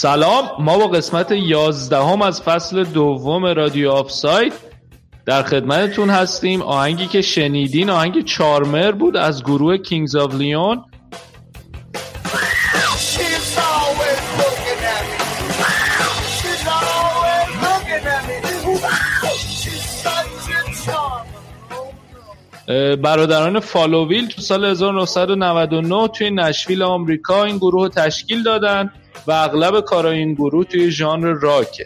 سلام ما با قسمت 11 هم از فصل دوم رادیو آفساید در خدمتتون هستیم. آهنگی که شنیدین آهنگ چارمر بود از گروه کینگز آف لیون. برادران فالوویل تو سال 1999 توی نشویل آمریکا این گروه تشکیل دادن. و اغلب کارای این گروه توی ژانر راکه.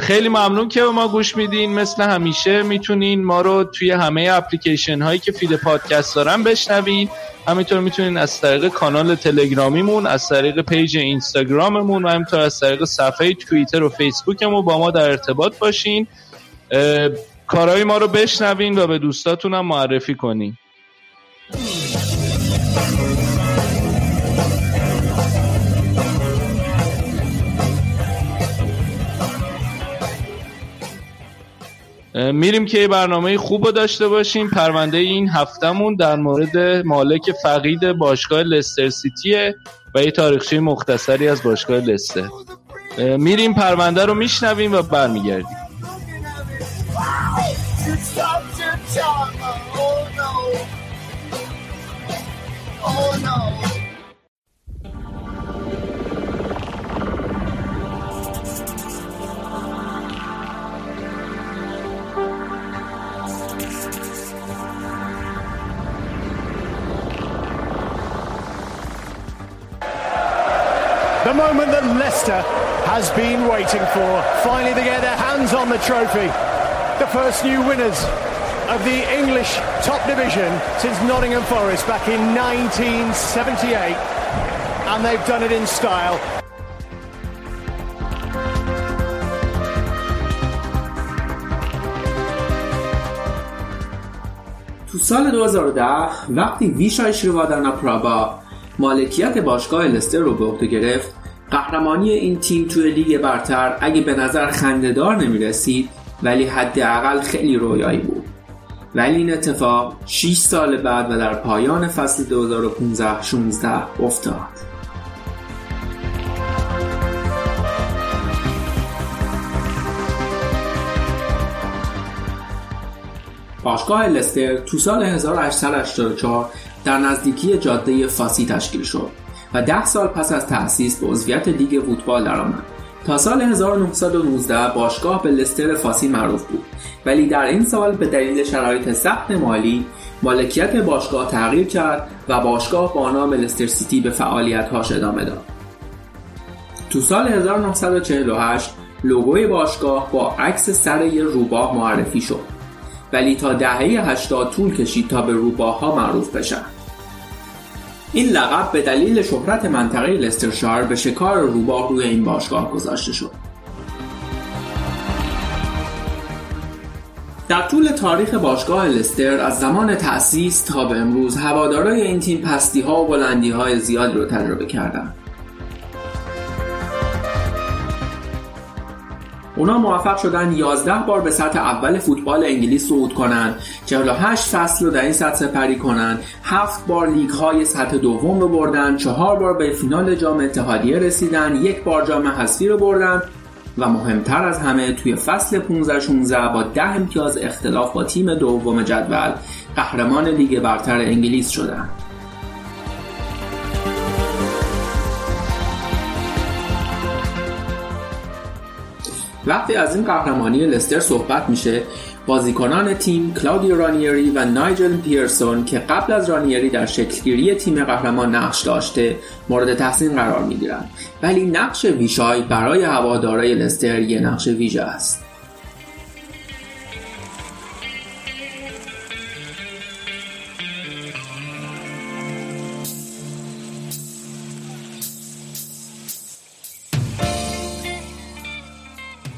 خیلی ممنون که به ما گوش میدین. مثل همیشه می‌تونین ما رو توی همه اپلیکیشن هایی که فید پادکست دارن بشنوین. همینطور می‌تونین از طریق کانال تلگرامیمون از طریق پیج اینستاگراممون و همینطور از طریق صفحه توییتر و فیسبوکمون با ما در ارتباط باشین. کارهای ما رو بشنوین و به دوستاتون هم معرفی کنین. میریم که برنامه خوب رو داشته باشیم. پرونده این هفتمون در مورد مالک فقید باشگاه لستر سیتیه و یه تاریخچه مختصری از باشگاه لستر. میریم پرونده رو میشنویم و برمیگردیم. The moment that Leicester has been waiting for. Finally, they get their hands on the trophy. The first new winners of the English top division since Nottingham Forest back in 1978. And they've done it in style. تو سال 2010 وقتی ویشای شروادانا پرابا مالکیت باشگاه لستر رو به عهده گرفت قهرمانی این تیم توی لیگ برتر اگه به نظر خندهدار نمی رسید ولی حداقل خیلی رویایی بود. ولی این اتفاق 6 سال بعد و در پایان فصل 2015-16 افتاد. باشگاه لستر تو سال 1884 در نزدیکی جاده فاسی تشکیل شد و ده سال پس از تأسیس به عضویت لیگ فوتبال درآمد. تا سال 1919 باشگاه به لستر فاسی معروف بود ولی در این سال به دلیل شرایط سخت مالی مالکیت باشگاه تغییر کرد و باشگاه با نام لستر سیتی به فعالیت‌هاش ادامه داد. تو سال 1948 لوگوی باشگاه با عکس سر یه روباه معرفی شد ولی تا دهه 80 طول کشید تا به روباه ها معروف بشن. این لقب به دلیل شهرت منطقه لسترشار به شکار روباه روی این باشگاه گذاشته شد. در طول تاریخ باشگاه لستر از زمان تأسیس تا به امروز هوادارای این تیم پستی ها و بلندی های زیادی رو تجربه کردند. اونا موفق شدن 11 بار به سطح اول فوتبال انگلیس صعود کنند. 48 فصل رو در این سطح سپری کنند. 7 بار لیگ های سطح دوم رو بردن. 4 بار به فینال جام اتحادیه رسیدن. یک بار جام حذفی رو بردن. و مهمتر از همه توی فصل 15 16 با 10 امتیاز اختلاف با تیم دوم جدول قهرمان لیگ برتر انگلیس شدند. وقتی از این قهرمانی لستر صحبت میشه بازیکنان تیم کلاودیو رانیری و نایجل پیرسون که قبل از رانیری در شکلگیری تیم قهرمان نقش داشته مورد تحسین قرار می‌گیرند ولی نقش ویشای برای هوادارای لستر یه نقش ویژه است.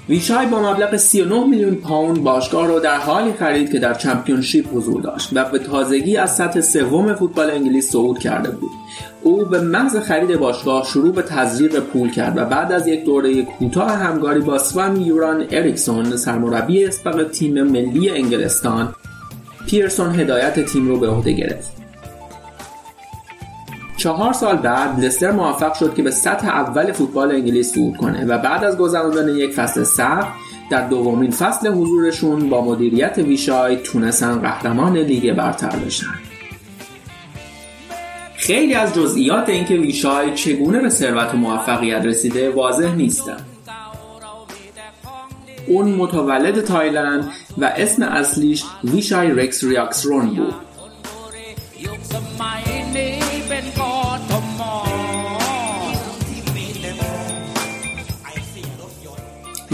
ویشای با مبلغ 39 میلیون پوند باشگاه را در حالی خرید که در چمپیونشیپ حضور داشت و به تازگی از سطح سوم فوتبال انگلیس صعود کرده بود. او به محض خرید باشگاه شروع به تزریق پول کرد و بعد از یک دوره کوتاه همکاری با سوان یوران اریکسون سرمربی اسبق تیم ملی انگلستان پیرسون هدایت تیم رو به عهده گرفت. چهار سال بعد لستر موفق شد که به سطح اول فوتبال انگلیس صعود کنه و بعد از گذراندن یک فصل سخت در دومین فصل حضورشون با مدیریت ویشای تونستن قهرمان لیگ برتر بشن. خیلی از جزئیات اینکه ویشای چگونه به ثروت و موفقیت رسیده واضح نیستن. اون متولد تایلند و اسم اصلیش ویشای رکسریاکسرون بود.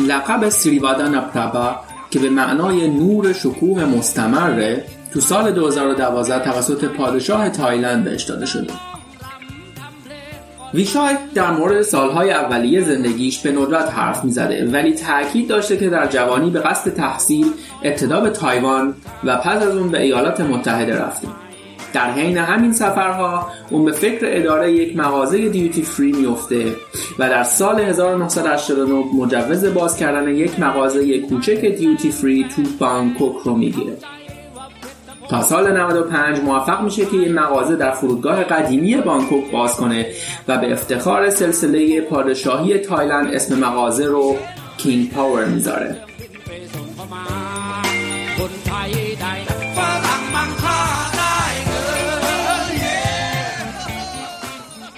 لقب سریوادا پرابا که به معنای نور شکوه مستمره تو سال 2012 توسط پادشاه تایلند بهش داده شده. ویشای در مورد سالهای اولیه زندگیش به ندرت حرف می‌زده ولی تاکید داشته که در جوانی به قصد تحصیل ابتدا به تایوان و پس از اون به ایالات متحده رفته در حین همین سفرها اون به فکر اداره یک مغازه دیوتی فری میفته و در سال 1989 مجوز باز کردن یک مغازه کوچک duty free تو بانکوک رو می‌گیره. تا سال 95 موفق میشه که یه مغازه در فرودگاه قدیمی بانکوک باز کنه و به افتخار سلسله پادشاهی تایلند اسم مغازه رو کینگ پاور می‌ذاره.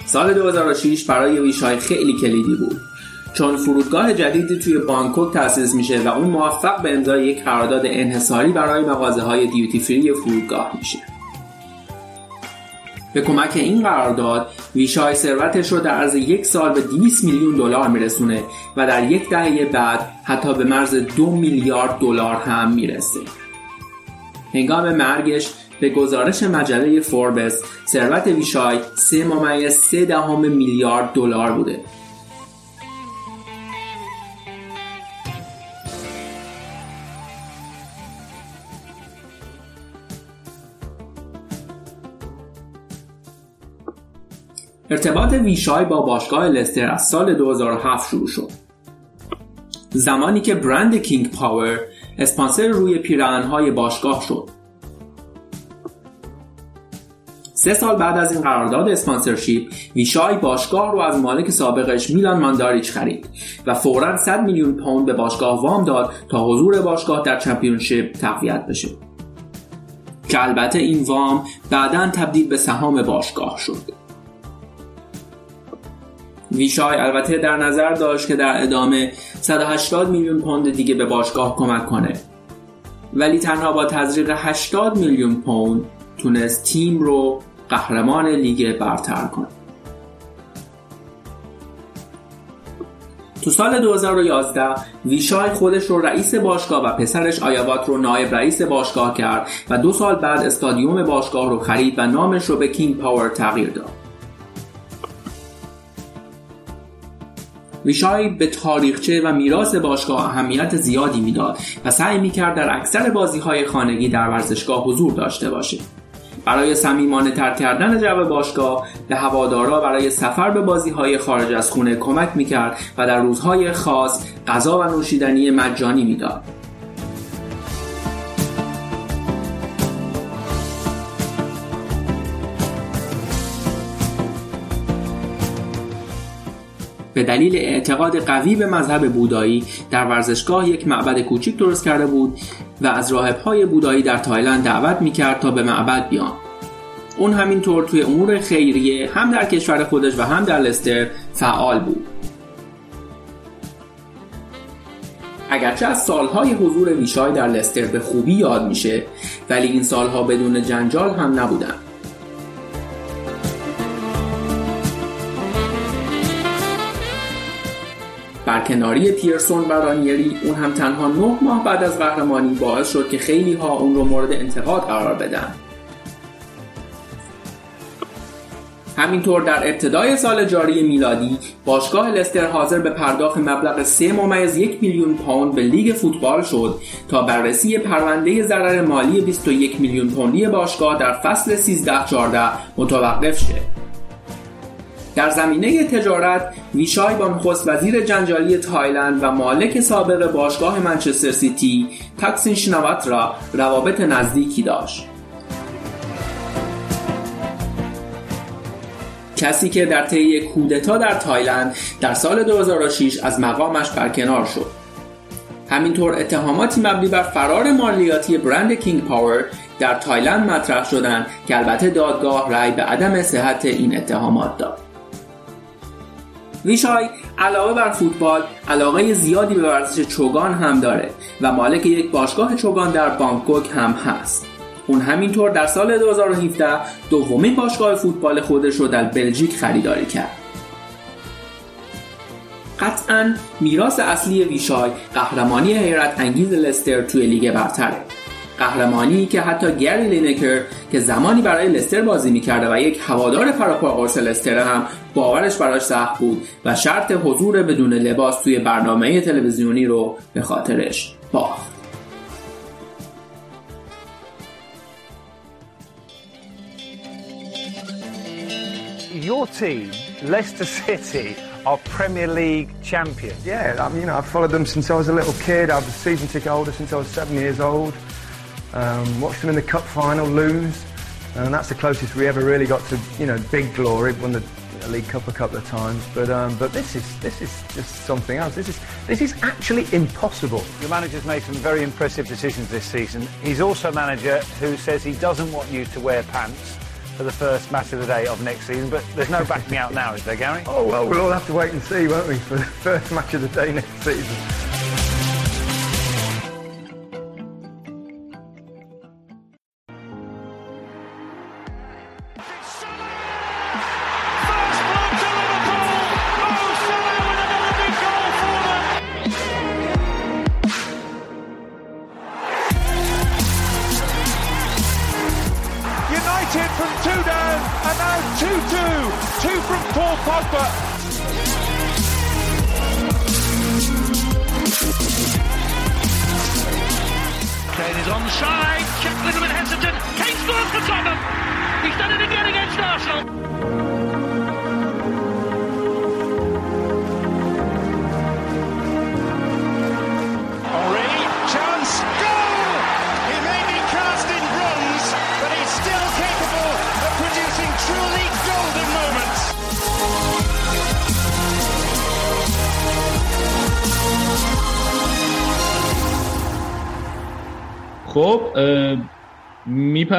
سال 2006 برای ویشای خیلی کلیدی بود. چون فرودگاه جدیدی توی بانکوک تأسیس میشه و اون موفق به امضای یک قرارداد انحصاری برای مغازه های دیوتی فری فرودگاه میشه. به کمک این قرارداد ویشای ثروتش رو در عرض یک سال به 200 میلیون دلار میرسونه و در یک دهه بعد حتی به مرز دو میلیارد دلار هم می‌رسه. هنگام مرگش به گزارش مجله فوربس ثروت ویشای 3 ممیز 3 دهم میلیارد دلار بوده ارتباط ویشای با باشگاه لستر از سال 2007 شروع شد. زمانی که برند کینگ پاور اسپانسر روی پیراهنهای باشگاه شد. سه سال بعد از این قرارداد اسپانسرشیپ ویشای باشگاه رو از مالک سابقش میلان مانداریچ خرید و فورا 100 میلیون پوند به باشگاه وام داد تا حضور باشگاه در چمپیونشیپ تقویت بشه. که البته این وام بعدا تبدیل به سهام باشگاه شد. ویشای البته در نظر داشت که در ادامه 180 میلیون پوند دیگه به باشگاه کمک کنه. ولی تنها با تزریق 80 میلیون پوند تونست تیم رو قهرمان لیگ برتر کنه تو سال 2011 ویشای خودش رو رئیس باشگاه و پسرش آیاوات رو نایب رئیس باشگاه کرد و دو سال بعد استادیوم باشگاه رو خرید و نامش رو به کینگ پاور تغییر داد. ویشای به تاریخچه و میراث باشگاه اهمیت زیادی می‌داد و سعی می‌کرد در اکثر بازی های خانگی در ورزشگاه حضور داشته باشه برای صمیمانه تر کردن جو باشگاه به هوادارا برای سفر به بازی های خارج از خونه کمک می‌کرد و در روزهای خاص غذا و نوشیدنی مجانی می‌داد. به دلیل اعتقاد قوی به مذهب بودایی در ورزشگاه یک معبد کوچیک درست کرده بود و از راهبهای بودایی در تایلند دعوت می‌کرد تا به معبد بیان. اون همینطور توی امور خیریه هم در کشور خودش و هم در لستر فعال بود. اگرچه از سالهای حضور ویشای در لستر به خوبی یاد میشه ولی این سالها بدون جنجال هم نبودن. برکناری پیرسون و رانیری اون هم تنها نه ماه بعد از قهرمانی باعث شد که خیلی ها اون رو مورد انتقاد قرار بدن. همینطور در ابتدای سال جاری میلادی باشگاه لستر حاضر به پرداخت مبلغ 3 ممیز یک میلیون پوند به لیگ فوتبال شد تا بررسی پرونده ضرر مالی 21 میلیون پوندی باشگاه در فصل 13 14 متوقف شه. در زمینه تجارت ویشای با نخست وزیر جنجالی تایلند و مالک سابق باشگاه منچستر سیتی تاکسین شیناواترا روابط نزدیکی داشت. کسی که در طی کودتا در تایلند در سال 2006 از مقامش برکنار شد. همینطور اتهاماتی مبنی بر فرار مالیاتی برند کینگ پاور در تایلند مطرح شدند که البته دادگاه رأی به عدم صحت این اتهامات داد. ویشای علاوه بر فوتبال علاقه زیادی به ورزش چوگان هم داره و مالک یک باشگاه چوگان در بانکوک هم هست. اون همینطور در سال 2017 دومین باشگاه فوتبال خودش رو در بلژیک خریداری کرد. قطعا میراث اصلی ویشای قهرمانی حیرت انگیز لستر توی لیگ برتره. قهرمانی که حتی گری لینکر که زمانی برای لستر بازی می‌کرده و یک هوادار پراپا قرص لستر هم باورش براش سخت بود و شرط حضور بدون لباس توی برنامه تلویزیونی رو به خاطرش باخت Your team, Leicester City, are Premier League champions. Yeah, I mean, you know, I've followed them since I was a little kid. I've a season ticket holder since I was seven years old. Um, watched them in the cup final lose, and that's the closest we ever really got to, you know, big glory. Won the League Cup a couple of times, but um, but this is this is just something else. This is this is actually impossible. Your manager's made some very impressive decisions this season. He's also a manager who says he doesn't want you to wear pants for the first match of the day of next season, but there's no backing out now, is there, Gary? Oh well, we'll all have to wait and see, won't we, for the first match of the day next season.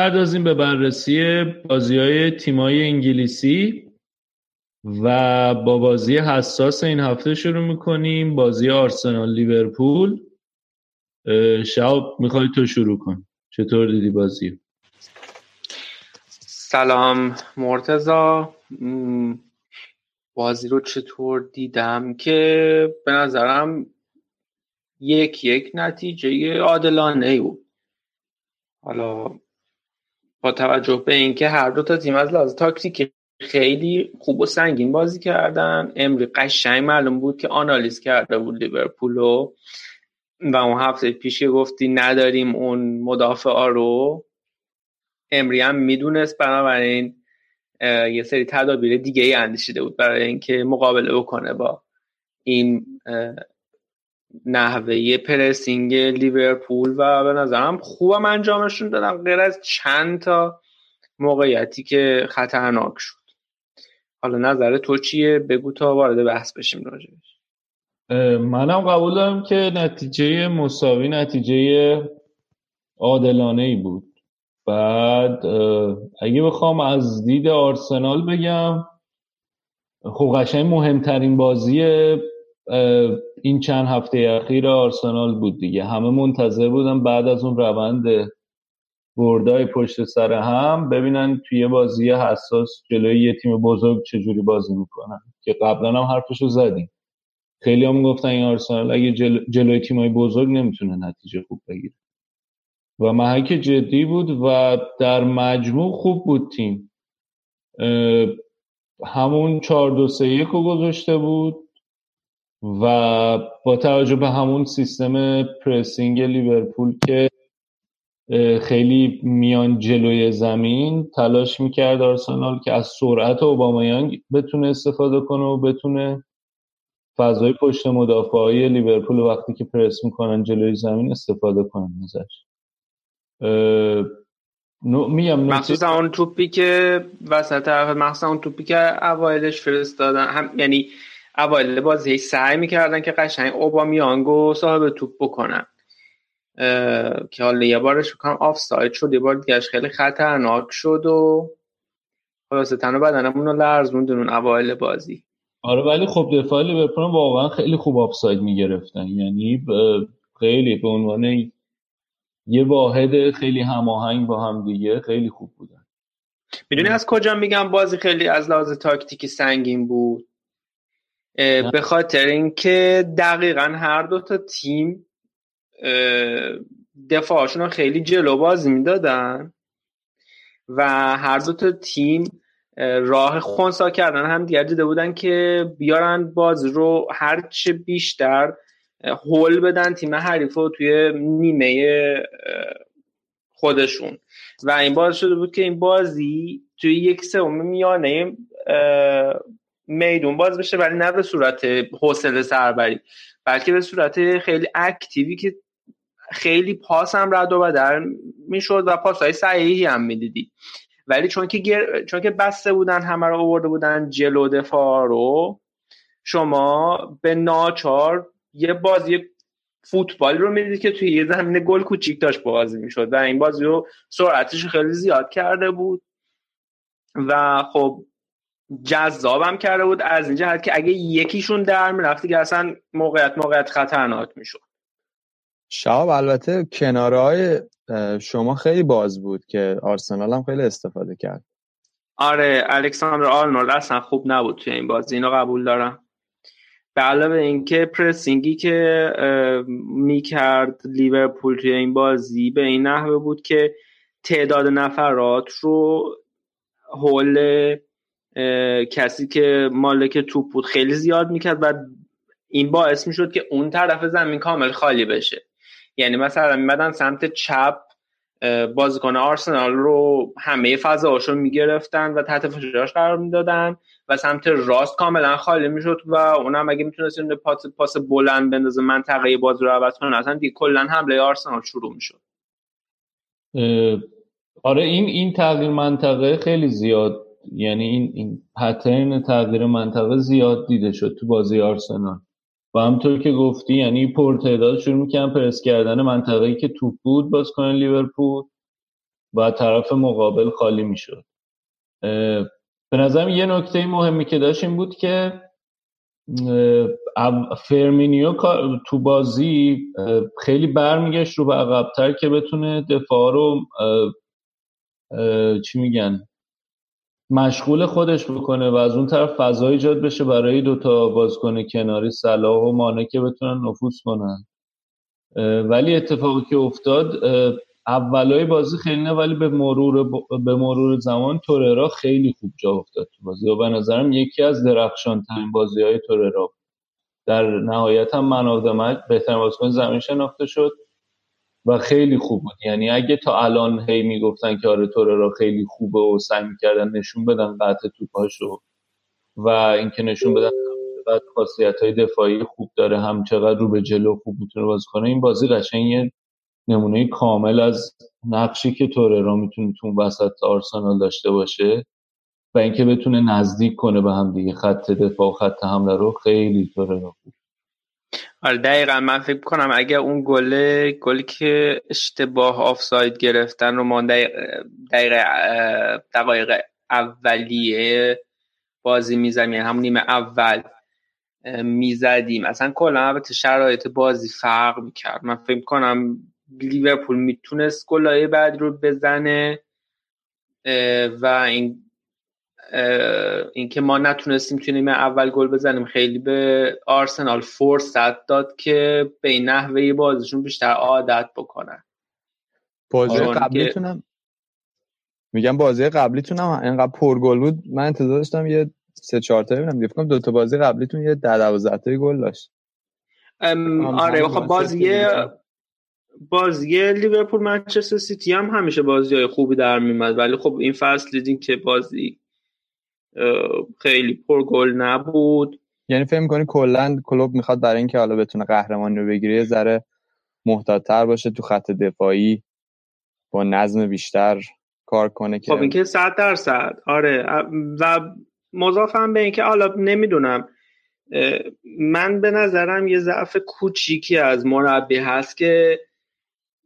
می‌پردازیم به بررسی بازی های تیمای انگلیسی و با بازی حساس این هفته شروع می‌کنیم. بازی آرسنال لیورپول. شعب می‌خوای تو شروع کن. چطور دیدی بازی؟ سلام مرتزا بازی رو چطور دیدم؟ که به نظرم یک یک نتیجه عادلانه بود. حالا با توجه به اینکه هر دو تا تیم از لحاظ تاکتیکی خیلی خوب و سنگین بازی کردن. امری قشنگ معلوم بود که آنالیز کرده بود لیورپولو. و اون هفته پیش که گفتی نداریم اون مدافع ها رو. امری هم می‌دونست بنابراین یه سری تدابیر دیگه ای اندیشیده بود برای اینکه مقابله بکنه با این نحوه پرسینگ لیورپول و به نظرم خوبم انجامشون دادم غیر از چند تا موقعیتی که خطرناک شد. حالا نظر تو چیه؟ بگو تا وارد بحث بشیم راجبش منم قبول دارم که نتیجه مساوی نتیجه عادلانه ای بود. بعد اگه بخوام از دید آرسنال بگم خب قشنگ مهمترین بازی این چند هفته اخیر آرسنال بود دیگه. همه منتظر بودن بعد از اون روند بردای پشت سر هم ببینن توی بازی حساس جلوی یه تیم بزرگ چجوری بازی می‌کنن. که قبلا هم حرفشو زدیم. خیلی هم گفتن این آرسنال اگه جل... جلوی تیمای بزرگ نمی‌تونه نتیجه خوب بگیره. و محک جدی بود و در مجموع خوب بود تیم. همون چهار دو سه یک رو گذاشته بود. و با توجه به همون سیستم پرسینگ لیورپول که خیلی میان جلوی زمین تلاش می‌کرد آرسنال که از سرعت اوبامیانگ بتونه استفاده کنه و بتونه فضای پشت مدافع های لیورپول وقتی که پرس می‌کنن جلوی زمین استفاده کنن ازش. میگم مخصوصا اون توپی که وسط طرف مخصوصا اون توپی که اوایلش فرستادن. هم یعنی اوایل بازی سعی می‌کردن که قشنگ اوبامیانگو صاحب توپ بکنن. که حالا یه بارش بکنم آف ساید شد یه بار دیگهش خیلی خطرناک شد و خلاصه تنها بدنمون رو لرزوندن اون اوایل بازی. آره ولی خب دفاع لیورپول واقعا خیلی خوب آفساید می‌گرفتن. یعنی خیلی به عنوان یه واحد خیلی هماهنگ با هم دیگه خیلی خوب بودن. می‌دونی از کجا میگم بازی خیلی از لحاظ تاکتیکی سنگین بود؟ به خاطر اینکه دقیقا هر دو تا تیم دفاعشون رو خیلی جلو بازی می‌دادن و هر دو تا تیم راه خونسا کردن. هم دیگر دیده بودن که بیارن باز رو هرچه بیشتر هول بدن تیم حریف رو توی نیمه خودشون. و این باز شده بود که این بازی توی یک سوم میانه میدون. باز بشه ولی نه به صورت حوصله سربری بلکه به صورت خیلی اکتیوی که خیلی پاس هم رد و بدر می‌شد و پاس های صحیحی هم می‌دیدی. ولی چون که, چون که بسته بودن همه رو آورده بودن جلو دفاع رو شما به ناچار یه بازی فوتبال رو می‌دید که توی یه زمین گل کوچیک داشت بازی می‌شد و این بازی رو سرعتش خیلی زیاد کرده بود. و خب جذابم کرده بود از این جهت که اگه یکیشون در می‌رفت که اصلا موقعیت موقعیت خطرناک می‌شد. شاب البته کناره های شما خیلی باز بود که آرسنال هم خیلی استفاده کرد. آره الکساندر آرنولد اصلا خوب نبود توی این بازی اینو قبول دارم. به علاوه اینکه پرسینگی که می‌کرد لیورپول توی این بازی به این نحوه بود که تعداد نفرات رو حول کسی که مالک توپ بود خیلی زیاد می‌کرد و این باعث می‌شد که اون طرف زمین کامل خالی بشه. یعنی مثلا میمدن سمت چپ بازیکن آرسنال رو همه فضاهاشو می‌گرفتن و تحت فشارش قرار می‌دادن و سمت راست کاملا خالی می‌شد و اونم اگه می‌تونست پاس پاس بلند بندازه منطقه بازی رو عوض کنه اصلا دیگه کلا حمله آرسنال شروع می‌شد. آره این این تغییر منطقه خیلی زیاد یعنی این این پترن تغییر منطقه زیاد دیده شد تو بازی آرسنال. و همطور که گفتی یعنی پرتعداد شروع می‌کنن پرس کردن منطقه‌ای که توپ بود باز کنن لیورپول و طرف مقابل خالی می‌شد. به نظرم یه نکته مهمی که داشت این بود که فرمینیو تو بازی خیلی برمیگشت رو به عقبتر که بتونه دفاع رو چی میگن؟ مشغول خودش بکنه و از اون طرف فضا ایجاد بشه برای دوتا بازیکن کناری صلاح و مانه که بتونن نفوذ کنن. ولی اتفاقی که افتاد اولای بازی خیلی نه ولی به مرور به مرور زمان توررا خیلی خوب جا افتاد تو بازی و به نظرم یکی از درخشان ترین بازی های توررا در نهایت هم من بهترین بازیکن زمین شناخته شد. و خیلی خوب بود. یعنی اگه تا الان هی می‌گفتن که آره توررا خیلی خوبه و سعی می‌کردن نشون بدن قطع توپاشو و اینکه نشون بدن بعد خاصیت های دفاعی خوب داره هم چقدر رو به جلو خوب می‌تونه بازی کنه این بازی قشنگ یه نمونه کامل از نقشی که توررا می‌تونه تو وسط آرسنال داشته باشه و اینکه بتونه نزدیک کنه به هم دیگه خط دفاع و خط حمله رو خیلی توررا خوب. آره دقیقا. من فکر کنم اگر اون گله گلی که اشتباه آفساید گرفتن رو ما دقیقه دقایق اولیه بازی می‌زدیم یعنی همون نیمه اول می‌زدیم. اصلا کلا البته شرایط بازی فرق می‌کرد. من فکر کنم لیورپول می‌تونست گلای بعد رو بزنه و این اینکه ما نتونستیم توی نیمه اول گل بزنیم. خیلی به آرسنال فرصت داد که به نحوه بازیشون بیشتر عادت بکنن. بازی قبلیتونم میگم بازی قبلیتونم اینقدر پرگل بود. من انتظار داشتم یه سه چهار تا ببینم. فکر دو تا بازی قبلیتون یه 10 12 تا گل داشت. آره خب بازی بازی لیورپول منچستر سیتی هم همیشه بازی های خوبی در میمد ولی خب این فصل دیدیم که بازی خیلی پر گل نبود. یعنی فکر می‌کنی کلا کلوب می‌خواد برای اینکه حالا بتونه قهرمانی رو بگیره یه ذره محتاط‌تر باشه تو خط دفاعی با نظم بیشتر کار کنه که خب اینکه صد درصد. آره. و مضافم به اینکه حالا نمی‌دونم من به نظرم یه ضعف کوچیکی از مربی هست که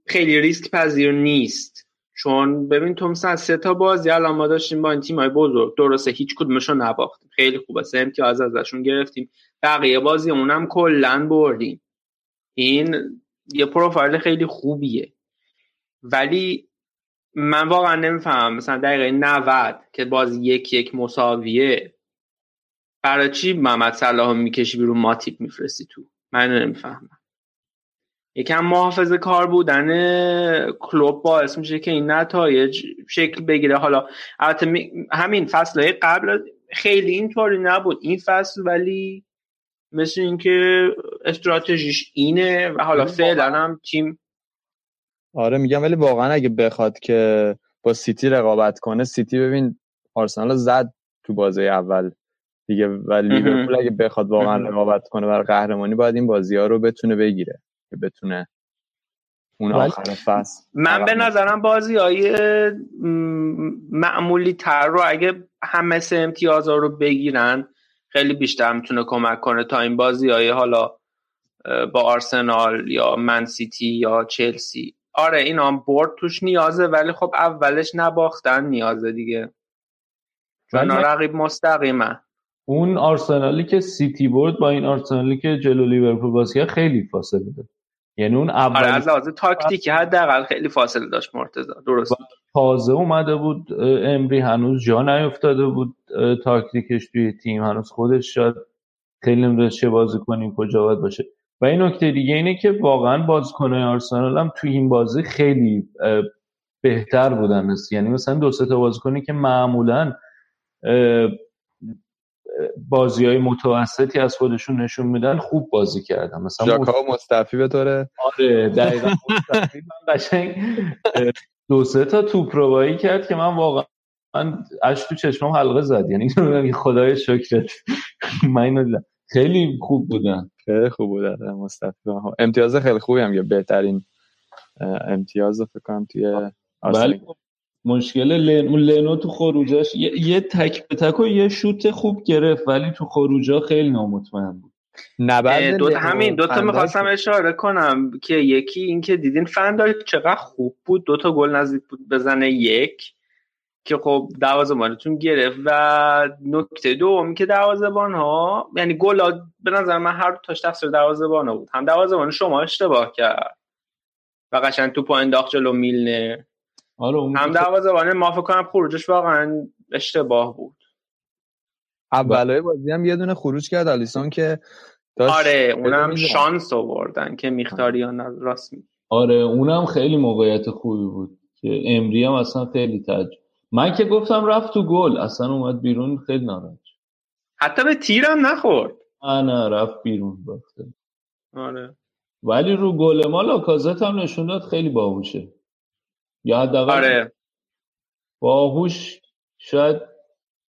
خیلی ریسک پذیر نیست. چون ببین تو مثلا سه تا بازی الان ما داشتیم با این تیمای بزرگ. درسته هیچ کدومشون نباختیم. خیلی خوبه. سه امتیاز ازشون گرفتیم. بقیه بازی اونم کلا بردیم. این یه پروفایل خیلی خوبیه. ولی من واقعا نمی‌فهمم. مثلا دقیقه 90 که بازی یک یک مساویه. برای چی محمد صلاح می‌کشی بیرون؟ ماتیپ میفرستی تو. من نمی‌فهمم. یکم محافظه کار بودن کلوب باعث میشه که این نتایج شکل بگیره. حالا البته همین فصل قبل خیلی اینطوری نبود. این فصل ولی مثل اینکه استراتژیش اینه و حالا فعلا هم تیم آره میگم ولی واقعا اگه بخواد که با سیتی رقابت کنه سیتی ببین آرسنال زد تو بازی اول دیگه و لیورپول اگه بخواد واقعا رقابت کنه برای قهرمانی باید این بازی ها رو بتونه بگیره. که بتونه اون آخر فصل من به نظرم بازی های معمولی تر رو اگه همه سه امتیاز رو بگیرن خیلی بیشتر می‌تونه کمک کنه تا این بازی های حالا با آرسنال یا من سیتی یا چلسی. آره این هم برد توش نیازه ولی خب اولش نباختن نیازه دیگه. چون رقیب مستقیمه اون آرسنالی که سیتی برد با این آرسنالی که جلو لیورپول بازی خیلی فاصله داره. یعنی اون اول آره از لحاظ تاکتیکی حداقل خیلی فاصله داشت مرتضی. درست. تازه اومده بود امری هنوز جا نیفتاده بود تاکتیکش توی تیم. هنوز خودش شاید خیلی نمی‌دونست چه بازی کنیم کجا باید باشه. و این نکته دیگه اینه که واقعا بازیکنهای آرسنال هم توی این بازی خیلی بهتر بودن. یعنی مثلا دو سه تا بازیکنی که معمولا بازی های متوسطی از خودشون نشون میدن خوب بازی کردن. مثلا جاکا مصطفی به طوره؟ آره دقیقا. مصطفی من قشنگ دو سه تا توپ روایی کرد که من واقعا من اش تو چشمم حلقه زد. یعنی خدای شکرت. من اینو خیلی خوب بودن. خیلی خوب بودن مصطفی امتیاز خیلی خوبی هم یه بهترین امتیاز فکر کنم توی ولی مشکل لن... لنو تو خروجاش یه, یه تک به تک و یه شوت خوب گرفت ولی تو خروجا خیلی نامطمئن بود. دو همین دوتا می‌خواستم اشاره کنم که یکی اینکه دیدین فندای چقدر خوب بود دوتا گل نزدیک بود بزنه یک که خب دروازه‌بانتون گرفت. و نکته دوم که دروازه‌بان ها یعنی گل به نظر من هر تاش تقصیر دروازه‌بان ها بود. هم دروازه‌بان شما اشتباه کرد. و قشنگ تو انداخت جلو میلنه آره هم دروازه‌بان ما فکر کنم خروجش واقعا اشتباه بود. اولای بازی هم یه دونه خروج کرد آلیسون که آره اونم شانس آوردن که میختاریان راست می آره اونم خیلی موقعیت خوبی بود که امری هم اصلا خیلی تج من که گفتم رفت تو گل اصلا اومد بیرون خیلی ناراحت حتی به تیرم نخورد. نه رفت بیرون باخته. آره. ولی رو گل ما لاکازت هم نشون داد خیلی باهوشه. یا حداقل آره. باهوش شاید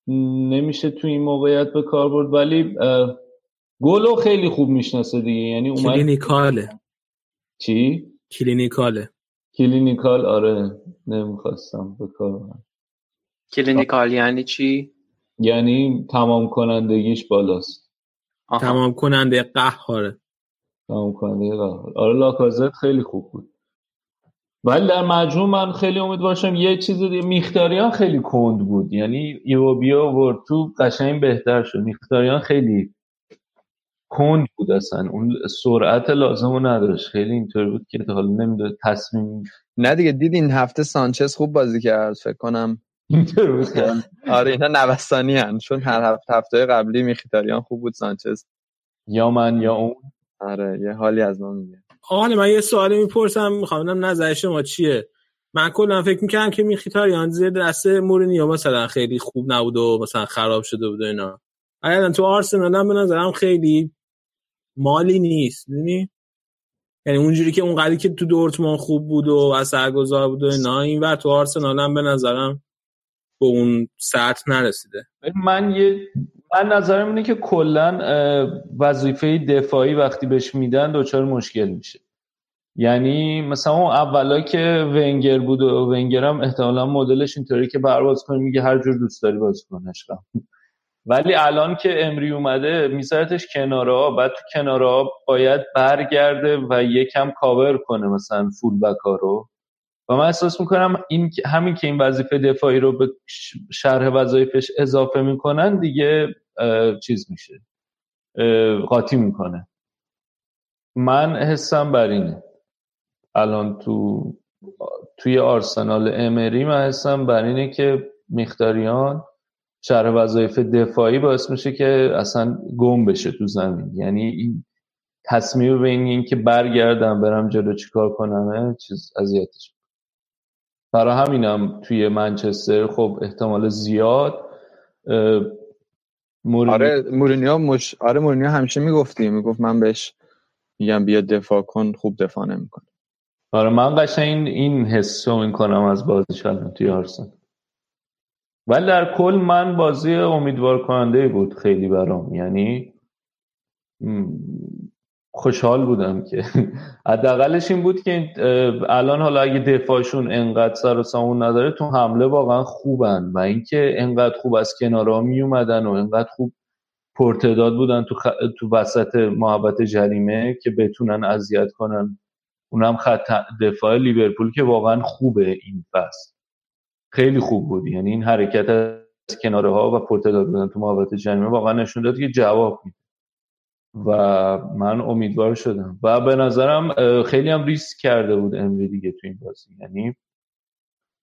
نمیشه تو این موقعیت به کار برد ولی گل رو خیلی خوب می‌شناسه دیگه. یعنی اومد clinical ه. چی؟ clinical ه. clinical؟ آره نمی‌خواستم به کار clinical یعنی چی؟ یعنی تمام کنندگیش بالاست. آها. تمام کننده قهاره. تمام کننده قهار آره لاکازت خیلی خوب بود. ولی در مجموع من خیلی امید باشم یه چیز دیگه میختاریان خیلی کند بود. یعنی ایوبیا ورد تو قشنگ بهتر شد. میختاریان خیلی کند بود اصلا. اون سرعت لازم رو نداشت. خیلی اینطور بود که حالا نمی‌داد تصمیم نه دیگه دید این هفته سانچز خوب بازی کرد؟ فکر کنم اینطور بود. آره اینا نوستانی هن. چون هر هفته هفته قبلی میخیتاریان خوب بود سانچز. یا من یا اون. آره یه حالی از ما میگه. آقا من یه سوالی می‌پرسم می‌خوام نظر شما چیه؟ من کلا فکر می‌کنم که میخیتاریان زیر دست مورینیو مثلا خیلی خوب نبود و مثلا خراب شده بود و اینا. اگر تو آرسنال هم به نظرم خیلی مالی نیست می‌دونی؟ یعنی اونجوری که اون که تو دورتموند خوب بود و اثرگذار بود و اینا این ور تو آرسنال هم به نظرم به اون سطح نرسیده. من یه من نظرم اینه که کلا وظیفه دفاعی وقتی بهش میدن دچار مشکل میشه. یعنی مثلا اون اولا که ونگر بود و ونگر هم احتمالا مدلش اینطوری که برواز کنی میگه هر جور دوست داری بازی کنش ولی الان که امری اومده میذارتش کناره بعد تو کناره باید برگرده و یکم کاور کنه مثلا فول بک رو. و من احساس می‌کنم این همین که این وظیفه دفاعی رو به شرح وظایفش اضافه می‌کنن دیگه چیز میشه. قاطی می‌کنه. من حسم بر اینه. الان تو توی آرسنال امری من حسم بر اینه که میختاریان شرح وظایف دفاعی باعث میشه که اصلا گم بشه تو زمین. یعنی این تصمیم به این که برگردم برم جلو چیکار کنم چیز اذیتش برای همینم توی منچستر خب احتمال زیاد مورینیو. آره مورینیو مش... آره مورینیو همیشه می‌گفتی می‌گفت من بهش میگم بیا دفاع کن خوب دفاع نمی‌کنه. آره من قشنگ این این حسو می‌کنم از بازیش الان توی آرسنال. ولی در کل من بازی امیدوار کننده بود خیلی برام. یعنی خوشحال بودم که حداقلش این بود که الان حالا اگه دفاعشون انقدر سر و سامون نداره تو حمله واقعا خوبن و اینکه انقدر خوب از کنارها می اومدن و انقدر خوب پرتداد بودن تو, خ... تو وسط محبت جریمه که بتونن اذیت کنن. اونم خط دفاع لیورپول که واقعا خوبه این فصل. خیلی خوب بود. یعنی این حرکت از کناره ها و پرتداد بودن تو محوطه جریمه واقعا نشون داد که جواب میده. و من امیدوار شدم. و به نظرم خیلی هم ریسک کرده بود امری دیگه تو این بازی. یعنی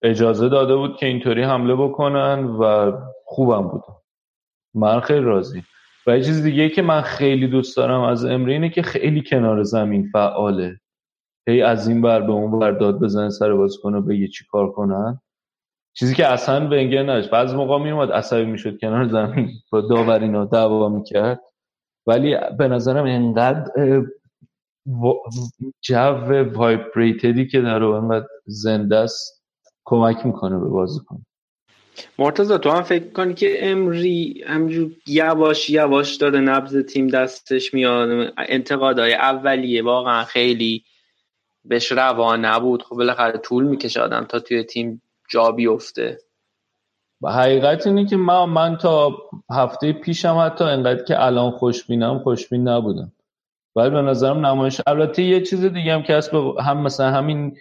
اجازه داده بود که اینطوری حمله بکنن و خوبم بود. من خیلی راضی. و یه چیز دیگه که من خیلی دوست دارم از امری اینه که خیلی کنار زمین فعاله. هی از این بر به اون بر داد بزنه سر باز کنه بگه چی کار کنن. چیزی که اصلا ونگر نداشت. بعض موقع میومد عصبی می‌شد کنار زمین. با داورینا دعوا می‌کرد. ولی به نظرم انقدر جو وایبریتدی که داره انقدر زنده است کمک می‌کنه به بازیکن مرتضی تو هم فکر کنی که امری همجور یواش یواش داره نبز تیم دستش میاد؟ انتقادهای اولیه واقعا خیلی بهش روا نبود. خب بالاخره طول می‌کشه آدم تا توی تیم جا بیفته. و حقیقت اینه که من, من تا هفته پیشم حتی انقدر که الان خوشبینم خوشبین نبودم. ولی به نظرم نمایش البته یه چیز دیگه هم که هم مثلا همین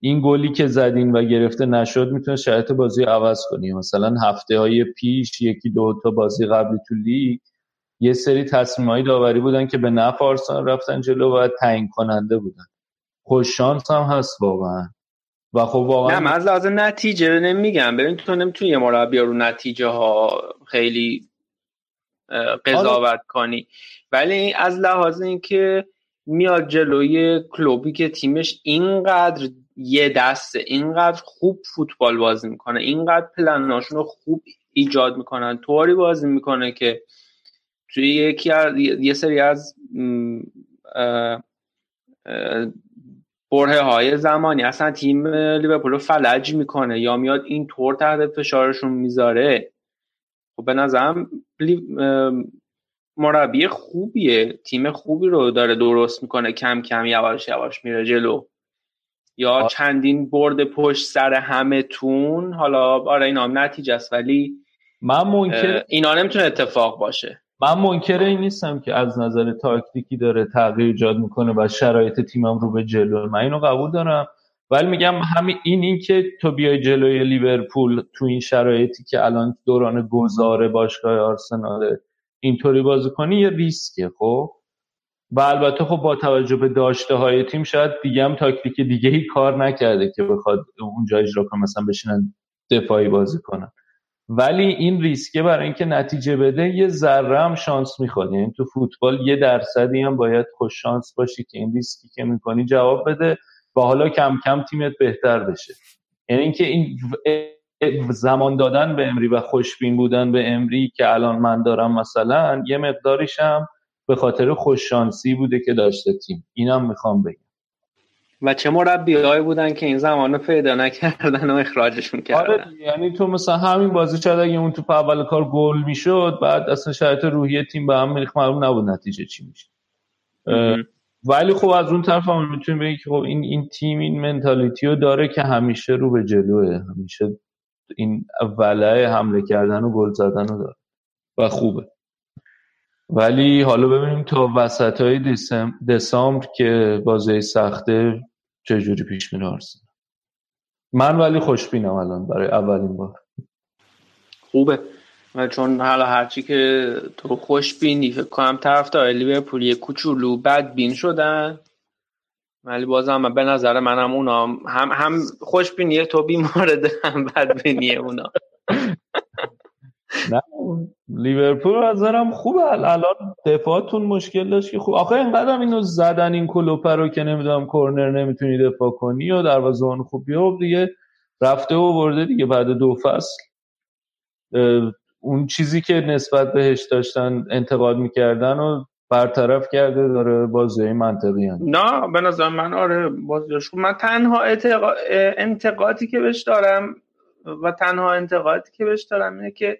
این گلی که زدین و گرفته نشد می‌تونه شرایط بازی عوض کنی. مثلا هفته های پیش یکی دو تا بازی قبلی تو لیگ یه سری تصمیم داوری بودن که به نفع رفتن جلو و تعیین کننده بودن. خوش شانس هم هست واقعا. و خب واقعا نه من از لحاظ نتیجه نمیگم ببین تو نمی‌تونی یه مربی رو نتیجه ها خیلی قضاوت. کنی ولی از لحاظ اینکه میاد جلوی کلوبی که تیمش اینقدر یه دسته اینقدر خوب فوتبال بازی می‌کنه اینقدر پلناشون رو خوب ایجاد می‌کنن طوری بازی می‌کنه که توی یکی از یه سری از بره های زمانی. اصلا تیم لیورپول فلج می‌کنه. یا میاد این طور تحت فشارشون می‌ذاره. خب به نظرم مربی خوبیه. تیم خوبی رو داره درست می‌کنه. کم کم یواش یواش میره جلو. یا چندین برد پشت سر همه تون. حالا آره اینا هم نتیجه است ولی من ممکن اینا نمی‌تونه اتفاق باشه. من منکر این نیستم که از نظر تاکتیکی داره تغییر ایجاد می‌کنه و شرایط تیمم رو به جلو. من اینو قبول دارم. ولی میگم همین این این که تو بیای جلوی لیورپول تو این شرایطی که الان دوران گذاره باشگاه آرسنال اینطوری بازی کنی یه ریسکه خب؟ و البته خب با توجه به داشته های تیم شاید دیگه هم تاکتیک دیگه ای کار نکرده که بخواد اونجا اجرا کنه مثلا بشینن دفاعی بازی کنن. ولی این ریسکه برای اینکه نتیجه بده یه ذره هم شانس می‌خواد. یعنی تو فوتبال یه درصدی هم باید خوش شانس باشی که این ریسکی که می‌کنی جواب بده و حالا کم کم تیمت بهتر بشه. یعنی اینکه این زمان دادن به امری و خوشبین بودن به امری که الان من دارم مثلا یه مقداریشم به خاطر خوش شانسی بوده که داشته تیم. اینم می‌خوام بگم. و چه مربیهایی بودن که این زمان پیدا نکردن و اخراجشون کردن. آره یعنی تو مثلا همین بازی شاید اگه اون تو اول کار گل می‌شد بعد اصلا شرایط روحی تیم به هم میریخت معلوم نبود نتیجه چی میشه. ولی خب از اون طرف هم می‌تونیم بگیم که خب این این تیم این منتالیتی رو داره که همیشه رو به جلوه همیشه این ولع حمله کردن و گل زدن رو داره و خوبه. ولی حالا ببینیم تا وسط های دسامبر که بازی سخته چجوری پیش میره آرسنال. من ولی خوشبینم الان برای اولین بار. خوبه. و چون حالا هرچی که تو خوشبینی فکر کنم طرفدار لیورپول یه کوچولو بد بین شدن. ولی بازم به نظر منم اونا هم هم خوشبینی تو بیمارده هم بدبینی اونا. نه لیورپول نظرم خوبه. الان دفاعتون مشکل داشت که خوب آخه اینقدر اینو زدن این کلوپر رو که نمی‌دونم کورنر نمی‌تونی دفاع کنی و دروازه‌بان خوب بیو دیگه رفته و برده دیگه بعد دو فصل. اون چیزی که نسبت بهش داشتن انتقاد می‌کردن و برطرف کرده داره بازی منطقی هم. نه به نظر من آره بازیش من تنها انتقادی که بهش دارم و تنها انتقادی که بهش دارم اینه که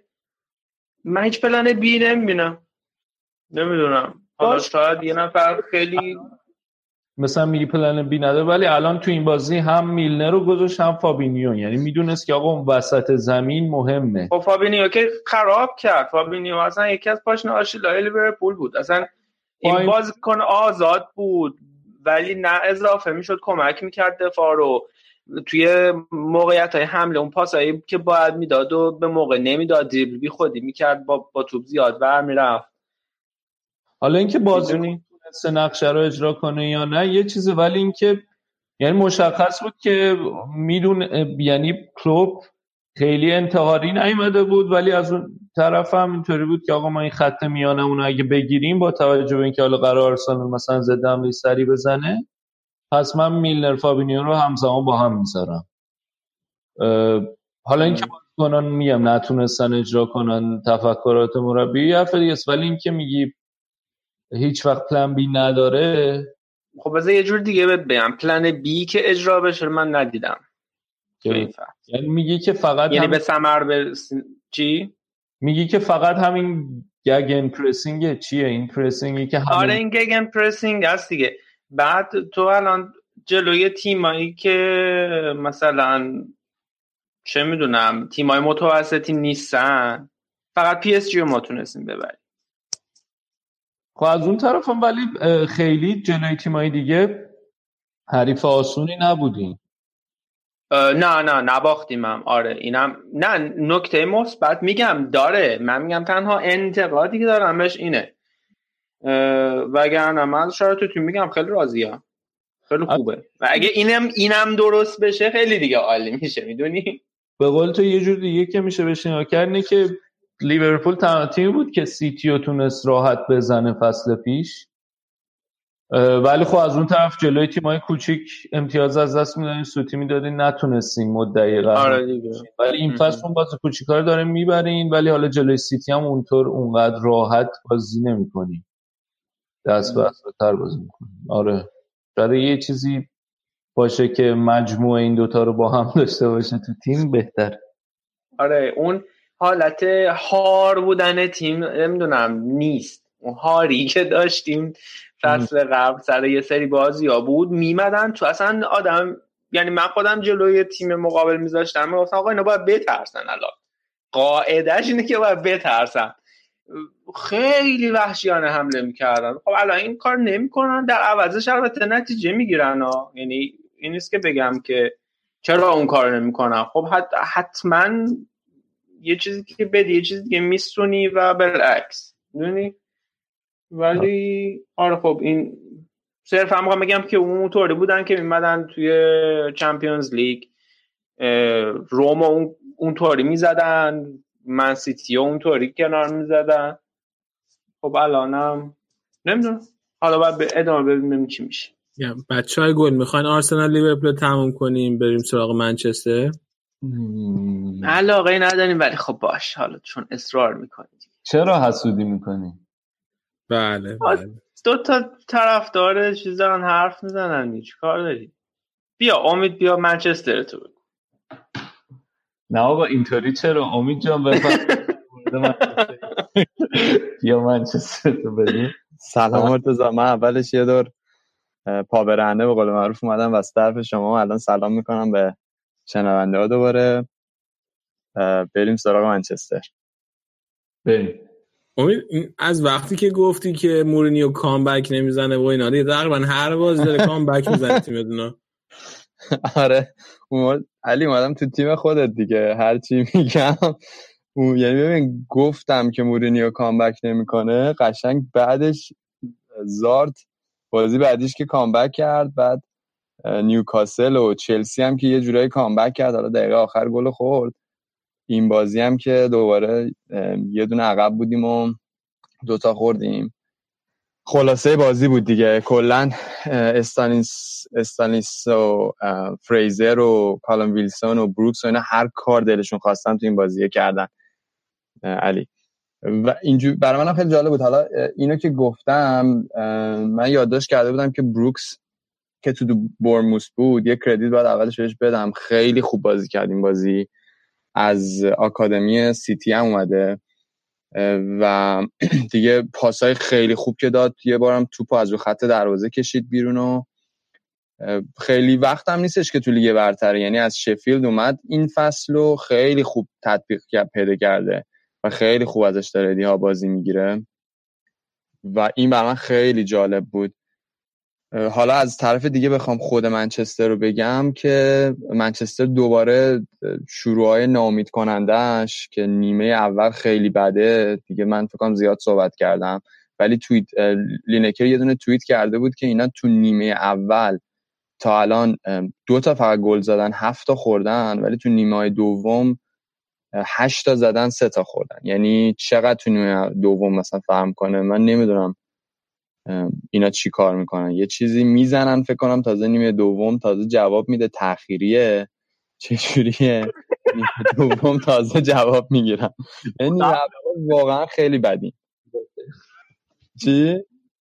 من هیچ پلن بی نمی‌بینم. نمی‌دونم. حالا شاید یه نفر خیلی مثلا میگی پلن بی نداره ولی الان تو این بازی هم میلنر رو گذاشت هم فابینیو یعنی می‌دونست که آقا اون وسط زمین مهمه. خب فابینیو که خراب کرد. فابینیو اصلا یکی از پاشنه آشیلای لیورپول بود. اصلا این بازیکن آزاد بود ولی نه اضافه. می‌شد کمک می‌کرد دفاع رو. توی موقعیت های حمله اون پاسایی که باید می‌داد و به موقع نمی‌داد دریبل بی خودی می‌کرد با, با توپ زیاد ور می‌رفت. حالا اینکه بازی تونسته نقشه رو اجرا کنه یا نه یه چیزه ولی اینکه یعنی مشخص بود که میدون یعنی کلوب خیلی انتحاری نیومده بود ولی از اون طرف هم اینطوری بود که آقا ما این خط میانمون اگه بگیریم با توجه به اینکه حالا قرار مثلا حمله سری بزنه پس من میلنر فابینیو رو همزمان با هم می‌ذارم. حالا اینکه بازیکنان میگم نتونستن اجرا کنن تفکرات مربی حرف دیگه ولی اینکه میگی هیچ وقت پلن بی نداره. خب بذار یه جور دیگه بهت بگم. plan B که اجرا بشه من ندیدم. یعنی میگی که فقط یعنی به ثمر برس... چی؟ میگی که فقط همین gegenpressing چیه؟ این pressing ی که همین... آره این gegenpressing هست دیگه. بعد تو الان جلوی تیمایی که مثلا چه می‌دونم تیمای متوسطی نیستن فقط پی اس جی رو ما تونستیم ببریم. خب از اون طرف هم ولی خیلی جلوی تیمایی دیگه حریف آسونی نبودیم. نه نه نباختیم هم. آره اینم نه نکته مثبت میگم داره. من میگم تنها انتقادی که دارم بهش اینه. وگرنه من تو میگم خیلی راضیم خیلی خوبه. و اگه اینم اینم درست بشه خیلی دیگه عالی میشه می‌دونی؟ به قول تو یه جور دیگه که میشه بهش نگاه کرد که لیورپول تنها تیمی بود که سیتی تونست راحت بزنه فصل پیش. ولی خب از اون طرف جلوی تیمای کوچیک امتیاز از دست می‌دادین سوتی می‌دادین نتونستیم مدعی قرار آره ولی این فصل اون بازی کوچیکا رو داره می‌برین ولی حالا جلوی سیتی هم اونطور اونقدر راحت بازی نمی‌کنیم. دست به تر بازی می‌کنیم آره. شاید یه چیزی باشه که مجموع این دوتا رو با هم داشته باشه تو تیم بهتر. آره اون حالت هار بودن تیم نمی‌دونم نیست. اون هاری که داشتیم فصل قبل سر یه سری بازی ها بود میمدن تو اصلا آدم یعنی من خودم جلوی تیم مقابل میذاشتم می‌گفتم آقا اینا باید بترسن الان. قاعدش اینه که باید بترسن. خیلی وحشیانه حمله می‌کردن. خب الان این کار نمی‌کنن در عوضش البته نتیجه می‌گیرن ها. یعنی این نیست که بگم که چرا اون کار نمی‌کنن. خب حتما یه چیزی که بدی یه چیزی که میستونی و بالعکس. می‌دونی؟ ولی آره خب این صرف هم بگم که اون طوری بودن که میمدن توی چمپیونز لیگ. روم اون اونطوری می‌زدن. من سیتی اونطوری کنار می‌زدن خب الانم نمی‌دونم. حالا باید به ادامه ببینیم چی میشه. بچه های گل می‌خواین. آرسنال لیورپول تموم کنیم بریم سراغ منچستر. علاقه نداریم ولی خب باش. حالا چون اصرار می‌کنید چرا حسودی می‌کنی؟ بله بله. دو تا طرفدار چیز دارن حرف می‌زنن چی کار داری بیا امید بیا منچستر تو. نه آقا اینطوری چرا؟ امید جان بیا منچستر تو بدیم سلام مرتضی من اولش یه دور پابرهنه به قول معروف اومدم و طرف شما. الان سلام می‌کنم به شنونده ها دوباره. بریم سراغ منچستر. بریم. امید از وقتی که گفتی که مورینیو کامبک نمی‌زنه و اینا تقریبا هر بازی داره کامبک می‌زنه تیم آره علی اومدم تو تیم خودت دیگه. هر چی میگم یعنی ببین گفتم که مورینیو کامبک نمی‌کنه. قشنگ بعدش زارت بازی بعدیش که کامبک کرد بعد نیوکاسل و چلسی هم که یه جورایی کامبک کرد حالا دقیقه آخر گل خورد. این بازی هم که دوباره یه دونه عقب بودیم و دوتا خوردیم. خلاصه بازی بود دیگه. کلا استانیس استانیس و فریزر و کالم ویلسون و بروکس و اینا هر کار دلشون خواستن تو این بازی کردن. علی. و اینجور برای من خیلی جالب بود. حالا اینو که گفتم من یادداشت کرده بودم که بروکس که تو دو برموس بود یه کردیت باید اولش بهش بدم. خیلی خوب بازی کردیم بازی. از آکادمی سیتی هم اومده. و دیگه پاسای خیلی خوب که داد. یه بارم توپ از رو خط دروازه کشید بیرون و خیلی وقت هم نیستش که تو لیگ برتره یعنی از شفیلد اومد این فصل رو خیلی خوب تطبیق پیدا کرده و خیلی خوب ازش داره ها بازی می‌گیره. و این بر خیلی جالب بود. حالا از طرف دیگه بخوام خود منچستر رو بگم که منچستر دوباره شروع نامید کنندهش که نیمه اول خیلی بده دیگه من فکرم زیاد صحبت کردم. ولی تویت لینکر یه دونه توییت کرده بود که اینا تو نیمه اول تا الان دو تا فقط گل زدن هفت تا خوردن ولی تو نیمه دوم هشت تا زدن سه تا خوردن. یعنی چقدر تو نیمه دوم مثلا فهم کنه؟ من نمی‌دونم. اینا چی کار می‌کنن؟ یه چیزی می‌زنن فکر کنم تازه نیمه دوم تازه جواب میده. تأخیریه. چجوریه؟ نیمه دوم تازه جواب می‌گیرن یعنی واقعا خیلی بدی. چی؟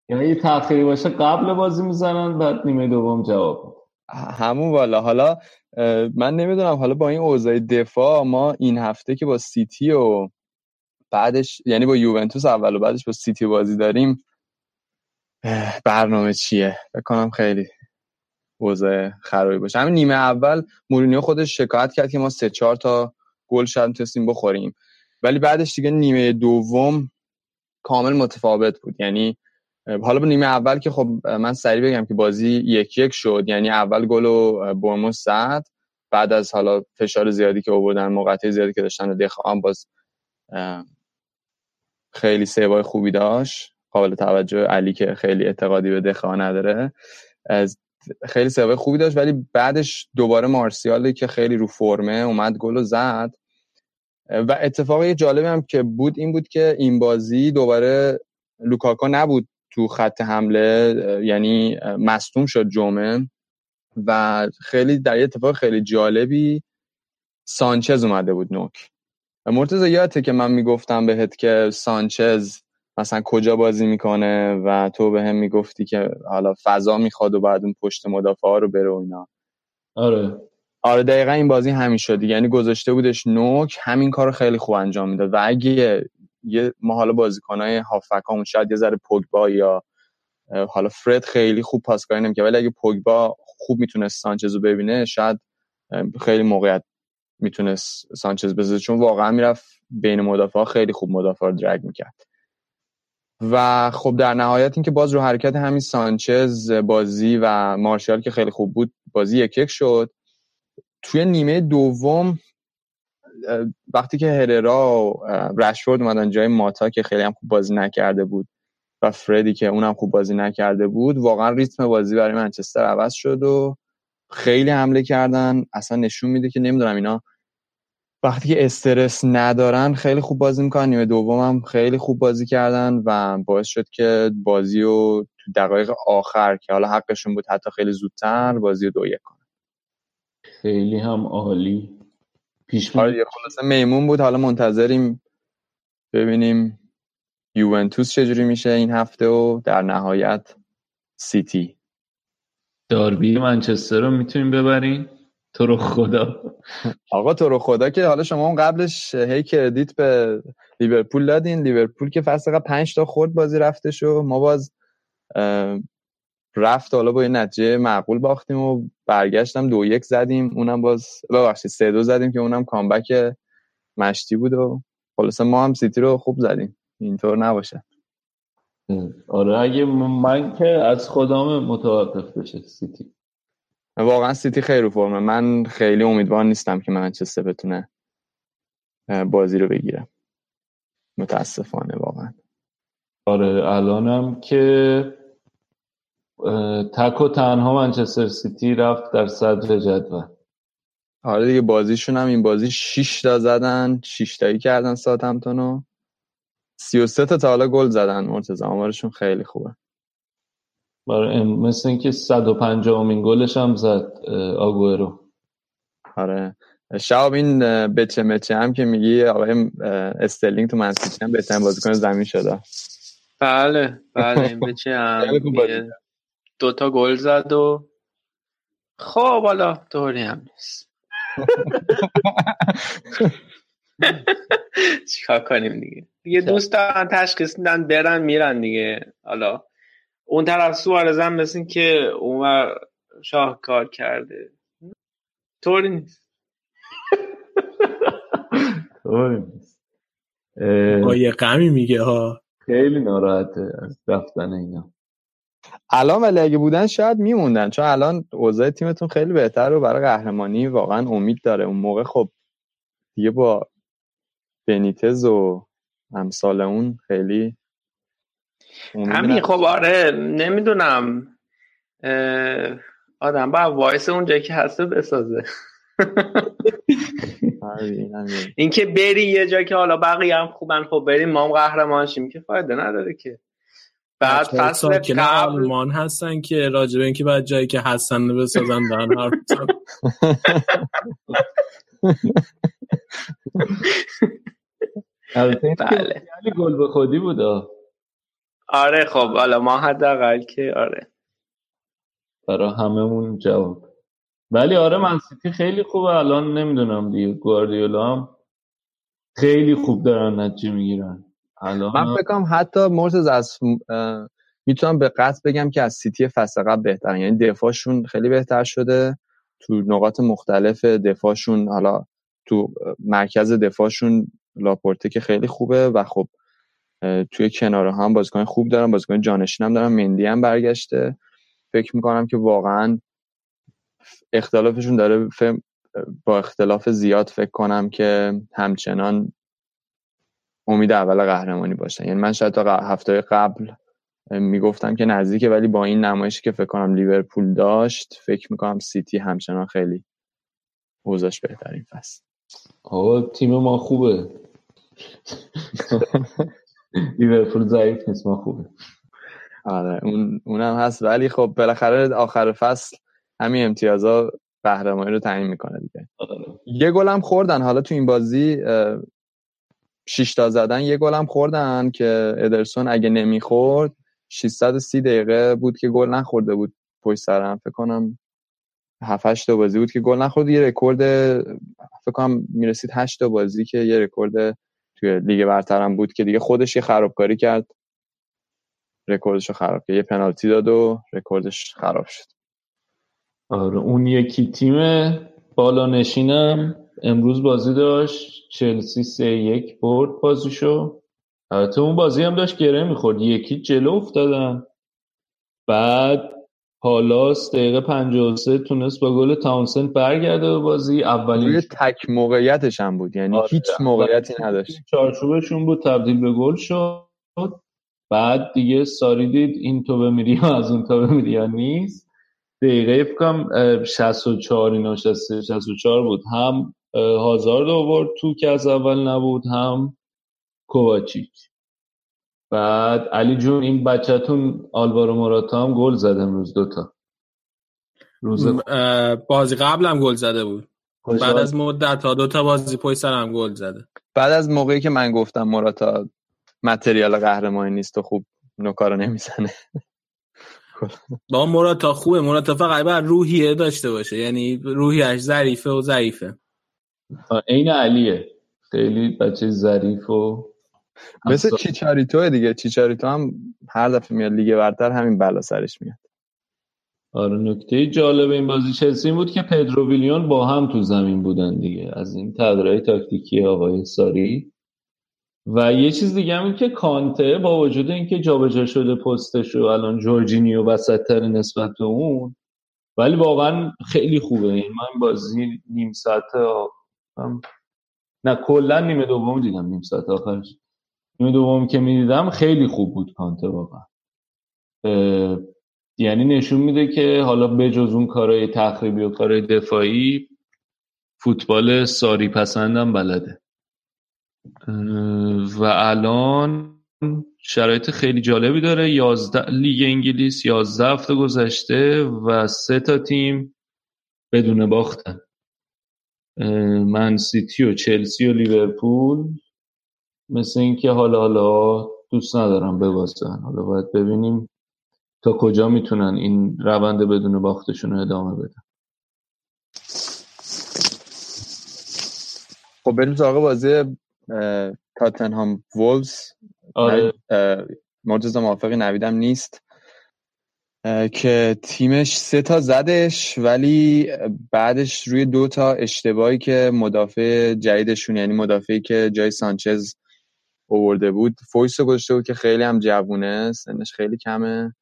یعنی تأخیری باشه قبل بازی می‌زنن بعد نیمه دوم جواب همون والا. حالا من نمی‌دونم. حالا با این اوضاع دفاع ما این هفته که با سیتی و بعدش یعنی با یوونتوس اول و بعدش با سیتی بازی داریم برنامه چیه؟ بکنم خیلی اوضاع خرابی باشه. همین نیمه اول مورینیو خودش شکایت کرد که ما سه چهار تا گل شاید تستیم بخوریم. ولی بعدش دیگه نیمه دوم کامل متفاوت بود. یعنی حالا به نیمه اول که خب من سریع بگم که بازی یک یک شد. یعنی اول گل و برموس زد. بعد از حالا فشار زیادی که آوردن موقعیت زیادی که داشتن دخوام باز خیلی سیوای خوبی داشت. قابل توجه علی که خیلی اعتقادی به دخواه نداره. از خیلی سیوای خوبی داشت ولی بعدش دوباره مارسیالی که خیلی رو فرمه اومد گل و زد. و اتفاقی جالبی هم که بود این بود که این بازی دوباره لوکاکو نبود تو خط حمله یعنی مصدوم شد جمعه. و خیلی در یه اتفاق خیلی جالبی سانچز اومده بود نوک. مرتضی یادته که من می‌گفتم بهت که سانچز مثلا کجا بازی می‌کنه و تو به هم می‌گفتی که حالا فضا می‌خواد و بعد اون پشت مدافع ها رو بره و اینا. آره. آره دقیقا این بازی همین شد یعنی گذاشته بودش نوک همین کار خیلی خوب انجام می‌داد. و اگه یه ما حالا بازیکنای هافک همون شاید یه ذره پوگبا یا حالا فرد خیلی خوب پاسکاری نمی‌کنه ولی اگه پوگبا خوب می‌تونست سانچز رو ببینه شاید خیلی موقعیت می‌تونست سانچز بزنه. چون واقعا می‌رفت بین مدافع خیلی خوب مدافع رو درگ می‌کرد. و خب در نهایت اینکه باز رو حرکت همین سانچز بازی و مارشال که خیلی خوب بود بازی یک یک شد. توی نیمه دوم وقتی که هررا و رشفورد اومدن جای ماتا که خیلی هم خوب بازی نکرده بود و فردی که اونم خوب بازی نکرده بود واقعا ریتم بازی برای منچستر عوض شد و خیلی حمله کردن. اصلا نشون میده که نمی‌دونم اینا وقتی که استرس ندارن خیلی خوب بازی می‌کنن. نیمه دومم خیلی خوب بازی کردن و باعث شد که بازی رو تو دقایق آخر که حالا حقشون بود حتی خیلی زودتر بازی رو دو یک کنن. خیلی هم عالی. پیش آره خلاصه میمون بود. حالا منتظریم ببینیم یوونتوس چجوری میشه این هفته و در نهایت سیتی. داربی منچستر رو می‌تونیم ببرین تو رو خدا. آقا تو رو خدا که حالا شما اون قبلش هی کردیت به لیورپول دادین. لیورپول که فصل قبل 5 تا خورد بازی رفته شو ما باز رفت حالا با یه نتیجه معقول باختیم و برگشتم دو یک زدیم. اونم باز ببخشید سه دو زدیم که اونم comeback مشتی بود و خلاصه ما هم سیتی رو خوب زدیم. اینطور نباشه. آره اگه من که از خودم متوقف بشه سیتی. واقعا سیتی خیلی رو فرمه. من خیلی امیدوار نیستم که منچستر بتونه بازی رو بگیره. متاسفانه واقعا. آره الانم که تک و تنها منچستر سیتی رفت در صدر جدول. آره دیگه بازیشون هم این بازی 6 تا زدن 6 تایی کردن ساعت همتونو 33 تا تا حالا گل زدن مرتضی. آمارشون خیلی خوبه. برای مثل اینکه 150 امین گلش هم زد آگوئرو. آره. شاب این بچه مچه هم که میگی آقای استرلینگ تو منسیتی هم بهترین بازیکن زمین شده. بله بله این بچه هم دوتا گل زد و خب حالا طوری هم نیست. چیکار کنیم دیگه؟ دیگه دوست دارن تشخیص میدن برن میرن دیگه. حالا اون طرف سوارز هم مثل که اون شاهکار کرده. طوری نیست. طوری نیست. با یه غمی میگه ها خیلی ناراحته از رفتن اینا. الان ولی اگه بودن شاید میموندن چون الان اوضاع تیمتون خیلی بهتر و برای قهرمانی واقعا امید داره. اون موقع خب دیگه با بنیتز و امثال اون خیلی همین خب آره نمی‌دونم. آدم با وایس اونجایی که هسته بسازه. اینکه بری یه جایی که حالا بقیه هم خوبن خب بریم ما هم قهرمان شیم که فایده نداره که. بعد فصل قبل آلمان هستن که راجبه اینکه بعد جایی که هستن بسازن دارن حرف بله. گل به خودی بود آره خب حالا ما حداقل که آره. برای هممون جواب. ولی آره من سیتی خیلی خوبه الان نمی‌دونم دیگه گواردیولا هم خیلی خوب دارن نتیجه می‌گیرن. الان من فکرم حتی مرتز از می‌تونم به قطع بگم که از سیتی فصل قبل بهترن. یعنی دفاعشون خیلی بهتر شده تو نقاط مختلف دفاعشون حالا تو مرکز دفاعشون لاپورته که خیلی خوبه و خب توی کناره هم بازیکن خوب دارن بازیکن جانشین هم دارن مندی هم برگشته. فکر می‌کنم که واقعا اختلافشون داره با اختلاف زیاد فکر کنم که همچنان امید اول قهرمانی باشن. یعنی من شاید تا هفته قبل می‌گفتم که نزدیکه ولی با این نمایشی که فکر کنم لیورپول داشت فکر می‌کنم سیتی همچنان خیلی اوضاعش بهترین فصل. آقا تیم ما خوبه. لیورپول ضعیف نیست ما خوبه آره اون اونم هست. ولی خب بالاخره آخر فصل همین امتیازا قهرمانی رو تعیین می‌کنه دیگه. آره. یه گلم خوردن. حالا تو این بازی شش تا زدن یه گلم خوردن که ادرسون اگه نمی‌خورد 630 دقیقه بود که گل نخورده بود پشت سرم فکر کنم 7 8 تا بازی بود که گل نخورد. یه رکورد فکر کنم می‌رسید 8 تا بازی که یه رکورد توی لیگ برترم بود که دیگه خودش یه خرابکاری کرد. رکوردش رو خراب کرد. یه پنالتی داد و رکوردش خراب شد. آره اون یکی تیم بالا نشینم امروز بازی داشت. چلسی سه یک برد بازیشو. البته اون بازی هم داشت گره می‌خورد. یکی جلو افتادن. بعد پالاس دقیقه 53 تونست با گل تاونسن برگرده به بازی. اولین روی تک موقعیتش هم بود. یعنی آره. هیچ موقعیتی نداشت. چارچوبشون بود تبدیل به گل شد. بعد دیگه ساری دید این تو میری از اون تو میری نیست. دقیقه فکرم 64 اینا 64 بود. هم هازارد آورد تو که از اول نبود هم کوواچیچ. بعد علی جون این بچهتون آلوارو موراتا هم گل زده امروز دوتا روز بازی قبل هم گل زده بود. بعد از مدت تا دوتا بازی پای سر هم گل زده. بعد از موقعی که من گفتم موراتا متریال قهرمانی نیست و خوب نکارو نمی‌زنه. با مراتا خوبه. مراتا فقط باید روحیه داشته باشه. یعنی روحیش ظریفه و ضعیفه. عین علیه. خیلی بچه ظریف و مثل چیچاریتو دیگه. چیچاریتو هم هر دفعه میاد لیگ برتر همین بلا سرش میاد. آره نکته جالب این بازی چلسی بود که پدرو ویلیون با هم تو زمین بودن دیگه. از این تغییرهای تاکتیکی آقای ساری. و یه چیز دیگه هم که کانته با وجود اینکه جابجا شده پستش و الان جورجینیو وسط نسبت به اون ولی واقعا خیلی خوبه. این من بازی نیم ساعت هم... نه کلا نیمه دوم دیدم نیم ساعت آخرش. نیمه دوم که می‌دیدم خیلی خوب بود کانته واقعا. یعنی نشون میده که حالا بجز اون کارهای تخریبی و کارهای دفاعی فوتبال ساری پسندم بلده. و الان شرایط خیلی جالبی داره. 11 لیگ انگلیس 11 هفته گذشته و سه تا تیم بدون باختن. من سیتی و چلسی و لیورپول مثل اینکه حالا حالا دوست ندارم ببازن. حالا باید ببینیم تا کجا می‌تونن این روند بدون باختشون رو ادامه بدن. خب بریم سراغ بازی تاتنهام وولز آره. مرتضی موافقی نویدم نیست. که تیمش سه تا زدش ولی بعدش روی دو تا اشتباهی که مدافع جدیدشون یعنی مدافعی که جای سانچز اوورده بود. فویس رو گذاشته بود که خیلی هم جوونه سنش خیلی کمه.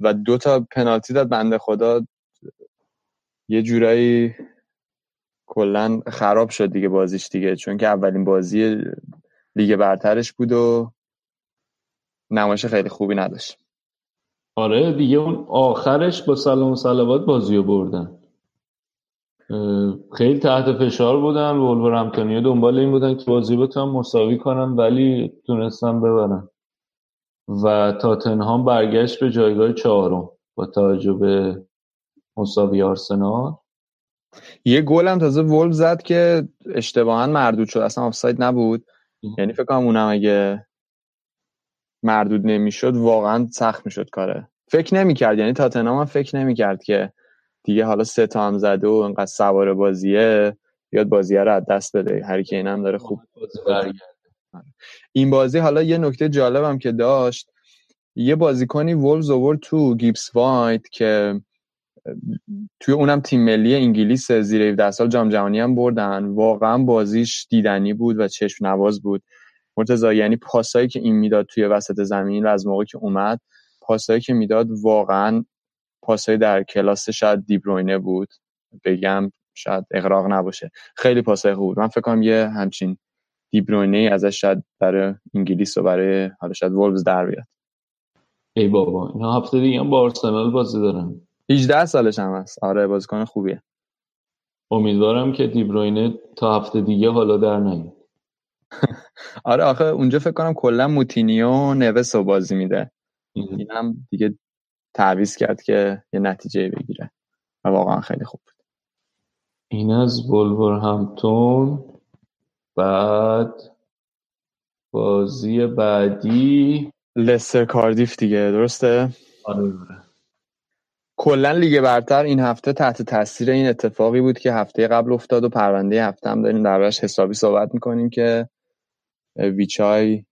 و دو تا پنالتی داد بنده خدا. یه جورایی کلا خراب شد دیگه بازیش دیگه چون که اولین بازی لیگ برترش بود و نمایش خیلی خوبی نداشت. آره دیگه اون آخرش با سلام و سلوات بازی رو بردن. خیلی تحت فشار بودن. همتونیه دنبال این بودن که بازی بتونن مساوی کنن ولی تونستن ببرن. و تاتنهام برگشت به جایگاه چهارم با توجه به مساوی آرسنال. یه گل هم تازه ولف زد که اشتباها مردود شد. اصلا آفساید نبود. یعنی فکر کنم اونم اگه مردود نمی‌شد واقعا سخت می‌شد کاره. فکر نمی‌کرد. یعنی تاتنهام هم فکر نمی‌کرد که دیگه حالا سه تا هم زده و انقدر سوار بازیه بیاد بازیه رو از دست بده. هری که هم داره خوب بازی این بازی حالا یه نکته جالبم که داشت یه بازیکنی وولز اوورد تو گیبس وایت که توی اونم تیم ملی انگلیس زیر 17 سال جام جهانی هم بردن. واقعا بازیش دیدنی بود و چشم نواز بود. مرتضی یعنی پاسایی که این می‌داد توی وسط زمین و از موقعی که اومد پاسایی که می‌داد واقعا پاسایی در کلاس شاید دیبروینه بود. بگم شاید اغراق نباشه. خیلی پاسای خوب بود. من فکر کنم یه همچین دیبروینه ازش شاید برای انگلیس و برای حالا شاید وولز در بیاد. ای بابا اینا هفته دیگه هم با آرسنال بازی دارن. 18 سالش هم هست. آره بازیکن خوبیه. امیدوارم که دیبروینه تا هفته دیگه حالا در نیاد. آره آخه اونجا فکر کنم کلا موتینیو نوس رو بازی میده. اینم دیگه تعویض کرد که یه نتیجه بگیره. و واقعا خیلی خوب بود. این از بولور همتون بعد بازی بعدی. لستر کاردیف دیگه درسته؟ آره. کلا لیگ برتر این هفته تحت تاثیر این اتفاقی بود که هفته قبل افتاد و پرونده هفته هم داریم دربارش حسابی صحبت می‌کنیم که ویچای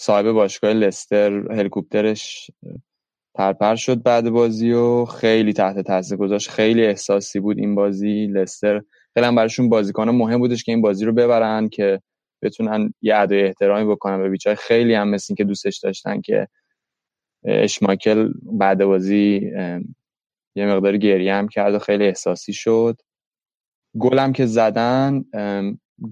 صاحب باشگاه لستر هلیکوپترش پرپر شد بعد بازی و خیلی تحت تاثیر گذاشت. خیلی احساسی بود این بازی. لستر خیلی هم براشون بازیکن مهم بودش که این بازی رو ببرن که بتونن یه ادای احترامی بکنن به ویچای خیلی هم مثل که دوستش داشتن که اشماکل بعد بازی یه مقدار گریه هم کرد و خیلی احساسی شد. گلم که زدن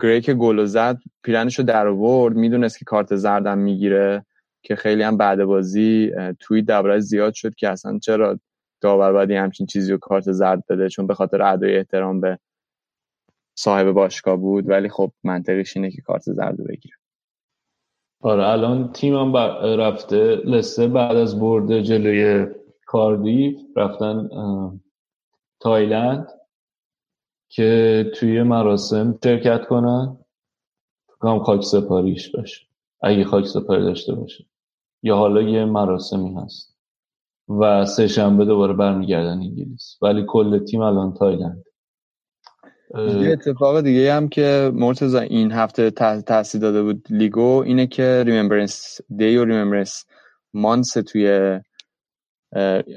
گری که گل زد پیرنشو در آورد. می‌دونست که کارت زردم می‌گیره. که خیلی هم بعد بازی توی دبرای زیاد شد که اصلا چرا داور باید همچین چیزی رو کارت زرد بده؟ چون به خاطر ادای احترام به صاحب باشگاه بود ولی خب منطقیش اینه که کارت زرد بگیره. آره الان تیمم رفته لسه بعد از برده جلوی کاردیف رفتن تایلند که توی مراسم شرکت کنن. هم خاک سپاریش باشه. اگه خاک سپاری داشته باشه. یا حالا یه مراسمی هست. و سه شنبه دوباره برمیگردن انگلیس. ولی کل تیم الان تایلند. یه اتفاق دیگه هم که مرتضی این هفته تاثیر داده بود لیگو اینه که Remembrance Day و Remembrance Month توی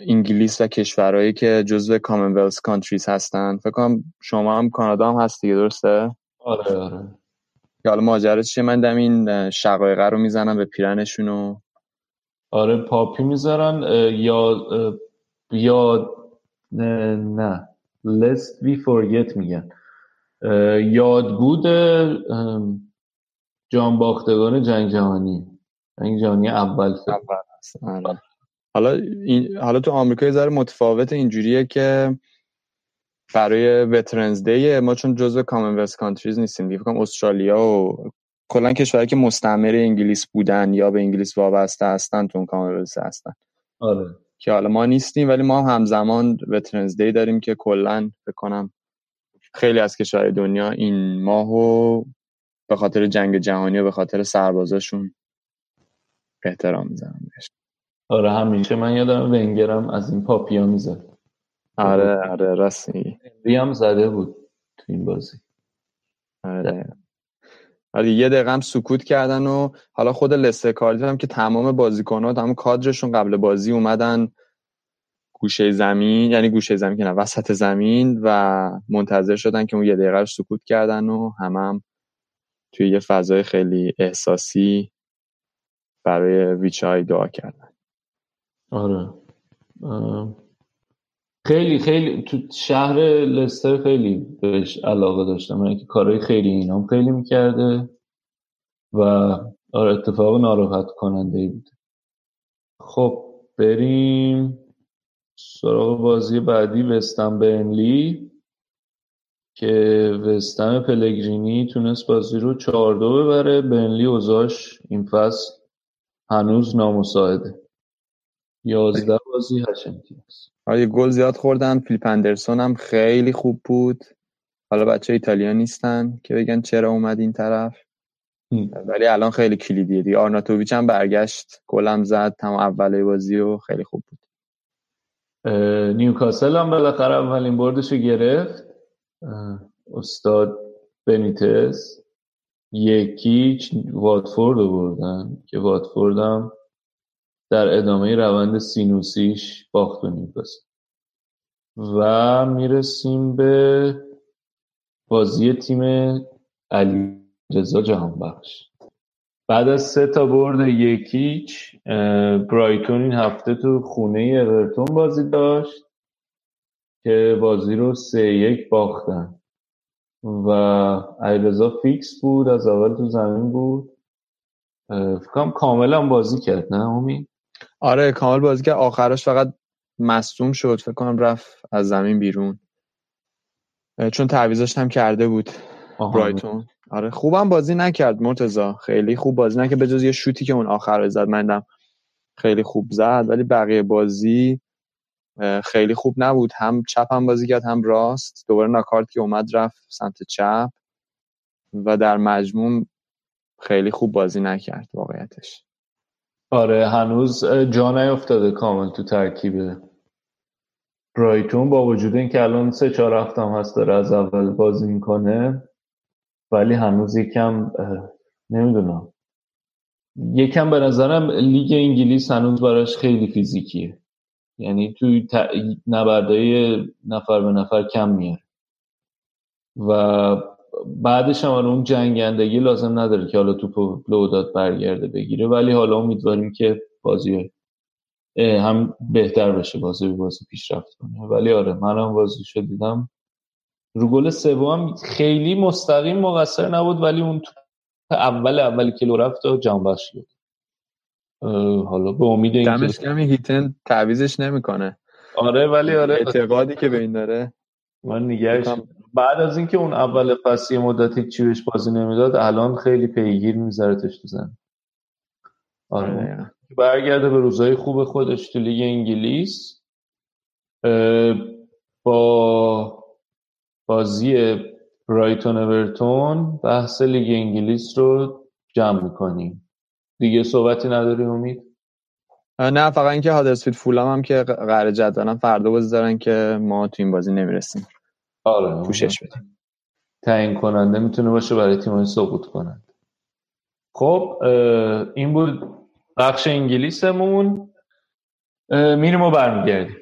انگلیس و کشورهایی که جزو کامنولز کانتریز هستن. فکر کنم شما هم کانادا هم هست دیگه درسته؟ آره آره. حالا ماجرا چیه؟ من دم این شقایقه رو می‌زنم به پیرنشون و آره پاپی می‌ذارن یا یا نه, نه. lest we forget میگن. یادبود جان باختگان جنگ جهانی. جنگ جهانی اول اول حالا این حالا تو آمریکا یه ذره متفاوت اینجوریه که برای وترنز دی ما چون جزو کامنولث کانتریز نیستیم. دیگه فکر استرالیا و کلا کشورهایی که مستعمره انگلیس بودن یا به انگلیس وابسته هستن تو کامنولث هستن. آره. که حالا ما نیستیم ولی ما همزمان وترنز دی داریم که کلا بکنم خیلی از کشورهای دنیا این ماهو به خاطر جنگ جهانی و به خاطر سربازاشون احترام بهش آره همیشه من یادم ونگرم از این پاپیا می‌زد. آره آره راستی. هم زده بود تو این بازی. آره آره یه دقیقه هم سکوت کردن و حالا خود لسه کاردیف هم که تمام بازیکنات همون کادرشون قبل بازی اومدن گوشه زمین یعنی گوشه زمین که نه وسط زمین و منتظر شدن که اون یه دقیقه رو سکوت کردن و همه هم توی یه فضای خیلی احساسی برای ویچای دعا کردن. آره. خیلی خیلی تو شهر لستر خیلی بهش علاقه داشتم. من که کارهای خیلی اینام خیلی می‌کرده و آره اتفاق ناراحت کننده بود. خب بریم سراغ بازی بعدی وستم بنلی که وستم پلگرینی تونست بازی رو چهار دو ببره. بنلی اوزاش این فصل هنوز نامساعده. یازده بازی هشت امتیاز آره گل زیاد خوردن. فیلیپ اندرسون هم خیلی خوب بود. حالا بچه ایتالیا نیستن که بگن چرا اومد این طرف. ولی الان خیلی کلیدیه دیگه. آرناتوویچ هم برگشت. گلم زد. تمام اوله بازی و خیلی خوب بود. نیوکاسل هم بالاخره اولین بردش رو گرفت استاد بنیتس یکیچ واتفورد رو بردن. که واتفورد هم در ادامه روند سینوسیش باخت به نیوکاسل و می‌رسیم به بازی تیم علی رضا جهان بخش بعد از سه تا برد یکیچ برایتون این هفته تو خونه اورتون بازی داشت که بازی رو سه یک باختن. و علیرضا فیکس بود از اول تو زمین بود. فکرم کاملا بازی کرد نه امید؟ آره کامل بازی کرد. آخرش فقط مصوم شد. فکر کنم رفت از زمین بیرون. چون تعویزش هم کرده بود. برایتون. آره خوبم بازی نکرد مرتزا خیلی خوب بازی نکرد. به جز یه شوتی که اون آخر زد مندم خیلی خوب زد. ولی بقیه بازی خیلی خوب نبود. هم چپ هم بازی کرد هم راست. دوباره ناکارت که اومد رفت سمت چپ. و در مجموع خیلی خوب بازی نکرد واقعیتش. آره هنوز جا نیفتاده کامل تو ترکیب برایتون با وجود اینکه الان سه چهار هفته هست داره از اول بازی می‌کنه ولی هنوز یکم نمی‌دونم. یکم به نظرم لیگ انگلیس هنوز براش خیلی فیزیکیه. یعنی توی ت... نبردهای نفر به نفر کم میاره و بعدش هم اون جنگندگی لازم نداره که حالا توپ لودات برگرده بگیره. ولی حالا امیدواریم که بازی هم بهتر بشه بازی به بازی پیشرفت کنه. ولی آره منم بازی شد دیدم. رو گل سوم خیلی مستقیم مقصر نبود ولی اون اول اولی که لو رفت بخش بود حالا به امید اینکه دمش کمی هیتن تعویزش نمی‌کنه. آره ولی آره. اعتقادی که به این داره. من نگهش بعد از اینکه اون اول فصلی مدتی چی بهش بازی نمی‌داد الان خیلی پیگیر میذارتش تو زن آره. برگرده به روزای خوب خودش تو لیگ انگلیس. با بازی برایتون اورتون بحث لیگ انگلیس رو جمع می‌کنیم. دیگه صحبتی نداری امید؟ نه فقط اینکه هادرسفیلد فولام هم که قرار جدولن فردا بازی دارن که ما تو این بازی نمی‌رسیم. آره پوشش بدیم تعیین کننده می‌تونه باشه برای تیم‌های سقوط کنند خب این بود بخش انگلیسمون. میریم و برمیگردیم.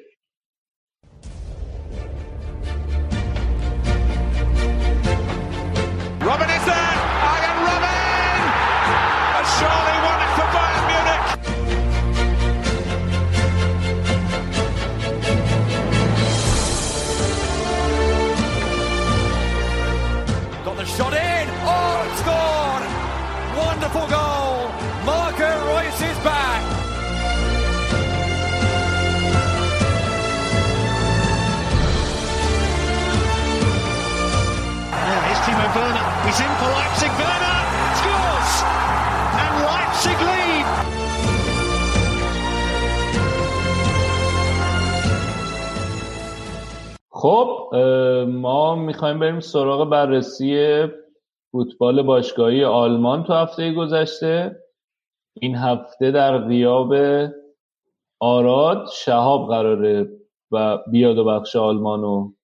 خب ما می‌خوایم بریم سراغ بررسی فوتبال باشگاهی آلمان تو هفته گذشته. این هفته در غیاب آراد شهاب قراره و بیاد و بخش آلمان رو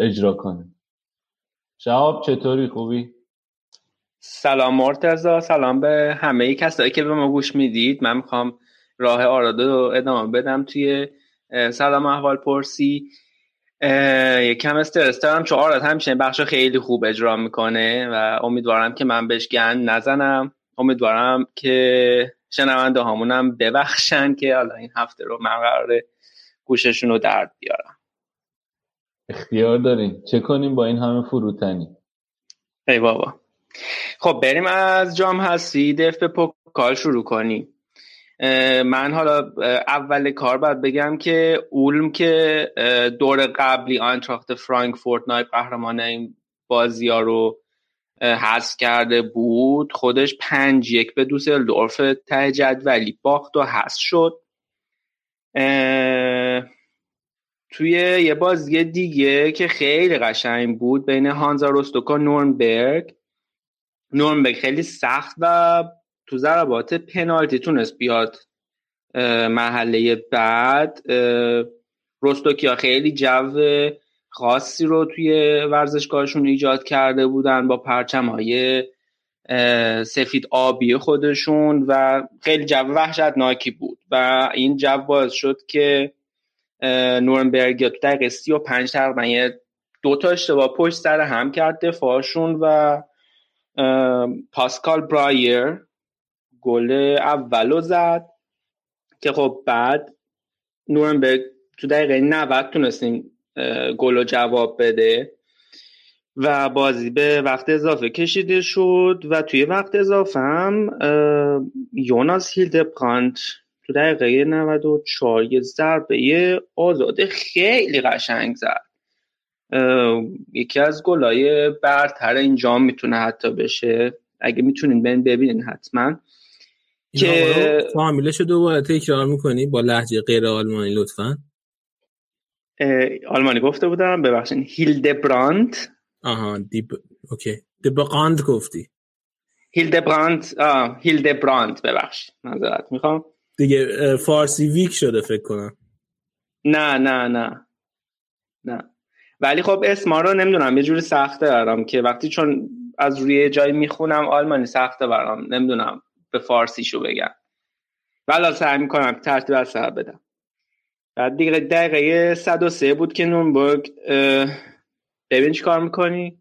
اجرا کنه. شهاب چطوری؟ خوبی؟ سلام مرتزا سلام به همه کسایی که به ما گوش می‌دید. من می‌خوام راه آراده رو ادامه بدم. توی سلام احوال پرسی. یکم استرس دارم. چون آراد همیشه بخش خیلی خوب اجرا می‌کنه و امیدوارم که من بهش گند نزنم. امیدوارم که شنونده هامونم ببخشن که حالا این هفته رو من قراره گوششون رو درد بیارم. اختیار داریم چه کنیم با این همه فروتنی؟ ای بابا. خب بریم از جام هستی. دف به پوکال شروع کنیم. من حالا اول کار باید بگم که اولم که دور قبلی آنتراخت فرانکفورت نایب قهرمان این بازی ها رو حذف کرده بود خودش پنج یک به دوسلدورف ته جدولی باخت و حذف شد. توی یه بازی دیگه که خیلی قشنگ بود بین هانزا روستوک و نورنبرگ. نورنبرگ خیلی سخت و تو ضربات پنالتی تونست بیاد محله بعد روستوکیا خیلی جو خاصی رو توی ورزشگاهشون ایجاد کرده بودن با پرچم های سفید آبی خودشون و خیلی جو وحشتناکی بود و این جو باعث شد که نورنبرگ تو دقیقه سی و پنج تقریبا یه دو تا اشتباه پشت سر هم کرد دفاعشون و پاسکال برایر گل اولو زد که خب بعد نورنبرگ تو دقیقه 90 تونستیم گل جواب بده و بازی به وقت اضافه کشیده شد و توی وقت اضافه هم یوناس هیلدبرانت تو دقیقه 94 یه ضربه آزاده خیلی قشنگ زد. یکی از گلای برتر اینجا می‌تونه حتی بشه. اگه می‌تونین بین ببینین حتما. که فامیلش دوباره تکرار می‌کنی با لهجه غیر آلمانی لطفا؟ آلمانی گفته بودم ببخشین هیلدبراند آها دیب okay. دبراند گفتی. هیلدبراند آه هیلدبراند ببخش معذرت می‌خوام. دیگه فارسی weak شده فکر کنم. نه نه نه. نه. ولی خب اسما رو نمی‌دونم یه جوری سخته برام که وقتی چون از روی جایی می‌خونم آلمانی سخته برام نمی‌دونم. به فارسیشو بگم. ولی سعی می‌کنم ترتیب از سر بدم. بعد دیگه دقیقه 103 بود که نورنبرگ ببین چی کار می‌کنی؟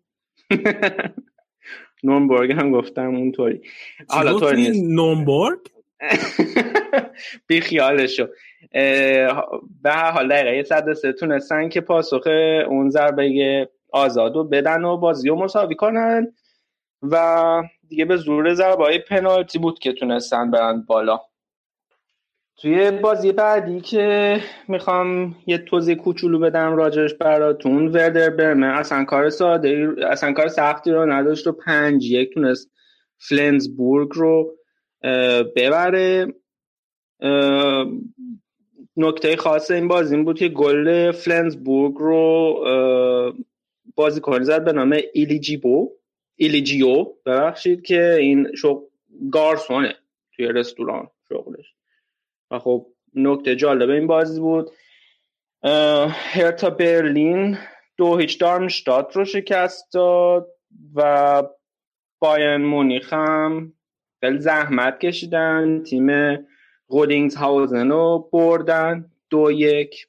نورنبرگ هم گفتم اونطوری. حالا نیست. نورنبرگ بی خیالشو. به هر حال دقیقه 103 تونستن که پاسخ اون ضربه آزادو بدن و بازی رو مساوی کنن. و دیگه به زور ضربه پنالتی بود که تونستن برن بالا. توی بازی بعدی که می‌خوام یه توضیح کوچولو بدم راجش براتون وردر برمه اصلا کار ساده اصلا کار سختی رو نداشت و پنج یک تونست فلنزبورگ رو ببره. نکته خاص این بازی این بود که گل فلنزبورگ رو بازیکن زد به نام ایلیجیبو. ایلیجیو ببخشید که این شغل گارسونه توی رستوران شغلش. و خب نکته جالب این بازی بود. هرتا برلین دو هیچ دارمشتات رو شکست داد و باین مونیخ هم خیلی زحمت کشیدن. تیم رودینگز هاوزن رو بردن دو یک.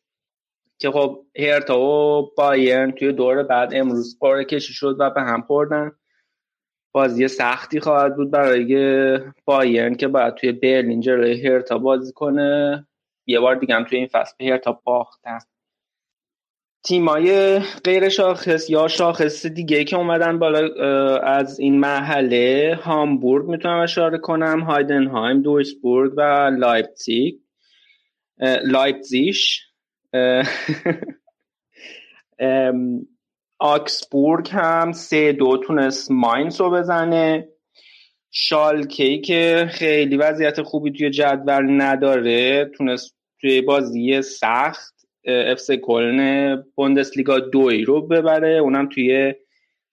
که خب هرتا و بایرن توی دور بعد امروز قرعه کشی شد و به هم خوردن. بازی سختی خواهد بود برای بایرن که باید توی برلین جلوی هرتا بازی کنه. یه بار دیگه هم توی این فصل به هرتا باختن. تیمای غیر شاخص یا شاخص دیگه که اومدن بالا از این محله هامبورگ می‌تونم اشاره کنم هایدنهایم دویسبورگ و لایپزیگ. لایپزیش آگسبورگ هم سه دو تونست ماینز رو بزنه. شالکی که خیلی وضعیت خوبی توی جدول نداره. تونست توی بازی سخت افس کلن بوندسلیگا دوی رو ببره. اونم توی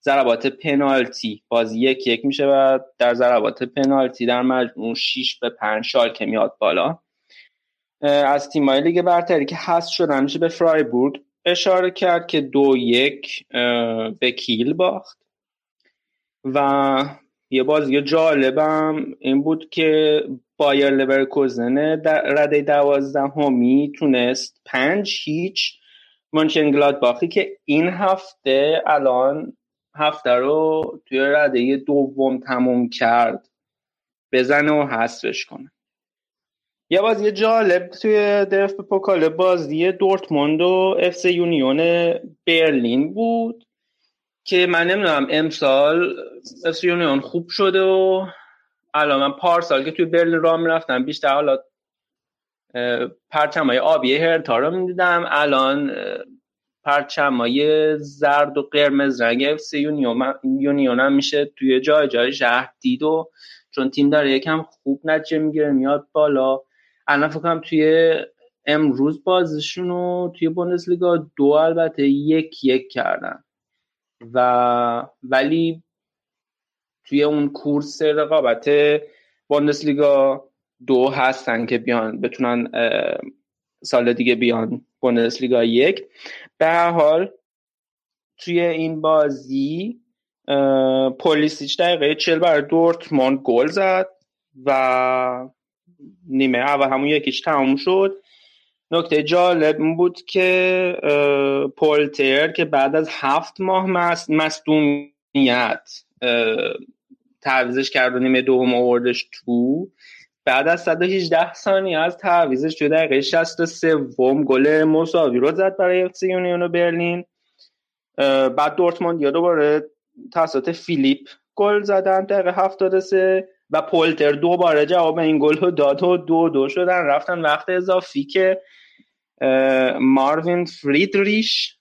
ضربات پنالتی. بازی یک یک میشه و در ضربات پنالتی در مجموع 6 به 5 شالکه میاد بالا. از تیمای لیگ برتری که هست شدن میشه به فرایبورگ. اشاره کرد که دو یک به کیل باخت. و یه بازی جالبم این بود که بایر لورکوزن رده دوازده همی تونست پنج هیچ منشن باخی که این هفته الان هفته رو توی رده دوم تموم کرد بزنه و حذفش کنه. یه بازی جالب توی DFB Pokal بازی دورتموند و اف سی یونیون برلین بود که من نمی‌دونم امسال اف سی یونیون خوب شده و الان من پارسال که توی برلین راه می‌رفتم بیشتر حالا پرچم های آبی هرتا رو می‌دیدم. الان پرچم های زرد و قرمز رنگ اف سی یونیون, یونیون هم میشه توی جای جای شهر دید و چون تیم داره یکم خوب نتیجه می‌گیره میاد بالا. الان فکرم توی امروز بازشون رو توی بوندسلیگا دو البته یک یک کردن. و ولی توی اون کورس رقابت بوندسلیگا دو هستن که بیان بتونن سال دیگه بیان بوندسلیگا یک. به هر حال توی این بازی پولیسیچ دقیقه چل برای دورتموند گل زد و نیمه اول همون یکیش تموم شد. نکته جالب بود که پولتر که بعد از هفت ماه مصدومیت تعویضش کرد و نیمه دوم آوردش تو بعد از 118 ثانیه از تعویضش توی دقیقه 63 گل مساوی رو زد برای اف سی یونیون و برلین. بعد دورتموند یا دوباره توسط فیلیپ گل زدن دقیقه 73 و پولتر دوباره جواب این گل رو داد و دو دو شدن. رفتن وقت اضافی که ماروین فریدریش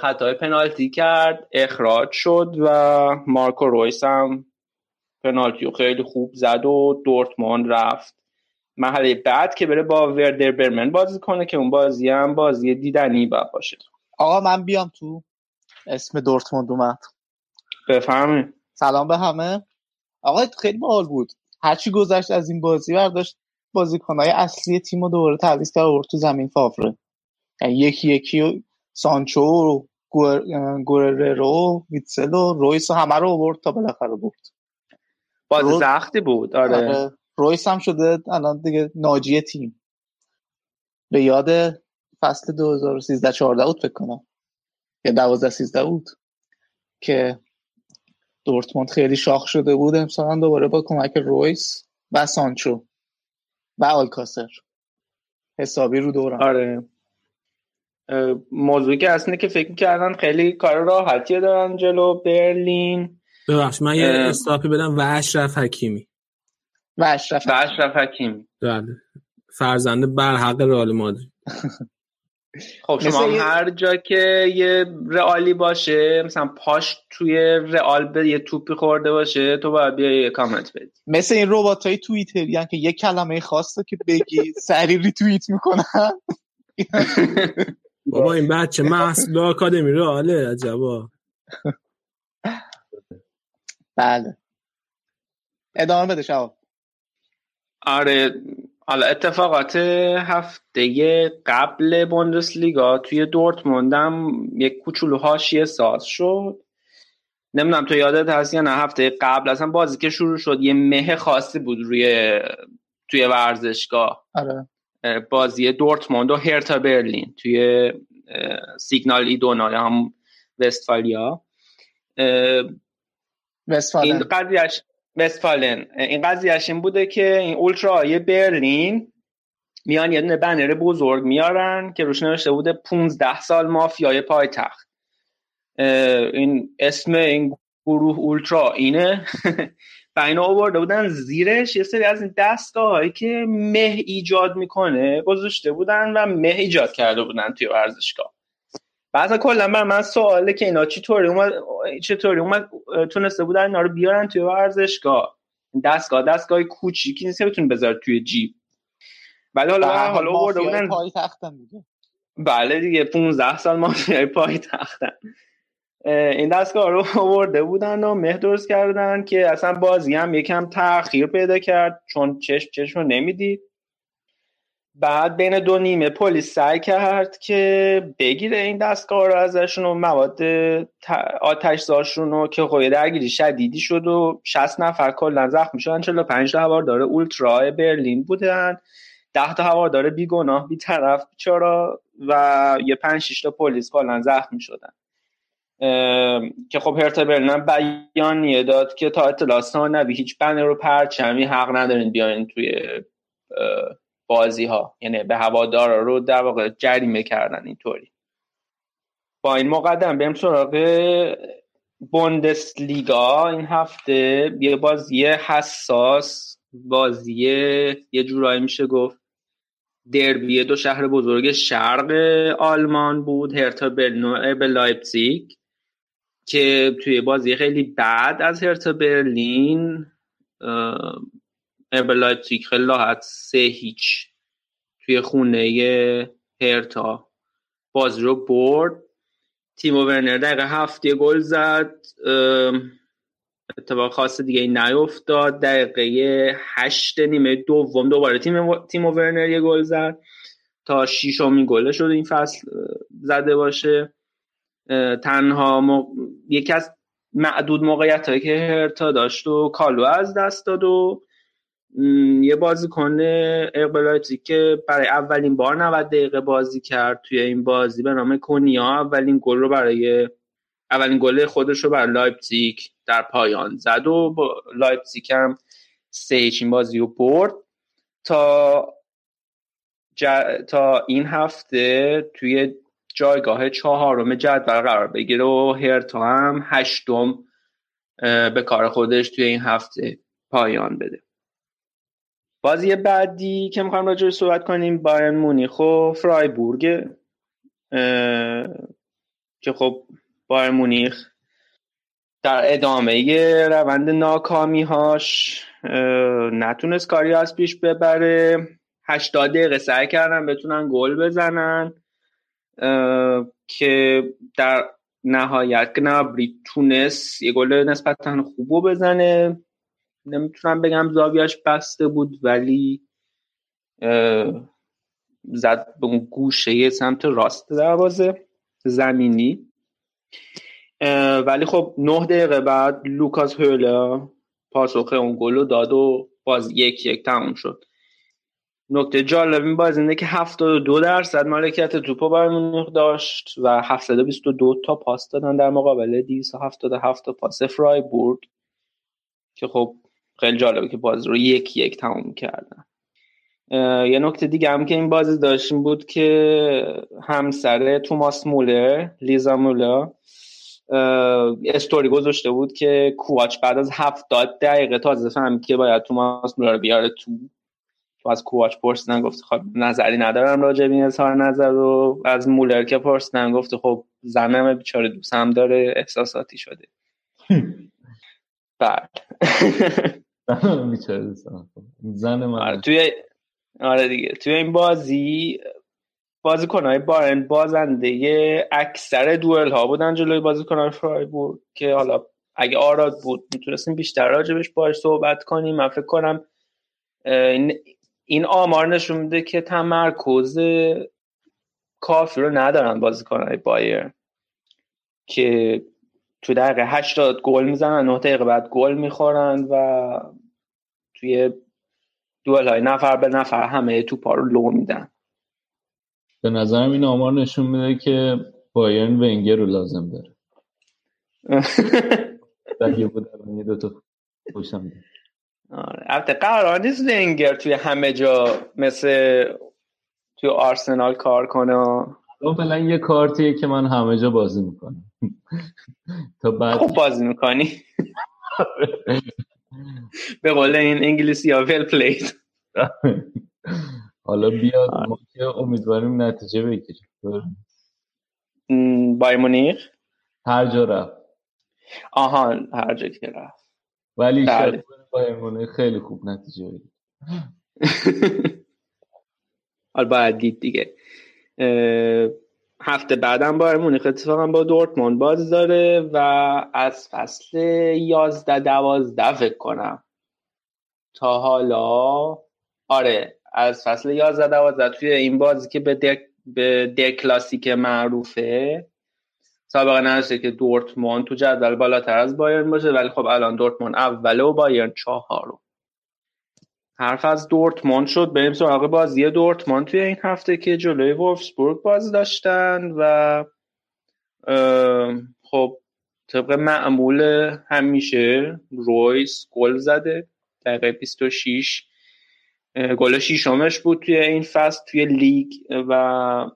خطای پنالتی کرد اخراج شد و مارکو رویس هم پنالتی خیلی خوب زد و دورتموند رفت. محله بعد که بره با وردر برمن بازی کنه که اون بازی هم بازی دیدنی باید باشه. آقا من بیام تو. اسم دورتموند اومد. بفهمی سلام به همه. آقا خیلی باحال بود. هرچی گذشت از این بازی برداشت بازیکنهای اصلی تیم رو دوباره تعویض کرد تو زمین فاوره یعنی یکی یکی سانچو گوررو ویتسل و رویس همه رو آورد تا بالاخره برد. بازی رو... سختی بود آره. آره. رویس هم شده الان دیگه ناجی تیم. به یاد فصل 2013 14 بود فکر کنم. یا 12 13 بود که دورتموند خیلی شاخ شده بود امسال دوباره با کمک رویس و سانچو و آلکاسر حسابی رو دوران. آره. موضوعی که اصلا که فکر کردن خیلی کار راحتی دارن جلو برلین. ببخش من یه استاپی بدم و اشرف حکیمی. و اشرف و اشرف حکیمی. بله. فرزنده برحق رئال مادرید. خب شما هر جا که یه رئالی باشه مثلا پاش توی رئال به یه توپی خورده باشه تو باید بیا یه کامنت بدی. مثل این ربات های توییتری که یه کلمه خاصه که بگی سریع ریتوییت می‌کنن. بابا این بچه محصول آکادمی رئاله عجبا. بله. ادامه بده شباب. آره حالا اتفاقات هفته قبل بوندسلیگا توی دورتموند هم یک کوچولو حاشیه ساز شد. نمی‌دونم تو یادت هست یا نه هفته قبل اصلا بازی که شروع شد یه مه خاصی بود روی توی ورزشگاه. آره. بازی دورتموند و هرتا برلین توی سیگنال ایدونا یا هم وستفالیا. این قضیهش وستفالن. این قضیهش این بوده که این اولترای برلین میان یه دونه بنر بزرگ میارن که روش نوشته بوده 15 سال مافیای پایتخت. این اسم این گروه اولترا اینه. و اینا آورده بودن زیرش یه سری از این دستگاه هایی که مه ایجاد می‌کنه گذاشته بودن و مه ایجاد کرده بودن توی ورزشگاه. بعضا کلا بر من سواله که اینا چطوری اومد چطوری اومد تونسته بودن اینا رو بیارن توی ورزشگاه. دستگاه دستگاه کوچیکی نیست بتون بذار توی جیب. ولی حالا حالا آورده بودن پای تختن دیگه. بله دیگه 15 سال مافیای پای تختن این دستگاه رو آورده بودن و مه درست کردن که اصلا بازی هم یکم تاخیر پیدا کرد چون چشم چشم رو نمی‌دید. بعد بین دو نیمه پلیس سعی کرد که بگیره این دستگاه رو ازشون و مواد آتش زاشون رو که خب درگیری شدیدی شد و 60 نفر کلا زخمی شدن. 45 تا هواردار اولترا برلین بودن. 10 تا هواردار بیگناه بیطرف بیچارا و یه 5 6 تا پلیس کلا زخمی شدن. که خب هرتا برلین بیانیه داد که تا اطلاع ثانوی هیچ بنر رو پرچمی حق ندارین بیاین توی بازی ها یعنی به هوادارا رو در واقع جریمه کردن اینطوری. با این مقدم بریم سراغ لیگا این هفته یه بازی حساس بازی یه جورایی میشه گفت دربی دو شهر بزرگ شرق آلمان بود هرتا برلین به لایپزیگ که توی بازی خیلی بعد از هرتا برلین آر بی لایپزیگ خیلی راحت. سه هیچ توی خونه هرتا. بازی رو برد. تیمو ورنر دقیقه هفت گل زد. اتفاق خاص دیگه نیفتاد. دقیقه هشت نیمه دوم دوباره تیم تیمو ورنر یه گل زد. تا شیشمین گلش رو این فصل زده باشه. تنها م... یکی از معدود موقعیت هایی که هرتا داشت و کالو از دست داد و یه بازیکن اقبالاتی که برای اولین بار 90 دقیقه بازی کرد توی این بازی به نام کنیا اولین گل رو برای اولین گل خودش رو برای لایپزیگ در پایان زد و لایپزیگ هم سه این بازی رو برد. تا تا این هفته توی جایگاه چهارم جدول قرار بگیره و هرتا هم هشتم به کار خودش توی این هفته پایان بده. بازی بعدی که می‌خوایم راجع صحبت کنیم بایرن مونیخ و فرایبورگ که خب بایرن مونیخ در ادامه روند ناکامی هاش نتونست کاری از پیش ببره. 80 دقیقه سعی کردن بتونن گل بزنن که در نهایت گنابری تونست یه گل نسبتا خوبو بزنه. نمی‌تونم بگم زاویش بسته بود ولی زد به اون گوشه سمت راست دروازه زمینی. ولی خب نه دقیقه بعد لوکاس هولا پاسخ اون گل داد و باز یک یک تموم شد. نکته جالب این باز اینه که 72 درصد مالکیت توپو برای داشت و 722 تا پاس دادن در مقابل 277 تا پاس فرایبورگ که خب خیلی جالبه که بازی رو یک یک تموم کردن. یه نکته دیگه هم که این بازی داشتیم بود که همسر توماس مولر لیزا مولر استوری گذاشته بود که کوواچ بعد از هفتاد دقیقه تازه فهمید که باید توماس مولر بیاره تو. تو از کوواچ پرسیدن گفت خب نظری ندارم راجع به این اظهار نظر رو. از مولر که پرسیدن گفت خب زنم بیچاره دوستم داره احساساتی شده. بعد. زن. من. آره توی آره دیگه. توی این بازی بازیکنهای بارن بازنده اکثر دوئل ها بودن جلوی بازیکنهای فرایبورگ که حالا اگه آراد بود می‌تونستیم بیشتر راجبش باش صحبت کنیم. من فکر کنم این آمار نشون میده که تمرکز کافی رو ندارن بازیکنهای بایر که تو دقیقه 80 گل می‌زنن 9 دقیقه بعد گل می‌خورن و توی دوئل های نفر به نفر همه توپا رو لو میدن. به نظرم این آمار نشون میده که بایرن ونگر رو لازم داره. دیگه بود یه دوتا خوشم آره. البته قرار نیست ونگر توی همه جا مثل توی آرسنال کار کنه فعلا یه کارتیه که من همه جا بازی می‌کنم. تا بعد خوب بازی می‌کنی. به قول این انگلیسی ها ویل پلید حالا بیاد ما که امیدواریم نتیجه بگیریم. بای مونیخ؟ هر جا رفت. آها هر جا که رفت. ولی شاید بای مونیخ خیلی خوب نتیجه بگیریم حالا باید دید دیگه. هفته بعدم بایر مونیخ اتفاقا با دورتموند باز داره و از فصل 11 12 فکر کنم. تا حالا آره از فصل 11 12 توی این بازی که به در, به در کلاسیک معروفه. سابقه نداشته که دورتموند تو جدول بالاتر از بایرن باشه ولی خب الان دورتموند اوله و بایرن چهارم حرف از دورتموند شد. بریم سراغ بازی دورتموند توی این هفته که جلوی وولفسبورگ بازی داشتن و خب طبق معمول همیشه رویس گل زده. دقیقه 26 گل شیشمش بود توی این فصل توی لیگ و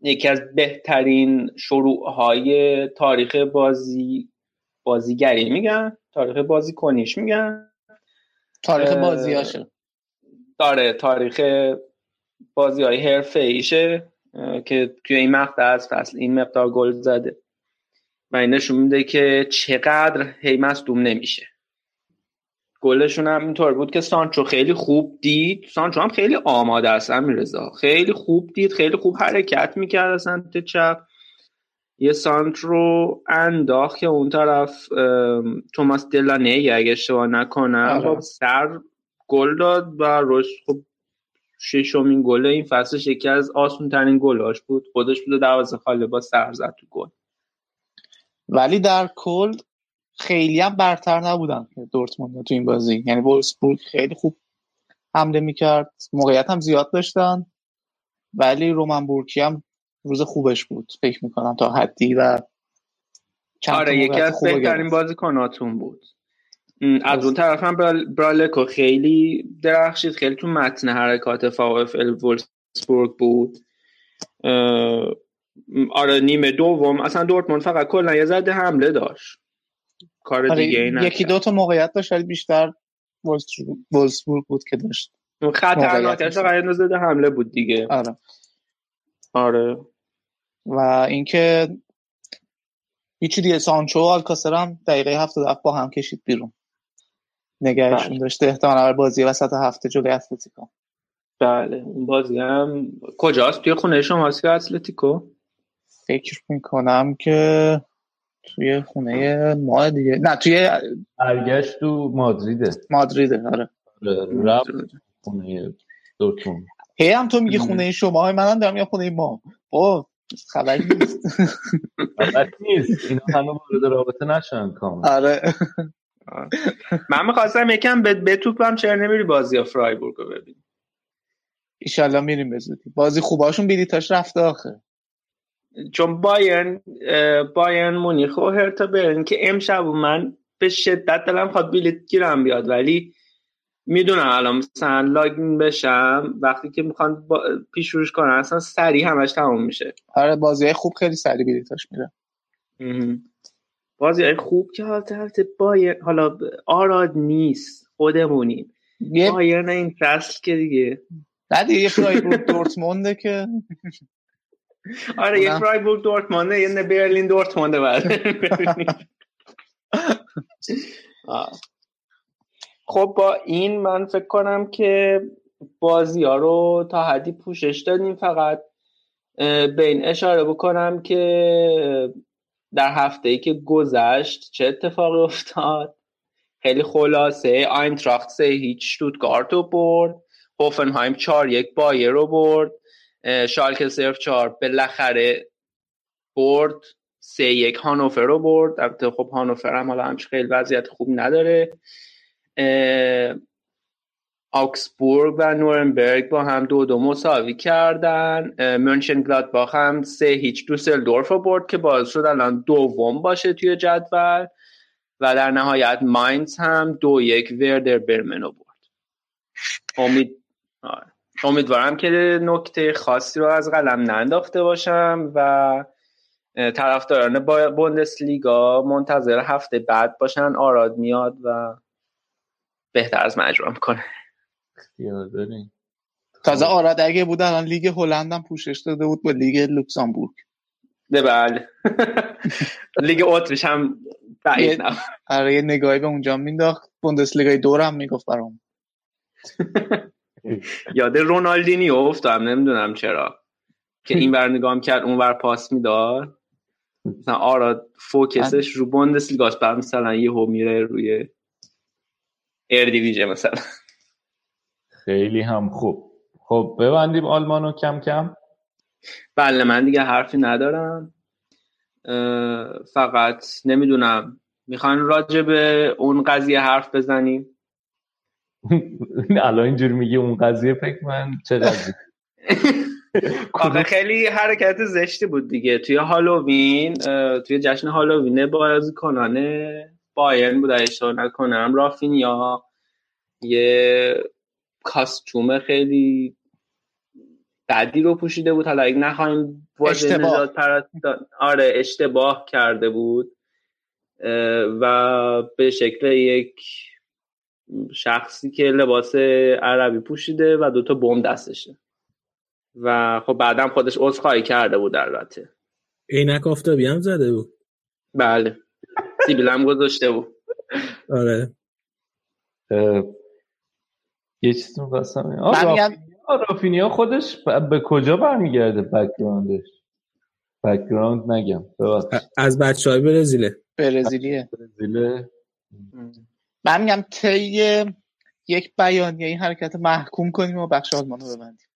یکی از بهترین شروع های تاریخ بازی بازیگری میگن. تاریخ بازی کنیش میگن. تاریخ بازی هاشه داره تاریخ بازی های حرفه ایشه که توی این مقطع از فصل این مقدار گل زده. و این نشون میده که چقدر هی مصدوم نمیشه. گلشون هم اینطور بود که سانچو خیلی خوب دید. سانچو هم خیلی آماده است میرزا خیلی خوب دید خیلی خوب حرکت می‌کرد از سمت چپ. یه سانت رو انداخت که اون طرف توماس دلانه اگه اشتباه نکنم آره. سر گل داد و روش خب ششمین گل این فصلش یکی از آسون ترین گلاش بود. خودش بود دروازه خاله با سر زد تو گل. ولی در کل خیلی هم برتر نبودن دورتموند تو این بازی. یعنی وولسبورگ خیلی خوب حمله می‌کرد موقعیت هم زیاد داشتن ولی رومن بورکی هم روز خوبش بود. فکر می‌کنم تا حدی و آره یکی از بهترین بازیکناتون بود. از اون طرف هم برالکو خیلی درخشید خیلی تو متن حرکات فاوفل وولسبورگ بود. آره نیمه دوم. اصلا دورتموند فقط کلا یه زده حمله داشت. کار آره دیگه این یکی دو تا موقعیت داشت ولی بیشتر وولسبورگ بود که داشت خطرناکش فقط زده حمله بود دیگه. آره. آره. و اینکه هیچی دیگه سانچو و آلکاسر هم دقیقه هفته دفت با هم کشید بیرون. نگهشون بله. داشته احتمالا بازی وسط هفته جلوی اتلتیکو. بله اون بازی هم کجاست؟ توی خونه شما که اتلتیکو؟ فکر می‌کنم که توی خونه ما دیگه نه توی برگشت تو مادریده. مادریده آره, آره، رفت خونه دورتموند. هی هم تو میگی خونه شما های منم دارم یا خونه ما. با خبری نیست. خبری نیست. اینا هنو وارد رابطه نشن کامل. آره. من می‌خواستم یکم به توپم چرا نمیری بازی فرایبورگ رو ببین ایشالله میریم به زودی. بازی خوباشون بیلیتاش رفته آخه. چون بایرن بایرن مونیخ و هرتا برن که امشب من به شدت دلم خواد بیلیت گیرم بیاد. ولی می‌دونم الان مثلا لاگین بشم وقتی که می‌خوان با... پیش روش کنن اصلا سریع همش تموم میشه. آره بازی خوب خیلی سریع بیلیتاش میره. بازی خوب که حالت بایر حالا آراد نیست خودمونیم. یه... بایر این فصل که دیگه. نه دیگه یه فرایبورگ دورتمونده که. آره یه فرایبورگ دورتمونده یه برلین دورتمونده بعد. خب با این من فکر کنم که بازی ها رو تا حدی پوشش دادیم فقط. به این اشاره بکنم که در هفته ای که گذشت چه اتفاقی افتاد؟ خیلی خلاصه آینتراخت سه هیچ شتوتگارت رو برد هوفنهایم چار یک بایر رو برد شالکه صرف چهار بالاخره برد سه یک هانوفر رو برد. البته خب هانوفر هم حالا همچه خیلی وضعیت خوب نداره. آکسبورگ و نورنبرگ با هم دو دو مساوی کردن. منشن گلادباخ هم سه هیچ دوسلدورف رو برد که باعث شد الان دوم باشه توی جدول. و در نهایت ماینز هم دو یک وردر برمن رو برد. امید آره. امیدوارم که نکته خاصی رو از قلم ننداخته باشم و طرفداران بوندس لیگا منتظر هفته بعد باشن آراد میاد و بهتر از مجرم کنه تازه آراد اگه بود الان لیگ هلند هم پوشش داده بود با لیگ لوکزامبورگ. نه بله. لیگ اتریش هم بعید آره یه نگاهی به اونجا مینداخت. بوندس لیگای دو هم می‌گفت برام. یاد رونالدینیو افتادم نمی‌دونم چرا. که این بر نگاه کرد اون بر پاس می‌داد. مثلا آراد focus ش رو بوندس لیگاست بعد مثلا یه هو میره روی ایر دیویژه مثلا. خیلی هم خوب. خب ببندیم آلمانو کم کم. بله من دیگه حرفی ندارم. فقط نمی‌دونم. می‌خوان راجع به اون قضیه حرف بزنیم؟ الان اینجور میگه اون قضیه فکر من چه آخه خیلی حرکت زشتی بود دیگه. توی هالووین توی جشن هالووین بازی کنانه. بایرن بود اشتباه نکنم. رافینیا یه کاستوم خیلی بدی رو پوشیده بود. حالا اگه نخواهیم اشتباه. آره اشتباه کرده بود. و به شکل یک شخصی که لباس عربی پوشیده و دوتا بم دستشه. و خب بعدم خودش عذرخواهی کرده بود البته. عینک آفتابی هم زده بود. بله. سیبیل هم گذاشته بود. آره. یه چیز می‌خواستم رافینیا خودش به کجا برمیگرده background ش background نگم از بچه های برزیله. برزیلیه. برزیله؟ من میگم طی یک بیانیه این حرکت محکوم کنیم و بخش آلمان رو ببندیم.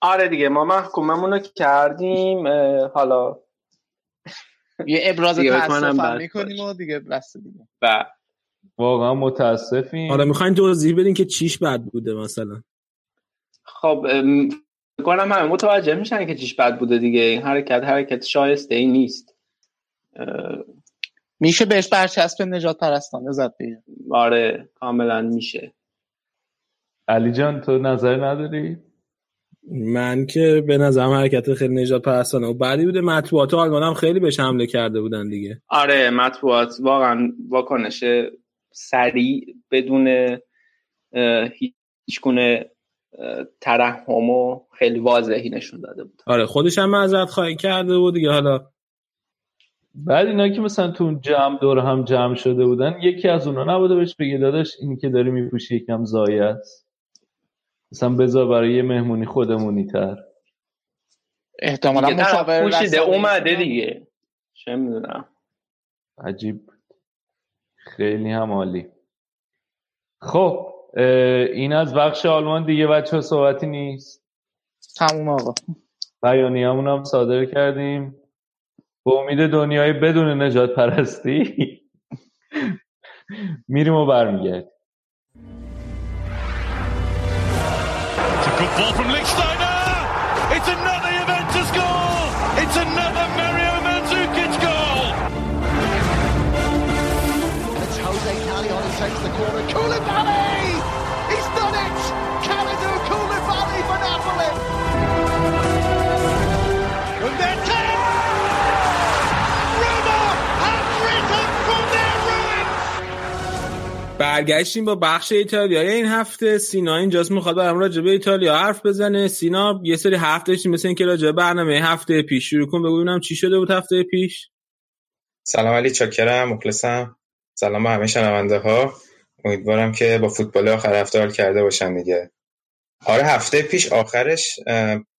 آره دیگه ما محکوممون رو کردیم حالا یه ابراز تاسف می‌کنیم و دیگه بس دیگه. و واقعا متاسفیم. آره می‌خواین توضیح بدین که چیش بد بوده مثلا؟ خب کنم همه متوجه میشن که چیش بد بوده دیگه. این حرکت حرکت شایسته ای نیست. میشه بهش برچسب نجات پرستانه زد دیگه. آره کاملا میشه. علی جان تو نظر نداری؟ من که به نظرم حرکت خیلی نجات پرستانه. و بعدی بوده مطبوعات آلمان هم خیلی بهش حمله کرده بودن دیگه. آره مطبوعات واقعا واکنش سریع بدون هیچ گونه ترحم و خیلی واضحی نشون داده بود. آره خودش هم معذرت خواهی کرده بود دیگه حالا. بعد اینا که مثلا تو اون جمع دور هم جمع شده بودن یکی از اونا نبوده بهش بگه داداش اینی که داری میپوشی یکم زایه است. مثلا بذار برای یه مهمونی خودمونی تر. احتمالا مشاور پوشیده اومده دیگه. چه می‌دونم. عجیب. خیلی هم عالی. خب این از بخش آلمان دیگه بچه صحبتی نیست. تموم آقا. بیانی هم صادر کردیم. به امید دنیای بدون نجات پرستی. میریم و برمیگردیم. Good ball from Lickstone. برگشتیم با بخش ایتالیایی این هفته. سینا اینجاست می‌خواد برام راجع به ایتالیا حرف بزنه. سینا یه سری حرف داشتیم مثل اینکه راجع برنامه هفته پیش. شروع کن ببینم چی شده بود هفته پیش. سلام علی چاکرم مخلصم. سلام به همه شنونده ها امیدوارم که با فوتبال آخر هفته حال کرده باشن دیگه. آره هفته پیش آخرش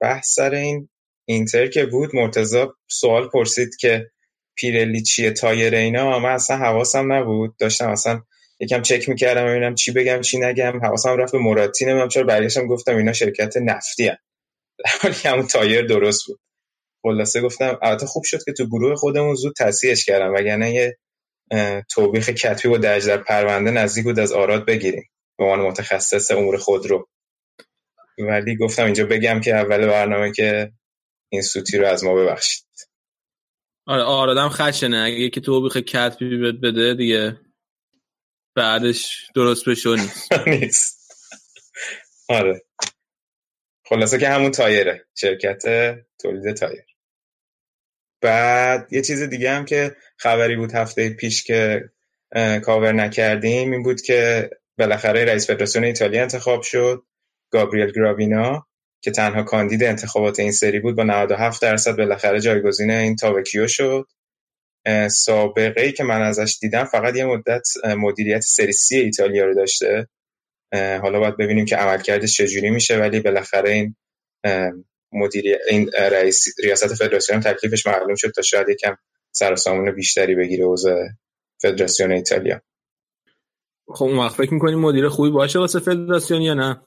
بحث سر این اینتر که بود. مرتضی سوال پرسید که پیرلی چیه تایر اینا. من اصلا حواسم نبود. داشتم اصلا یکم چک می‌کردم ببینم چی بگم چی نگم. حواسم رفت به موراتی نمی‌دونم چرا. برگشتم گفتم اینا شرکت نفتی حالی همون تایر درست بود. خلاصه گفتم البته خوب شد که تو گروه خودمون زود تصحیحش کردم وگرنه یه توبیخ کتبی و درج در پرونده نزدیک بود از آراد بگیریم. به عنوان متخصص امور خودرو. ولی گفتم اینجا بگم که اول برنامه که این سوتی رو از ما ببخشید. آره آرادم خشنه. اگه یکی توبیخ کتبی بده دیگه. بعدش درست بشو نیست. آره. خلاصه که همون تایره. شرکت تولید تایر. بعد یه چیز دیگه هم که خبری بود هفته پیش که کاور نکردیم این بود که بالاخره رئیس فدراسیون ایتالیا انتخاب شد گابریل گراوینا که تنها کاندید انتخابات این سری بود با 97 درصد بالاخره جایگزین این تاوکیو شد. سابقه ای که من ازش دیدم فقط یه مدت مدیریت سری سی ایتالیا رو داشته. حالا باید ببینیم که عملکردش چجوری میشه ولی بالاخره این مدیر این رئیس ریاست فدراسیون تکلیفش معلوم شد تا شاید یکم سر و سامون بیشتری بگیره اوضاع فدراسیون ایتالیا. خب اون وقت فکر می‌کنی مدیر خوبی باشه واسه فدراسیون یا نه؟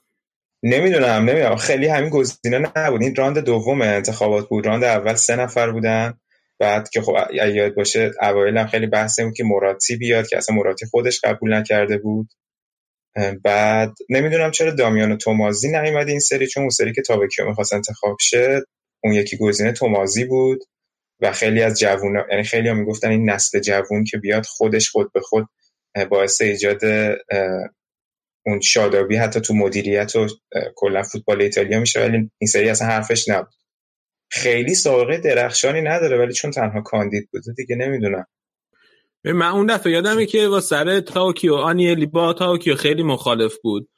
نمی‌دونم نمی‌دونم. خیلی همین گزینه نبود. این راند دوم انتخابات بود. راند اول سه نفر بودن. بعد که خب یاد باشه اوایل هم خیلی بحث بود که مراتی بیاد که اصلا مراتی خودش قبول نکرده بود. بعد نمی‌دونم چرا دامیان و تومازی نیومد این سری چون اون سری که تابکیو می‌خواست انتخاب شه اون یکی گزینه تومازی بود و خیلی از جوون یعنی خیلی ها می‌گفتن این نسل جوون که بیاد خودش خود به خود باعث ایجاد اون شادابی حتی تو مدیریت و کلا فوتبال ایتالیا میشه. ولی این سری اصلا حرفش نبود. خیلی سابقه درخشانی نداره ولی چون تنها کاندید بوده دیگه نمی‌دونم. من اون دفعه یادمه که با سر تاوکیو آنیلی با تاوکیو خیلی مخالف بود.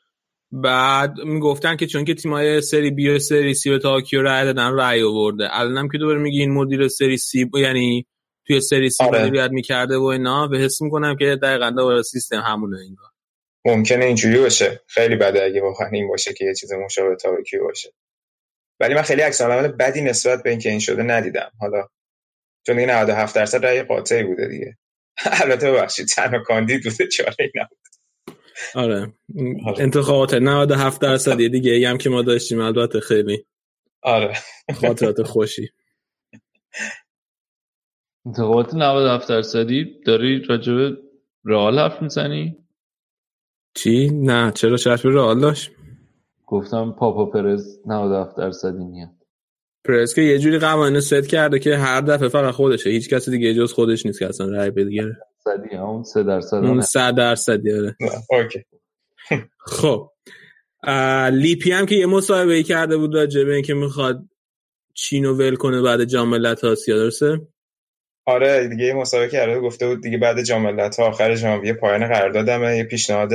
بعد می‌گفتن که چون که تیمای سری بی و سری سی و تاوکیو رای دادن رای آورده. الانم که دوباره میگی این مدیر سری سی یعنی توی سری سی آره. مدیریت می‌کرده و اینا به حس می‌کنم که دقیقا دوباره سیستم همونه اینگاه ممکنه اینجوری باشه. خیلی بده اگه واقعا این باشه که یه چیز مشابه تاکیو باشه. ولی من خیلی عکس العمل بدی نسبت به اینکه این شده ندیدم. حالا چون این 97 درصد رای قاطعی بوده دیگه. البته ببخشید تنها کاندید بوده چاره نبود. آره. انتخابات 97 درصد دیگه هم که ما داشتیم البته خیلی. آره. خاطرات خوشی. انتخابات 97 درصدی؟ داری راجب رئال حرف می‌زنی؟ چی؟ نه چرا چرا رئال داشت؟ گفتم پاپا پرز 97 درصدی میاد. پرز که یه جوری قوانین ست کرده که هر دفعه فقط خودشه. هیچ کسی دیگه جز خودش نیست که اصلا رای درصدی اون 3 درصد اون 100 درصدی آره. اوکی. خب. لیپی هم که یه مصاحبه ای کرده بود راجع به اینکه می‌خواد چینو ول کنه بعد جام ملت آسیا درسته؟ آره دیگه یه مسابقه کرده گفته بود دیگه بعد جام ملت آخر ژانویه پایان قراردادمه یه پیشنهاد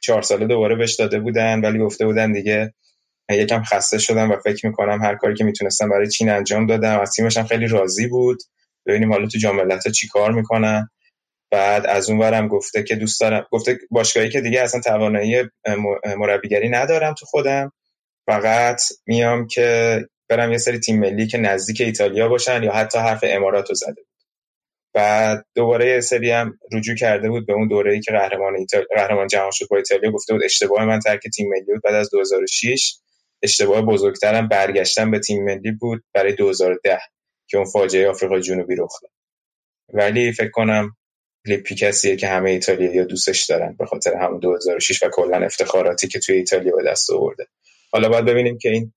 چهار ساله دوباره بهش داده بودن ولی گفته بودن دیگه یکم خسته شدم و فکر می‌کنم هر کاری که می‌تونستم برای چین انجام دادم. از تیمش خیلی راضی بود. ببینیم حالا تو جام ملت چی کار می‌کنن. بعد از اون برم گفته که دوست دارم گفته باشگاهی که دیگه اصلا توانایی مربیگری ندارم تو خودم. فقط میام که برم یه سری تیم ملی که نزدیک ایتالیا باشن یا حتی حرف امارات رو زده. بعد دوباره یه سری هم رجوع کرده بود به اون دوره‌ای که قهرمان ایتال... قهرمان جهان شد با ایتالیا گفته بود اشتباه من ترک تیم ملی بود بعد از 2006 اشتباه بزرگترم برگشتن به تیم ملی بود برای 2010 که اون فاجعه آفریقای جنوبی رخ داد. ولی فکر کنم لیپی کسیه که همه ایتالیایی دوستش دارن به خاطر همون 2006 و کلا افتخاراتی که توی ایتالیا به دست آورده. حالا باید ببینیم که این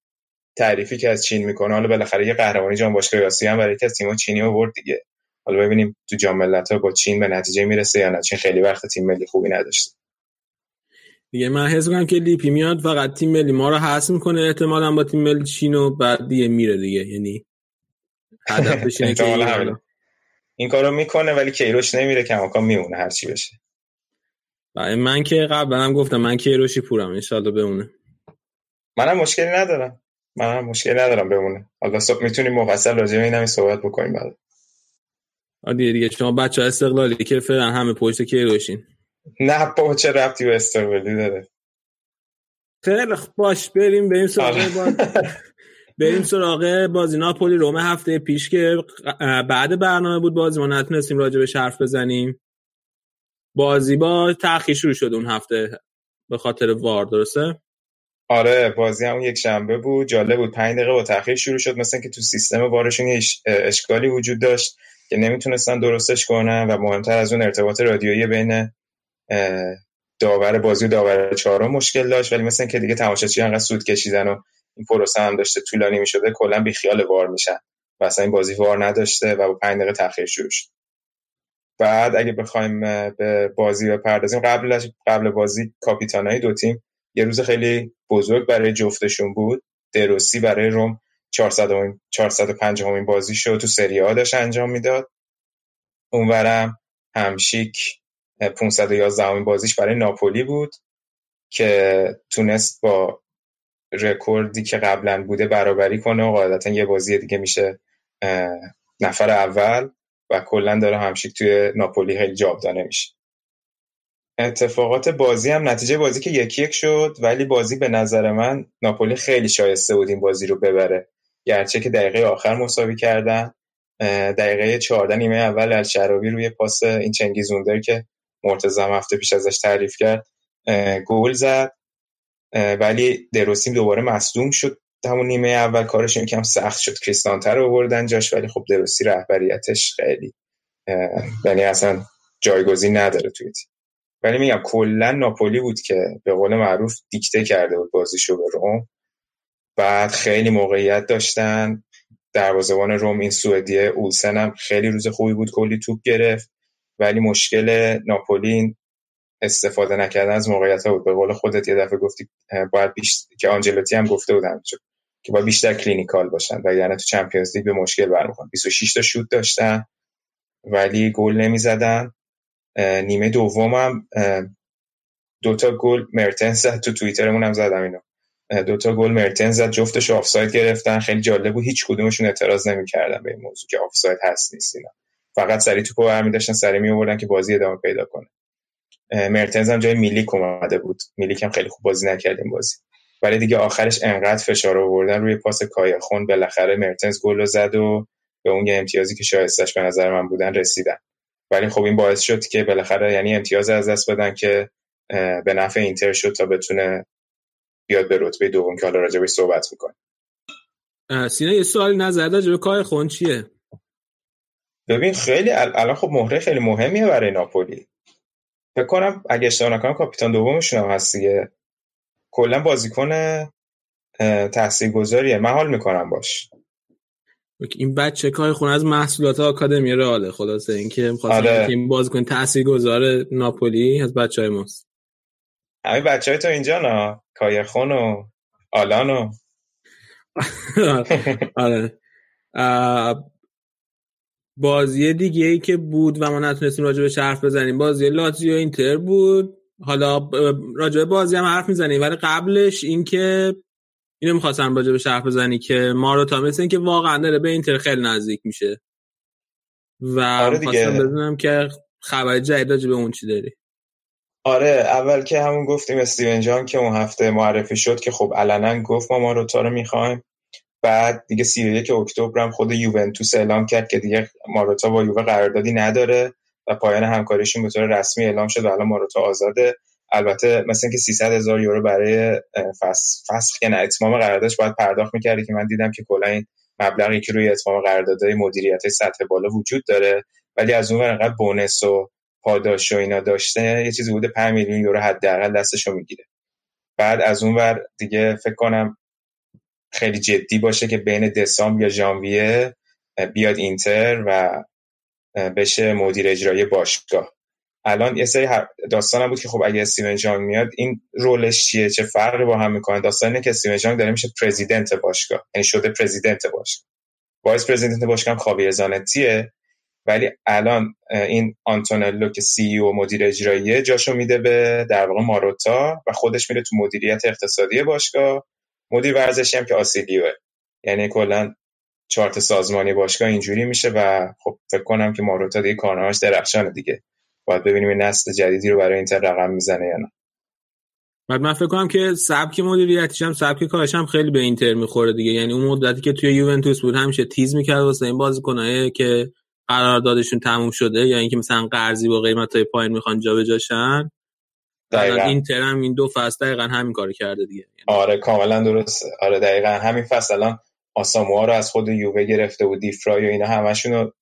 تعریفی که از چین می‌کنه حالا بالاخره یه قهرمانی جام باشگاه آسیا هم برای تیم‌ها چینی آورد دیگه. حالا ببینیم تو جام ملت‌ها با چین به نتیجه می‌رسه یا نه چین خیلی وقت تیم ملی خوبی نداشته. دیگه من حس می‌کنم که لیپی میاد فقط تیم ملی ما رو حذف می‌کنه احتمالاً با تیم ملی چین و بعد دیگه میره دیگه. یعنی هدفش اینه این کارو می‌کنه ولی کیروش نمیره کماکان میمونه هر چی بشه. بله من که قبلا هم گفتم من کیروشی پورم انشالله بمونه. منم مشکلی ندارم. منم مشکلی ندارم بمونه. حالا صبح می‌تونیم مفصل راجع به این صحبت بکنیم بعد. آدیه دیگه شما بچه ها استقلالی که فعلا همه پشت کیروشین نه با چه ربطی به استقلالی داره؟ خیلی باش بریم بریم سراغ بریم سراغ بازی ناپولی. روم هفته پیش که بعد برنامه بود بازی. ما نتونستیم راجع به حرف بزنیم. بازی با تاخیر شروع شد اون هفته به خاطر وار درسته؟ آره بازی هم یک شنبه بود. جالب بود. پنج دقیقه با تاخیر شروع شد. مثلا که تو سیستم وارشون اشکالی وجود داشت. که نمی‌تونستن درستش کنن و مهمتر از اون ارتباط رادیویی بین داور بازی و داور چهارم مشکل داشت. ولی مثلا که دیگه تماشاچی انقدر سود کشیدن و این پروسه هم داشته طولانی می‌شده کلا بی خیال وار میشن و اصلا این بازی وار نداشته و با 5 دقیقه تاخیر شروع شد. بعد اگه بخوایم به بازی بپردازیم قبل قبل بازی کاپیتانای دو تیم یه روز خیلی بزرگ برای جفتشون بود. دروسی برای روم. 400 450 همین بازی شد تو سری آ داشت انجام می‌داد. اونورم همشیک 511 همین بازیش برای ناپولی بود که تونست با رکوردی که قبلا بوده برابری کنه و قاعدتا یه بازی دیگه میشه نفر اول و کلا داره همشیک توی ناپولی خیلی جاودانه میشه. اتفاقات بازی هم نتیجه بازی که یکی یک شد ولی بازی به نظر من ناپولی خیلی شایسته بود این بازی رو ببره. گرچه که دقیقه آخر مساوی کردن دقیقه 14 نیمه اول الشراوی روی پاس این چنگیزوندر که مرتضی هفته پیش ازش تعریف کرد گل زد. ولی دروسیم دوباره مصدوم شد. همون نیمه اول کارش کم سخت شد. کریستانتر رو آوردن جاش ولی خب دروسی رهبریتش خیلی یعنی اصلا جایگزین نداره توی تیم. ولی میگم کلا ناپولی بود که به قول معروف دیکته کرده بود بازیشو به روم. بعد خیلی موقعیت داشتن. دروازه‌بان روم این سوئدی اولسن هم خیلی روز خوبی بود کلی توپ گرفت. ولی مشکل ناپولی استفاده نکردن از موقعیت ها بود. به قول خودت یه دفعه گفتی باید بیش... که آنجلوتی هم گفته بودم که باید بیشتر clinical باشن. و یعنی تو Champions League به مشکل برمیخورن. 26 تا شوت داشتن ولی گل نمی‌زدن. نیمه دومم دوتا گل. مرتنس تو توییترمون هم زدم اینو. دوتا گل مرتنس زد جفتش آفساید گرفتن. خیلی جالب بود هیچ کدومشون اعتراض نمی‌کردن به این موضوع که آفساید هست نیست اینا. فقط سری توپو برمی داشتن سری می آوردن که بازی ادامه پیدا کنه. مرتنز هم جای میلیک اومده بود. میلیک هم خیلی خوب بازی نکرد این بازی. ولی دیگه آخرش انقدر فشار آوردن روی پاس کایخون بالاخره مرتنز گل رو زد و به اون یه امتیازی که شایستش به نظر من بودن رسیدن. ولی خب این باعث شد که بالاخره یعنی امتیاز از دست بدن که به نفع اینتر شد تا بتونه بیاد به رتبه دوم که حالا راجبش صحبت می‌کنه سینا یه سوالی نظر راجع به کای خون چیه؟ ببین خیلی الان خب مهره خیلی مهمیه برای ناپولی. فکر کنم اگه اشتباه نکنم کاپیتان دومشون هم هست دیگه. کلا بازیکن تاثیرگذاریه. من حال می‌کنم باش. این بچه کار خونه از محصولات آکادمی رئاله خلاصه اینکه می‌خواستم آره. این بازیکن تاثیرگذار ناپولی از بچهای ماست. همین بچه های تو اینجا نا کایخون و آلان و آره. بازی دیگه ای که بود و ما نتونستیم راجع به حرف بزنیم. بازی لاتزیو اینتر بود. حالا راجع به بازی هم حرف می‌زنیم. ولی قبلش اینکه اینو می‌خواستم راجع به حرف بزنی که ماروتا مثل این که واقعا داره به اینتر خیلی نزدیک میشه. و آره دیگه. خواستم بدونم که خبر جدید راجع به اون چی داری. آره اول که همون گفتیم استیون جان که اون هفته معرفی شد که خب علنا گفت ما ماروتا رو می‌خوایم. بعد دیگه 31 اکتبر هم خود یوونتوس اعلام کرد که دیگه ماروتا با یووه قراردادی نداره و پایان همکاریشون به طور رسمی اعلام شد و الان ماروتا آزاده. البته مثل اینکه 300 هزار یورو برای فسخ که نه اتمام قراردادش باید پرداخت می‌کردی که من دیدم که کلا این مبلغی که روی اتمام قراردادهای مدیریت سطح بالا وجود داره. ولی از اون ور انقدر بونس و پاداش و اینا داشته یه چیزی بوده 5 میلیون یورو حداقل دستشو می‌گیره. بعد از اون ور دیگه فکر کنم خیلی جدی باشه که بین دسامبر یا ژانویه بیاد اینتر و بشه مدیر اجرایی باشگاه. الان یه سری داستان بود که خب اگه استیون جانگ میاد این role ش چیه؟ چه فرقی با هم می‌کنه؟ داستان اینه که استیون جانگ داره میشه president باشگاه. یعنی شده president باشگاه. vice president باشگاه هم خاویر زانتیه. ولی الان این آنتونلو که CEO مدیر اجراییه جاشو میده به در واقع ماروتا و خودش میره تو مدیریت اقتصادی باشگاه. مدیر ورزشی هم که آسیلیوه. یعنی کلا چارت سازمانی باشگاه اینجوری میشه و خب فکر کنم که ماروتا دیگه کارنامه‌اش درخشانه دیگه. باید ببینیم این نسل جدیدی رو برای اینتر رقم می‌زنه یا نه. بعد من فکر کنم که سبک مدیریتیش هم سبک کارش هم خیلی به اینتر می‌خوره دیگه. یعنی اون مدتی که توی یوونتوس بود همیشه تیز می‌کرد واسه این بازیکنایی که قراردادشون تموم شده یا اینکه مثلا قرضی با قیمت های پایین می‌خوان جابجاشن دقیقاً. اینتر هم این دو فصل دقیقا همین کار کرده دیگه. آره کاملا درست آره دقیقا همین فصل. الان آساموها رو از خود یووه گرفته بود دیفرای و اینا همشون رو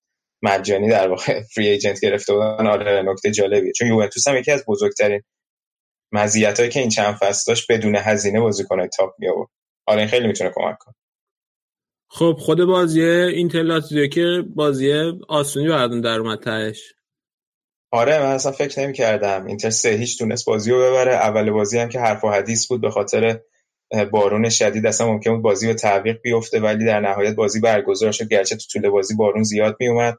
مجانی در واقع فری ایجنت گرفته بودن. آره نکته جالبیه. چون یوونتوس هم یکی از بزرگترین مزیتایی که این چند فصل داشت بدون هزینه بازیکن‌های تاپ می آورد آره این خیلی می‌تونه کمک کنه. خب خود بازی اینتر لاتزیو که بازی آسونی براتون در اومد تهش. آره من اصلا فکر نمی کردم اینتر سه هیچ تونست بازی رو ببره. اول بازی هم که حرف و حدیث بود به خاطر بارون شدید. اصلا ممکن بود بازی به تعویق بیفته ولی در نهایت بازی برگزار شد. گرچه تو طول بازی بارون زیاد می اومد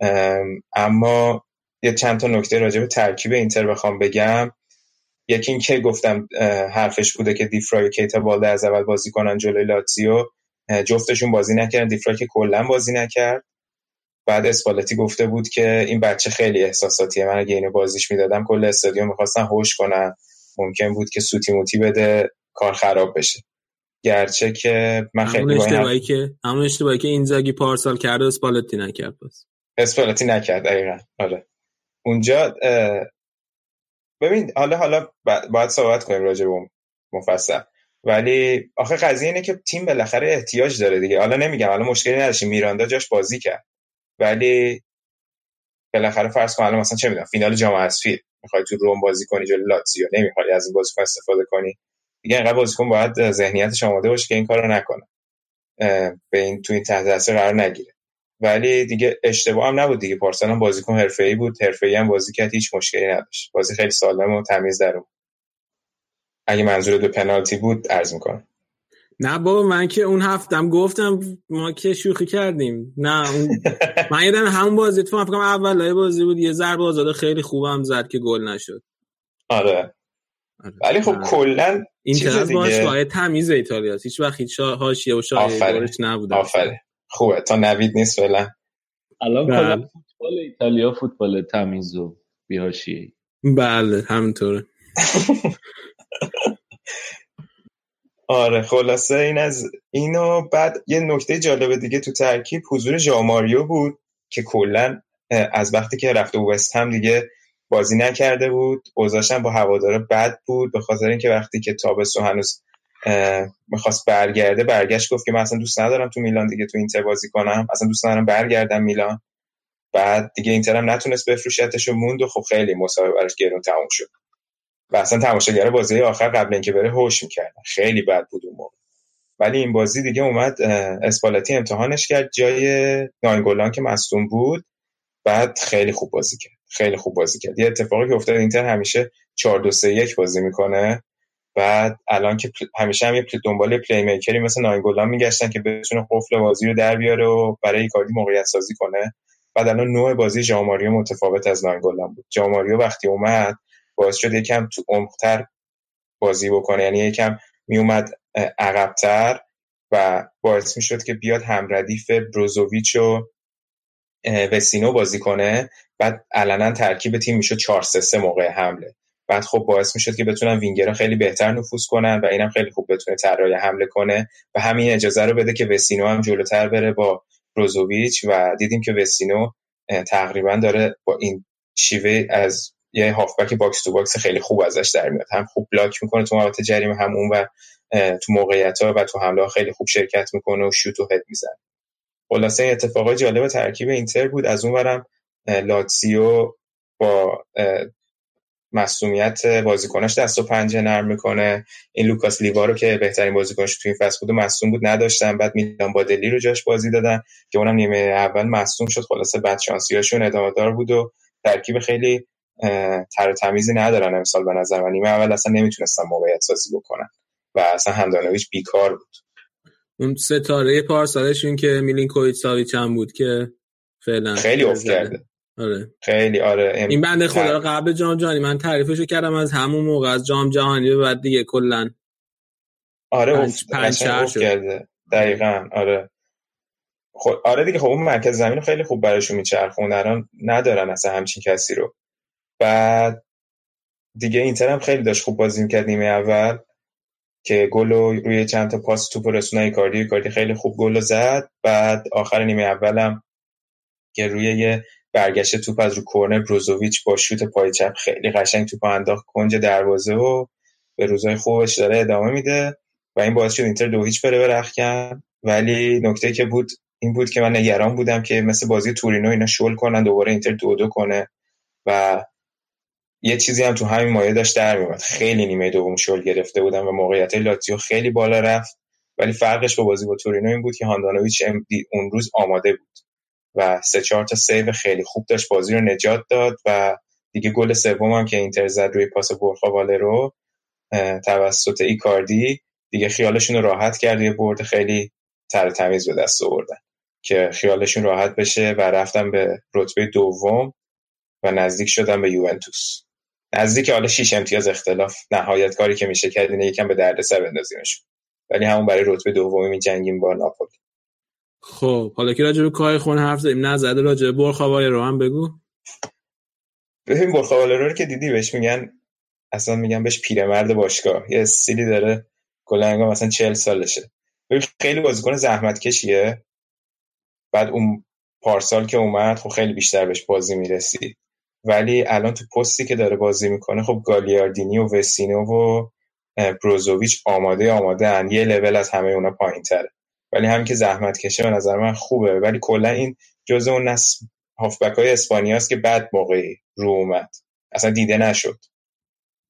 ام، اما یه چند تا نکته راجع به ترکیب اینتر بخوام بگم. یکی این که گفتم حرفش بوده که دیفرای و کیتا بالده از اول بازی کنن جلوی لاتزیو. جفتشون بازی نکردن. دیفرای که کلا بازی نکرد. بعد اسپالتی گفته بود که این بچه خیلی احساساتیه. من اگه اینو بازیش می‌دادم کل استادیوم می‌خواستن هوش کنن. ممکن بود که سوتی موتی بده کار خراب بشه. گرچه که من خیلی این اشتباهی که همون اشتباهی که اینزاگی پارسال کرده و اسپالتی نکرد پس. اسپالتی نکرد دقیقا. آره. اونجا ببین حالا حالا باید صحبت کنیم راجع به مفصل. ولی آخه قضیه اینه که تیم بالاخره احتیاج داره دیگه. حالا نمیگم حالا مشکلی نداشتیم. میراندا جاش بازی کرد. ولی بالاخره فرض کن الان مثلا چه می‌دونم فینال جام حذفی. می‌خوای تو روم بازی کنی جلوی لاتزیو. نمی‌خوای از این بازیکن استفاده کنی. دیگه انقدر بازیکن باید ذهنیتش آماده باشه که این کارو نکنه. به این تو این تحت تاثیر قرار نگیره. ولی دیگه اشتباه هم نبود دیگه. پارسال هم بازیکن حرفه‌ای بود. حرفه‌ای هم بازی کرد. هیچ مشکلی نداشت. بازی خیلی سالم و تمیز در اگه منظور به پنالتی بود عرض می‌کنم. نه بابا من که اون هفتم گفتم ما که شوخی کردیم. نه اون... من یادم همون بازی تو من اول بازی بود یه ضربه آزاده خیلی خوبم زد که گل نشد. آره. ولی خب کلا این دیگه. باشگاه تمیز ایتالیا هیچ وقت هیچ شا- حاشیه و شایعه نبوده. آفرین. خوبه. تا نوید نیست فعلا. الان بله. کلا فوتبال ایتالیا فوتبال تمیز و بیهاشیه بله همینطوره. آره خلاصه این از اینو بعد یه نکته جالب دیگه تو ترکیب حضور ژاماریو بود که کلا از وقتی که رفته وست هم دیگه بازی نکرده بود اوضاعش با هوادارا بد بود به خاطر اینکه وقتی که تابستون هنوز می‌خواست برگرده برگشت گفت که من اصلا دوست ندارم تو میلان دیگه تو اینتر بازی کنم اصلا دوست ندارم برگردم میلان. بعد دیگه اینتر هم نتونست بفروشتش و موند و خب خیلی مسابقه براش گرون تموم شد. و اصلا تماشاگر بازی آخر قبل اینکه بره هوش می‌کردن خیلی بد بود اون موقع. ولی این بازی دیگه اومد اسپالتی امتحانش کرد جای ناینگولان که مصدوم بود. بعد خیلی خوب بازی کرد. خیلی خوب بازی کرد. یه اتفاقی که افتاد اینتر همیشه 4 2 3 1 بازی می‌کنه. بعد الان که همیشه هم یه دنبال playmaker ی مثل ناینگولان میگشتن که بتونه قفل بازی رو در بیاره و برای ایکاردی موقعیت سازی کنه. بعد الان نوع بازی ژائو ماریو متفاوت از ناینگولان بود. ژائو ماریو وقتی اومد باعث شد یکم تو عمق‌تر بازی بکنه. یعنی یکم میومد عقبتر و باعث می‌شد که بیاد همردیف بروزوویچ و وسینو بازی کنه. بعد علنا ترکیب تیم می‌شد 4 3 3 موقع حمله. بعد خب باعث می‌شد که بتونن وینگرها خیلی بهتر نفوذ کنن و اینم خیلی خوب بتونه طراحی حمله کنه و همین اجازه رو بده که وسینو هم جلوتر بره با بروزوویچ و دیدیم که وسینو تقریبا داره با این شیوه از یه هافبک box to box خیلی خوب ازش در میاد. هم خوب block می‌کنه تو محوطه جریمه هم اون و تو موقعیت ها و تو حمله ها خیلی خوب شرکت می‌کنه و شوت و هد می‌زنه. خلاصه این اتفاقای جالب ترکیب اینتر بود. از اون برم لاتسیو با مصدومیت بازیکناش دست و پنجه نرم می‌کنه. این لوکاس لیوا رو که بهترین بازیکنش تو این فصل بود مصدوم بود نداشتن. بعد میلان بادلی رو جاش بازی دادن که اونم نیمه اول مصوم شد. خلاصه بعد شانسیاشون ادامه دار بود و ترکیب خیلی تر و تمیزی ندارن امسال به نظر من. نیمه اول اصلا نمی‌تونستن موقعیت سازی بکنن و اصلا همدانویچ بیکار بود. اون ستاره پارسالشون که میلینکوویچ ساویچ هم بود که فعلا خیلی افت کرده. آره. خیلی آره ام- این بنده خدا قبل جام جهانی من تعریفشو کردم از همون موقع از جام جهانی به بعد دیگه کلا. آره افت شد. کرده. دقیقا آره. خب آره دیگه خب اون مرکز زمین خیلی خوب براشون میچرخون. الان ندارن اصلا همچین کسی رو. بعد دیگه اینتر هم خیلی داشت خوب بازی می‌کرد نیمه اول که گل رو روی چند تا پاس توپ رسونه ایکاردی ایکاردی خیلی خوب گل زد. بعد آخر نیمه اولم که روی یه برگشت توپ از رو کورنر بروزوویچ با شوت پای چپ خیلی قشنگ توپ انداخت کنج دروازه و به روزای خوبش داره ادامه میده و این باعث شد اینتر دو هیچ بره به رختکن. ولی نکته که بود این بود که من نگران بودم که مثل بازی تورینو اینا شل کنن دوباره اینتر دو دو کنه و یه چیزی هم تو همین مایه داشت در میومد خیلی نیمه دوم شل گرفته بودن و موقعیت لاتزیو خیلی بالا رفت. ولی فرقش با بازی با تورینو این بود که هاندانویچ اون روز آماده بود و سه چهار تا save خیلی خوب داشت بازی رو نجات داد و دیگه گل سوم هم که اینتر زد روی پاس برخا رو توسط ایکاردی دیگه خیالشون راحت کرد یه برد خیلی تر تمیز به دست آوردن که خیالشون راحت بشه و رفتن به رتبه دوم و نزدیک شدن به یوونتوس. نزدیک حالا 6 امتیاز اختلاف. نهایت کاری که میشه کرد اینه یکم به دردسر بندازیمشون. ولی همون برای رتبه دومی می جنگیم با ناپولی. خب حالا که راجع به کای خون حرف زدیم نزده راجع به رو هم بگو. ببین برخوابای رو که دیدی بهش میگن اصلا میگن بهش پیرمرد باشگاه. یه استیلی داره کلا مثلا 40 سالشه. خیلی بازیکن زحمت کشیه بعد اون پارسال که اومد خب خیلی بیشتر بهش بازی می‌رسید ولی الان تو پستی که داره بازی می‌کنه خب گالیاردینی و وسینو و بروزوویچ آماده آماده ان. یه لول از همه اونا پایین تره ولی همین که زحمت کشه به نظر من خوبه. ولی کلا این جزء اون نسل هافبک های اسپانیاست که بعد موقعی رو اومد. اصلا دیده نشد.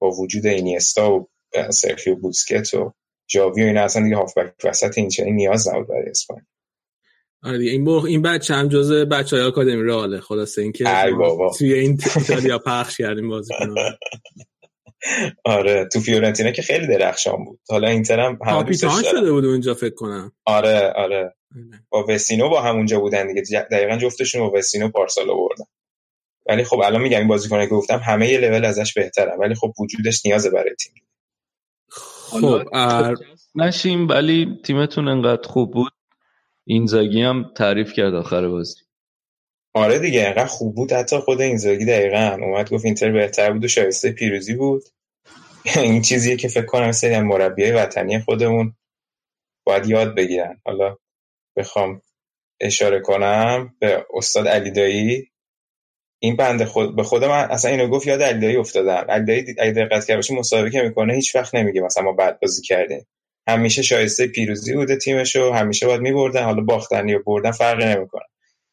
با وجود اینیستا و سرخیو بوسکت و جاوی و اینا اصلا دیگه هافبک وسط این نیاز نبود برای اسپانیا. آره دیگه این بخ... این بچه هم جزء بچهای آکادمی راله خلاصه اینکه ای بابا. توی این ایتالیا پخش کردیم بازی آره تو فیورنتینا که خیلی درخشان بود. حالا اینتر هم همه کاپیتان شده بود اونجا فکر کنم. آره آره. با وسینو با همونجا بودن دیگه. دقیقا جفتشون با وسینو پارسال آوردن. ولی خب الان میگم این بازیکنه که گفتم همه یه لول ازش بهتره ولی خب وجودش نیازه برای تیم. خب نشیم ولی تیمتون انقدر خوب بود؟ اینزاگی هم تعریف کرد آخر بازی. آره دیگه انقدر خوب بود. حتی خود اینزاگی دقیقا اومد گفت اینتر بهتر بود و شایسته پیروزی بود. این چیزیه که فکر کنم سری مربیای وطنی خودمون باید یاد بگیرن. حالا بخوام اشاره کنم به استاد علی دایی این بنده خود به خود من اصلا اینو گفت یاد علی دایی افتادم. علی دایی اگه دقت کرد باشی مسابقه می‌کنه هیچ وقت نمیگه مثلا ما بد بازی کردیم. همیشه شایسته پیروزی بوده تیمشو همیشه باید میبردن حالا باختن یا بردن فرقی نمی‌کنه.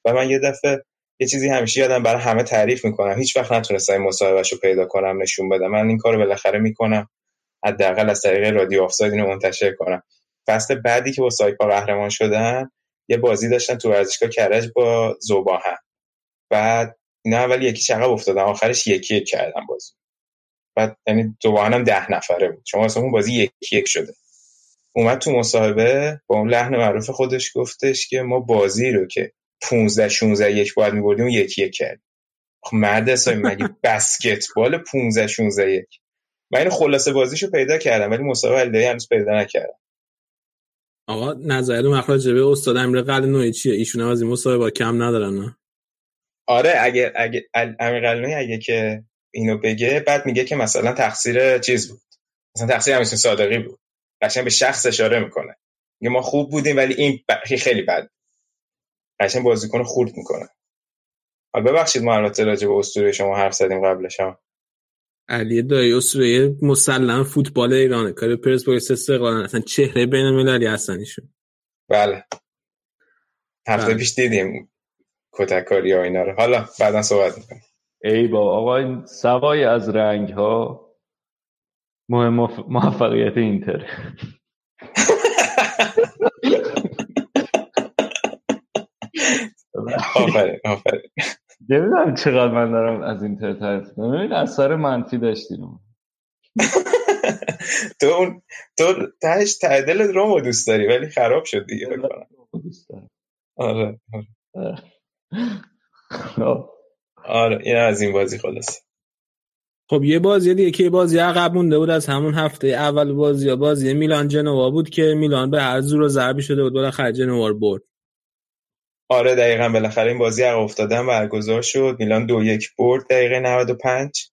و من یه دفعه یه چیزی همیشه یادم برای همه تعریف می‌کنم. هیچ وقت نتونستم مصاحبهشو پیدا کنم نشون بدم. من این کارو بالاخره می‌کنم. حداقل از طریق رادیو آفساید اینو منتشر کنم. فصل بعدی که با سایپا قهرمان شدن یه بازی داشتن تو ورزشگاه کرج با زوباهن. بعد اینا ولی یکی چقدر افتادن آخرش یکی یک کردن بازی. بعد یعنی زوباهن هم ده نفره بود. شما اصلا اون بازی یکی یک شده. اومد تو مصاحبه با اون لحن معروف خودش گفتش که ما بازی رو که 15 16 یک باید می‌بردیم و یکی یک کرد خب مرد مگه بسکتبال 15 16 یک؟ من این خلاصه بازیشو پیدا کردم ولی مصاحبه علی هنوز پیدا نکردم. آقا نظر مخرج به استاد امیر قلعه نوعی چیه؟ ایشون از این مصاحبه با کم ندارن نه؟ آره اگه اگه امیر قلعه اگه که اینو بگه بعد میگه که مثلا تقصیر چیز بود. مثلا تقصیر امیرحسین صادقی بود. قشنگ به شخص اشاره می‌کنه. میگه ما خوب بودیم ولی این خیلی بد. قشنگ بازیکن خورد می‌کنه. حالا ببخشید ما البته راجع به اسطوره شما حرف زدیم قبلش هم. علی دایی اسطوره مسلم فوتبال ایرانه. کار پرسپولیس استقلال اصلا چهره بین المللی هستن ایشون بله. هفته بله. پیش دیدیم کتککاری ها اینا رو. حالا بعدا صحبت می‌کنیم. ای با آقا این سوای از رنگ ها مهم موفقیت اینتر آفرین آفرین. نمی‌دونم چقدر من دارم از اینتر تعریف کنم ببین اثر منفی داشتیم. تو اون تو تهش ته دلت رومو دوست داری ولی خراب شد دیگه آره آره. خب. آره این از این بازی خلاص خب یه بازی دیگه که بازی عقب مونده بود از همون هفته اول بازی یا بازی میلان جنوا بود که میلان به هر زور ضربی شده بود بالاخره جنوا برد. آره دقیقا بالاخره این بازی عقب افتادن برگزار شد. میلان دو یک برد دقیقه 95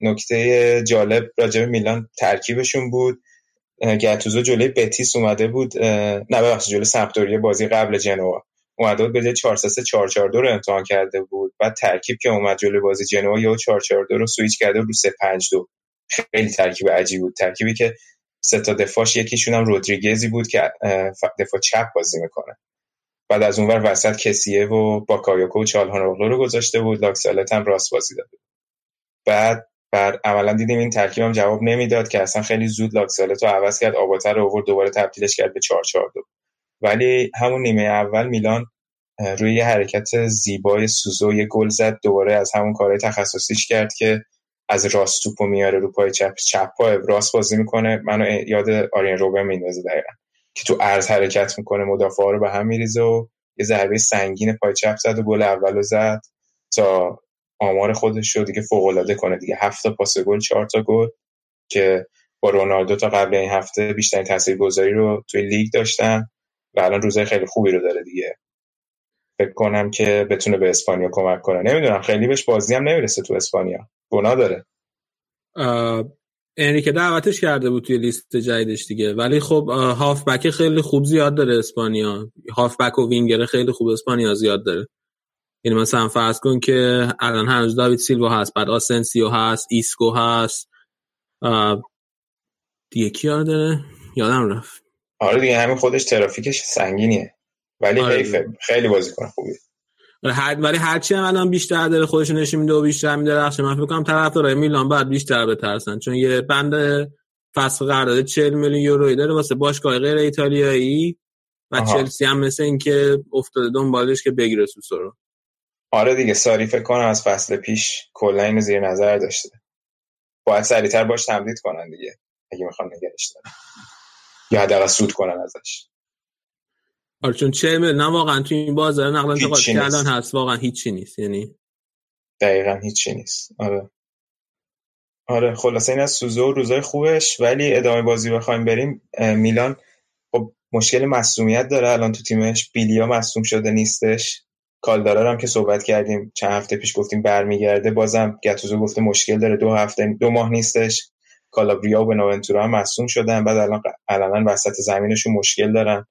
نکته جالب راجب میلان ترکیبشون بود. گتوزو جلوی بتیس اومده بود. نه ببخشید جلوی سمپدوریا بازی قبل جنوا. اومده بود جای 4 3 4 4 2 رو امتحان کرده بود. بعد ترکیب که اومد جلوی بازی جنوا یا 4 4 2 رو سویچ کرده رو 3 5 2 خیلی ترکیب عجیب بود. ترکیبی که سه تا دفاعش یکیشون هم رودریگزی بود که دفاع چپ بازی می‌کنه. بعد از اونور وسط کسیه و باکایوکو و چالهانوغلو رو گذاشته بود. لاکسالت هم راست بازی داده بعد بر عملا دیدیم این ترکیب هم جواب نمی‌داد که اصلا خیلی زود لاکسالت رو عوض کرد. آباته رو آورد دوباره تبدیلش کرد به 4 4 2 ولی همون نیمه اول میلان روی یه حرکت زیبای سوسو یه گل زد. دوباره از همون کارهای تخصصیش کرد که از راست توپو میاره رو پای چپ. چپ پای راست بازی می‌کنه. منو یاد آرین روبن میندازه دقیقا که تو عرض حرکت می‌کنه. مدافع رو به هم میریزه و یه ضربه سنگین پای چپ زد و گل اولو زد تا آمار خودش رو دیگه فوق کنه دیگه. هفت تا پاس گل چهار تا گل که با رونالدو تا قبل این هفته بیشترین تاثیرگذاری رو توی لیگ داشتن. و الان روزای خیلی خوبی رو داره دیگه. فکر کنم که بتونه به اسپانیا کمک کنه. نمی‌دونم خیلی بهش بازی هم نمی‌رسه تو اسپانیا. گناه داره. انریکه دعوتش کرده بود توی لیست جدیدش دیگه. ولی خب هافبک خیلی خوب زیاد داره اسپانیا. هافبک و وینگر خیلی خوب اسپانیا زیاد داره. یعنی مثلا فرض کن که الان هنوز داوید سیلوا هست بعد آسنسیو هست ایسکو هست. دیگه کی داره؟ یادم رفت. آره دیگه همین خودش ترافیکش سنگینیه. ولی آره. خیلی بازیکن خوبیه. هر ولی هرچی هم الان بیشتر داره خودش نشون میده و بیشتر میدرخشه من فکر کنم طرفدارای میلان بعد بیشتر بترسن. چون یه بند فصل قرارداد 40 میلیون یورویی داره واسه باشگاه غیر ایتالیایی و آها. چلسی هم مثل اینکه افتاده دنبالش که بگیره سوسو رو. آره دیگه ساری فکر کنم از فصل پیش کلا اینو زیر نظر داشته. باید سریعتر باش تمدید کنن دیگه اگه می‌خوان نگرش دارن. یا حداقل سود کنن ازش. آره چون چه نه واقعا تو این بازار نقل انتقال که الان هست واقعا هیچی نیست یعنی دقیقا هیچی نیست. آره. آره خلاصه این از سوزو روزای خوبش ولی ادامه بازی بخوایم بریم میلان خب مشکل مصومیت داره الان تو تیمش. بیلیا مصوم شده نیستش. کالدارا هم که صحبت کردیم چند هفته پیش گفتیم برمیگرده. بازم گتوزو گفته مشکل داره دو هفته دو ماه نیستش. کالابریا و بناونتورا هم مصوم شدن. بعد الان الان وسط زمینشون مشکل دارن.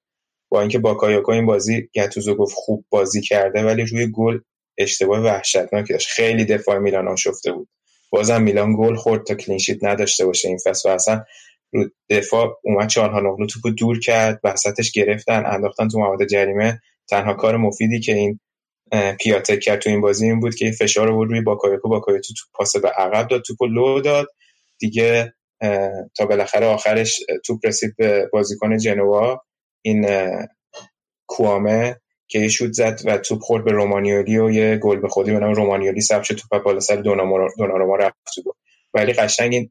با اینکه باکایوکا این بازی گتوزو گفت خوب بازی کرده ولی روی گل اشتباه وحشتناکی داشت. خیلی دفاع میلان آشفته بود. بازم میلان گل خورد تا clean sheet نداشته باشه این فصل. و اصلا رو دفاع اومد چالهانوغلو توپو دور کرد وسطش گرفتن انداختن تو محوطه جریمه. تنها کار مفیدی که این پیاتک کرد تو این بازی این بود که فشار رو روی باکایوکو باکایوکو تو پاس به عقب داد توپو لو داد. دیگه تا بالاخره آخرش توپ رسید به بازیکن جنوا. این کوامه که یه شوت زد و توپ خورد به رومانیولی و یه گل به خودی به نام رومانیولی ثبت شد توپ بالا سر دوناروما رفت تو ولی قشنگ این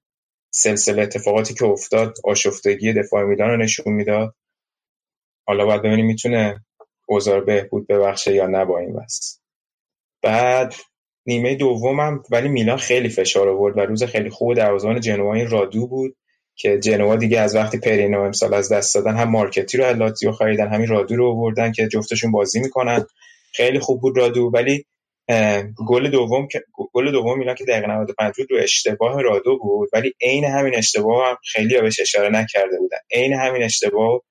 سلسله اتفاقاتی که افتاد آشفتگی دفاع میلان رو نشون می‌داد. حالا باید ببینیم می‌تونه اوزار بهبود ببخشه یا نه با این بس بعد نیمه دومم ولی میلان خیلی فشار آورد و روز خیلی خوب دروازه‌بان جنوا این رادو بود که جنوا دیگه از وقتی پرینو امسال از دست دادن هم مارکتی رو لاتزیو خریدن همین رادو رو آوردن که جفتشون بازی می‌کنن. خیلی خوب بود رادو ولی گل دوم گل دوم میلان که دقیقه 95 بود رو اشتباه رادو بود ولی عین همین اشتباه هم خیلی بهش اشاره نکرده بودن. عین همین اشتباه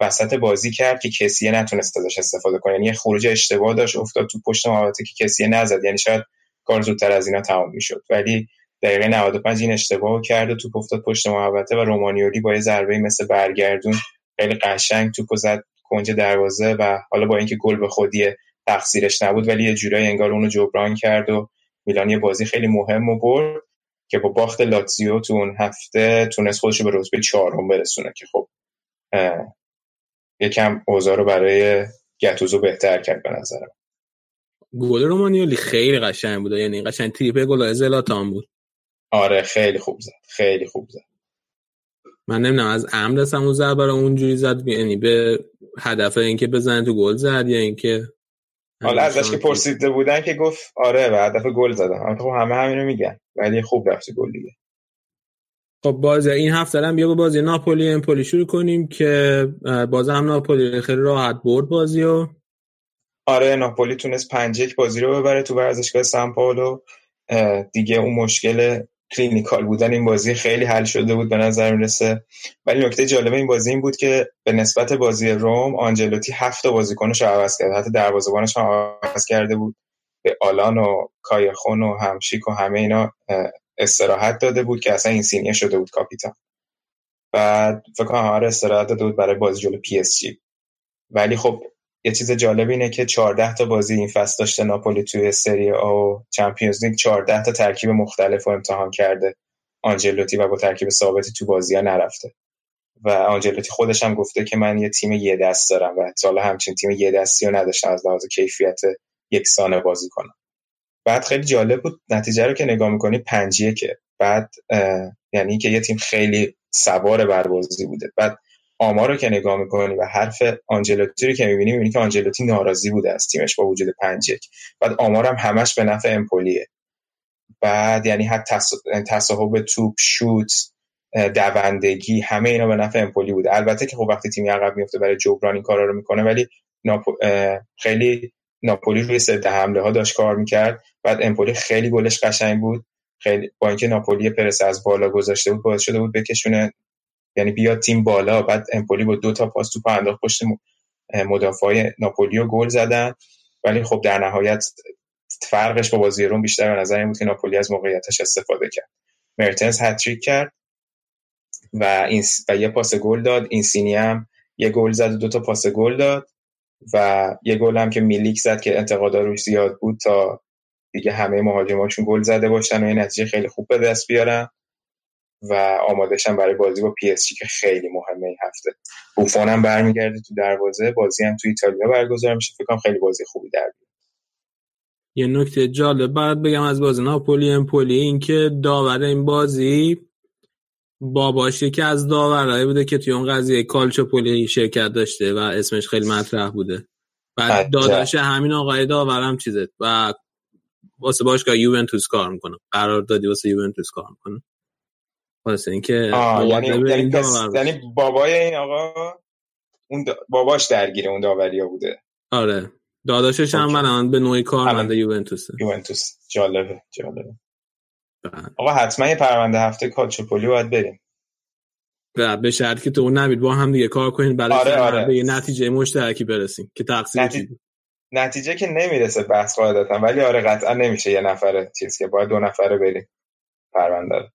وسط بازی کرد که کسی نتونست ازش استفاده کنه. یعنی خروج اشتباه داشت افتاد تو پشت محوطه که کسی نزد. یعنی شاید کار زودتر از اینا تمام می‌شد. ولی دقیقه 95 این اشتباه کرد و توپ افتاد پشت محوطه و رومانیولی با یه ضربه مثل برگردون خیلی قشنگ توپ زد کنج دروازه و حالا با اینکه گل به خودی تقصیرش نبود ولی یه جورایی انگار اونو جبران کرد و میلان یه بازی خیلی مهم و برد که با باخت لاتزیو تو اون هفته تونست خودش به رتبه چهارم برسونه که خب یکم اوضاع رو برای گتوزو بهتر کرد به نظرم. گل رومانیولی خیلی قشنگ بود یعنی قشنگ تریپ گل زلاتان بود. آره خیلی خوب زد. خیلی خوب زد. من نمی‌دونم از عمد اصلا اون ضربه رو اونجوری زد یعنی به هدف اینکه بزنه تو گل زد یا اینکه حالا ازش که پرسیده بودن که گفت آره و هدف گل زدم. خب همه همینو میگن ولی خوب رفت گل دیگه. خب بازی این هفته هم بیا با بازی ناپولی امپولی شروع کنیم که باز هم ناپولی خیلی راحت برد بازی و آره ناپولی تونست پنج یک بازی رو ببره تو ورزشگاه سان پائولو دیگه اون مشکل clinical بودن این بازی خیلی حل شده بود به نظر می‌رسه. ولی نکته جالب این بازی این بود که به نسبت بازی روم آنجلوتی هفت بازیکنش رو عوض کرد. حتی دروازه‌بانش هم عوض کرده بود. به آلان و کایخون و همشیک و همه اینا استراحت داده بود که اصلا اینسینیه شده بود کاپیتان. بعد فکر کنم آره استراحت داده بود برای بازی جلو پی اس جی. ولی خب یه چیز جالب اینه که 14 تا بازی این فصل داشته ناپولی توی سری آ و چمپیونز لیگ 14 تا ترکیب مختلف رو امتحان کرده. آنجلوتی و با ترکیب ثابتی تو بازی ها نرفته. و آنجلوتی خودش هم گفته که من یه تیم یه دست دارم و حالا همچین تیم یه دستی رو نداشتم از لحاظ کیفیت یکسانه بازی کنم. بعد خیلی جالب بود نتیجه رو که نگاه می‌کنی پنج یکه که بعد یعنی که یه تیم خیلی سوار بر بازی بوده. بعد آمار رو که نگاه می‌کنی و حرف آنجلوتی رو که می‌بینی می‌بینی که آنجلوتی ناراضی بوده از تیمش با وجود پنج یک بعد آمار هم همش به نفع امپولیه. بعد یعنی حتی تصاحب توپ شوت دوندگی همه اینا به نفع امپولی بوده. البته که خب وقتی تیمی عقب میفته برای جبران این کارا رو می‌کنه ولی خیلی ناپولی روی سد حمله ها داشت کار می‌کرد. بعد امپولی خیلی گلش قشنگ بود. خیلی با اینکه ناپولی پرس از بالا گذاشته بود باعث شده بود بکشونه یعنی بیاد تیم بالا بعد امپولی با دو تا پاس توپ انداخت پشت مدافع ناپولی گل زدن. ولی خب در نهایت فرقش با بازی روم بیشتر به نظر این بود که ناپولی از موقعیتش استفاده کرد. مرتنز هتریک کرد و این و یه پاس گل داد. این سینی هم یه گل زد و دو تا پاس گل داد و یه گل هم که میلیک زد که انتقادا روش زیاد بود تا دیگه همه مهاجماشون گل زده باشن و این نتیجه خیلی خوب به دست بیارن. و آمادهشم برای بازی با پی اس که خیلی مهمه این هفته. بوفون هم برمیگرده تو دروازه بازی هم تو ایتالیا برگزار میشه. فکر کنم خیلی بازی خوبی در یه نکته جالب بعد بگم از بازی ناپولی امپولی این که داور این بازی باباش که از داورایی بوده که توی اون قضیه کالچوپولی شرکت داشته و اسمش خیلی مطرح بوده. بعد داداش همین آقای داورم چیزه. و واسه باشگاه یوونتوس کار می‌کنه. قرار دادی واسه یوونتوس کار می‌کنه. واسه اینکه یعنی یعنی, یعنی بابای این آقا اون باباش درگیر اون داوریا بوده. آره. داداشش هم من به نوعی کارمنده یوونتوسه. یوونتوس. جالبه جالبه. بله. آقا حتما یه پرونده هفته کالچوپولی باید بریم. به شرط که تو اون نمید با هم دیگه کار کنین برای آره آره. به یه نتیجه مشترکی برسیم که تقصیر نتیجه... نتیجه که نمی‌رسه بحث قاعدتا ولی آره قطعا نمیشه یه نفره چیز که باید دو نفره بریم. پرونده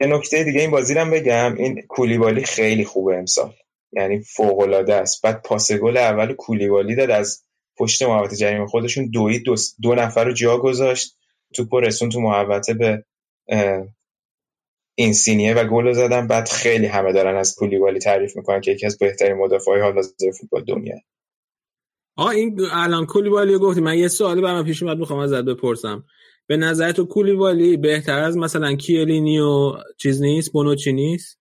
یه نکته دیگه این بازی رو بگم این کولیبالی خیلی خوبه امسال. یعنی فوق العاده است. بعد پاس گل اول کولیبالی داد از پشت محوطه جریمه. خودشون دوی دو, دو نفر رو جا گذاشت. توپ رسون تو محوطه به این سینیه و گل زدن. بعد خیلی همه دارن از کولیبالی تعریف می‌کنن که یکی از بهترین مدافعای حال حاضر فوتبال دنیا آه این الان کولیبالی گفتی. من یه سوالی برام پیش اومد می‌خوام ازت بپرسم. به نظر تو کولیبالی بهتر از مثلا کیلینی و چیز نیست بونوچی نیست؟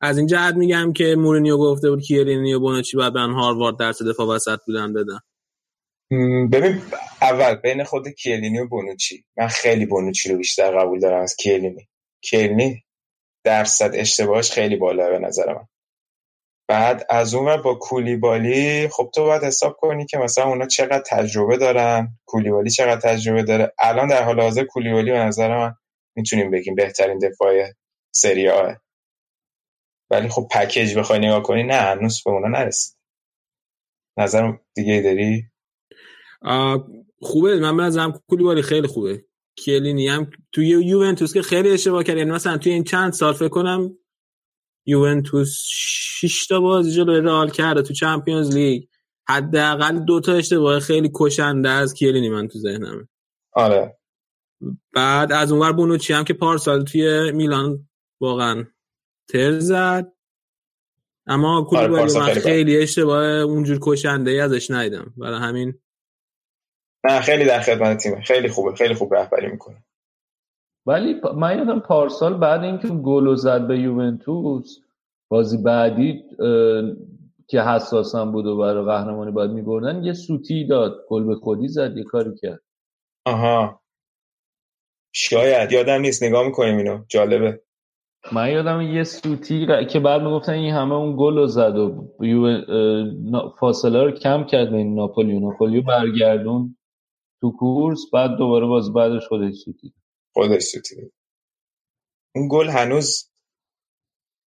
از این جهت میگم که مورینیو گفته بود کیلینی و بونوچی بعد برن هاروارد درس دفاع وسط بودن بدن. ببین اول بین خود کیلینی و بونوچی. من خیلی بونوچی رو بیشتر قبول دارم از کیلینی. کیلینی درصد اشتباهش خیلی بالا به نظر من. بعد از اون با کولیبالی خب تو باید حساب کنی که مثلا اونا چقدر تجربه دارن کولیبالی چقدر تجربه داره. الان در حال حاضر کولیبالی به نظر من می‌تونیم بگیم بهترین دفاع سری آه. ولی خب پکیج بخوای نگاه کنی نه هنوز به اونا نرسید نظر دیگه داری؟ خوبه. من بنظرم کولیبالی خیلی خوبه. کلینی هم توی یوونتوس که خیلی اشتباه کرد. یعنی مثلا توی این چند سال فکر کنم یوونتوس 6 تا بازی جلوی رئال کرده تو چمپیونز لیگ. حداقل دو تا اشتباه خیلی کشنده از کیلینی من تو ذهنمه. آره. بعد از اونور بونوچی هم که پارسال توی میلان واقعا تر زد. اما کولیبالی آره من خیلی اشتباه اونجور کشنده ای ازش ندیدم. برای همین نه خیلی در خدمت تیمه. خیلی خوبه خیلی خوب رهبری می‌کنه. ولی من یادم پارسال بعد اینکه گل زد به یوونتوس بازی بعدی که حساسم بود و برای قهرمانی باید میبردن یه سوتی داد. گل به خودی زد یه کاری کرد. آها. شاید. یادم نیست. نگاه می‌کنیم اینو. جالبه. من یادم یه سوتی که بعد می‌گفتن این همه اون گل رو زد و فاصله رو کم کرد بین ناپولی و ناپولی برگردون تو کورس بعد دوباره باز بعدش خودش سوتی خودش سوتی اون گل هنوز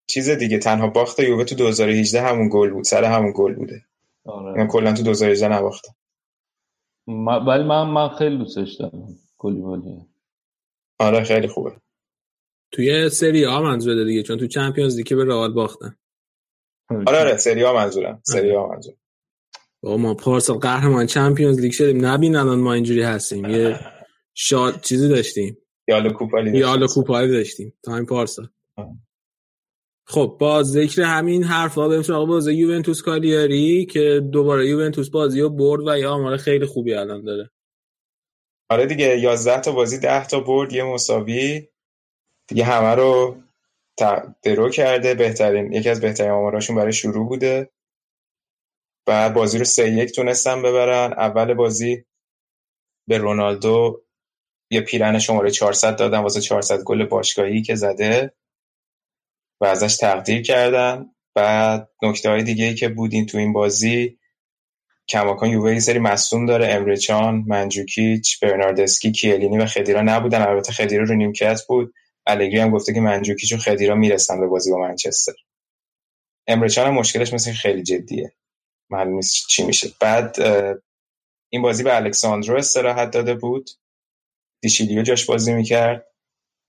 چیز دیگه تنها باخت یووه تو 2018 همون گل بود سر همون گل بوده. آره. من کلا تو 2018 نباختم. ولی من من خیلی دوستش دارم کلیبالی آره خیلی خوبه. توی سری آ منظور دیگه چون تو چمپیونز لیگ به رئال باختن. آره آره سری آ منظورم. سری آ منظورم. با ما پارسال قهرمان چمپیونز لیگ شدیم. نبین الان ما اینجوری هستیم. یه شاد چیزی داشتیم. یالو کوپالی یالو کوپالی داشتیم. time پارسال خب با ذکر همین حرفا بریم سراغ بازی یوونتوس کالیاری که دوباره یوونتوس بازی رو برد و یه آمار خیلی خوبی الان داره. آره دیگه 11 تا بازی 10 تا برد یه مساوی. دیگه همه رو درو کرده. بهترین یکی از بهترین آماراشون برای شروع بوده. بعد بازی رو سه یک تونستن ببرن. اول بازی به رونالدو یه پیرن شماره 400 دادن واسه 400 گل باشگاهی که زده و ازش تقدیر کردن بعد نکته های دیگه ای که بودین تو این بازی کماکان یووه یه سری مصوم داره امرچان منجوکیچ برناردسکی کیلینی و خدیرا نبودن. البته خدیرا رو نیمکت بود. الگری هم گفته که منجوکیچ و خدیرا می‌رسن به بازی با منچستر. امره جان هم مشکلش مثل خیلی جدیه. معلوم نیست چی میشه. بعد این بازی به الکساندرو استراحت داده بود. دیشیلیو جاش بازی می‌کرد.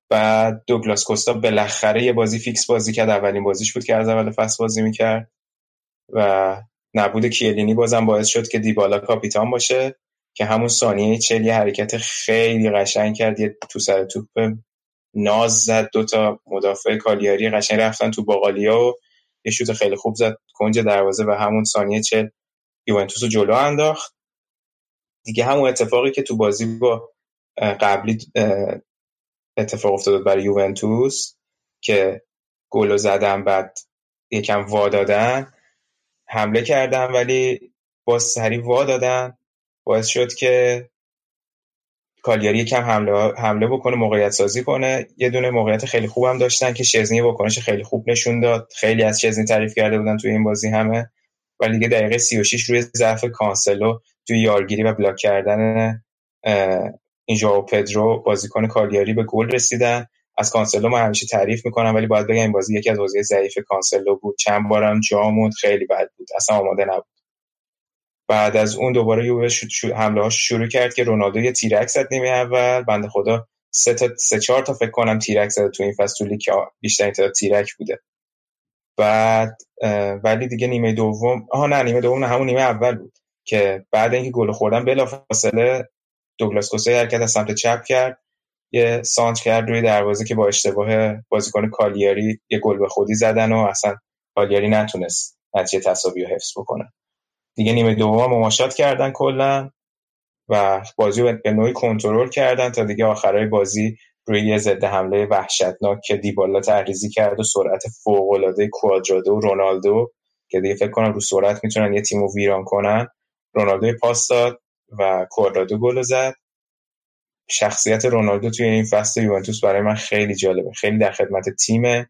بعد دوگلاس کوستا بالاخره یه بازی فیکس بازی کرد. اولین بازیش بود که از اول فصل بازی می‌کرد. و نبود کیه‌لینی بازم باعث شد که دیبالا کاپیتان باشه که همون ثانیه چهل یه حرکت خیلی قشنگ کرد. یه تو سر توپ ناز زد دوتا مدافع کالیاری قشنگ رفتن تو باقالیا و یه شوت خیلی خوب زد کنج دروازه و همون ثانیه چل یوونتوس رو جلو انداخت. دیگه همون اتفاقی که تو بازی با قبلی اتفاق افتاد برای یوونتوس که گل زدن بعد یکم وا دادن حمله کردن ولی با سری وا دادن. باعث شد که کالیاری یکم حمله حمله بکنه موقعیت سازی کنه. یه دونه موقعیت خیلی خوبم داشتن که شزنی واکنش خیلی خوب نشون داد. خیلی از شزنی تعریف کرده بودن توی این بازی همه. ولی دیگه دقیقه 36 روی ضعف کانسلو توی یارگیری و block کردن این ژائو پدرو بازیکن کالیاری به گل رسیدن. از کانسلو من همیشه تعریف می‌کنم ولی باید بگم این بازی یکی از بازی ضعیف کانسلو بود. چند بارم جا موند خیلی بد بود. اصلا آماده نبود. بعد از اون دوباره یووه حمله هاش شروع کرد که رونالدو یه تیرک زد نیمه اول. بنده خدا سه تا سه چهار تا فکر کنم تیرک زده تو این فصل تو که بیشتر تعداد تیرک بوده. بعد ولی دیگه نیمه دوم آها نه نیمه دوم نه همون نیمه اول بود که بعد اینکه گل خوردن بلافاصله دوگلاس کوستا حرکت از سمت چپ کرد. یه سانچ کرد روی دروازه که با اشتباه بازیکن کالیاری یه گل به خودی زدن و اصلا کالیاری نتونست نتیجه تساوی رو حفظ بکنه. دیگه نیمه دوم مماشات کردن کلا و بازی رو به نوعی کنترل کردن تا دیگه آخرای بازی روی یه ضد حمله وحشتناک که دیبالا تحریزی کرد و سرعت فوق العاده کوادرادو و رونالدو که دیگه فکر کنم رو سرعت می‌تونن یه تیمو ویران کنن رونالدو پاس داد. و کوادرادو گل زد. شخصیت رونالدو توی این فصل یوونتوس برای من خیلی جالبه. خیلی در خدمت تیمه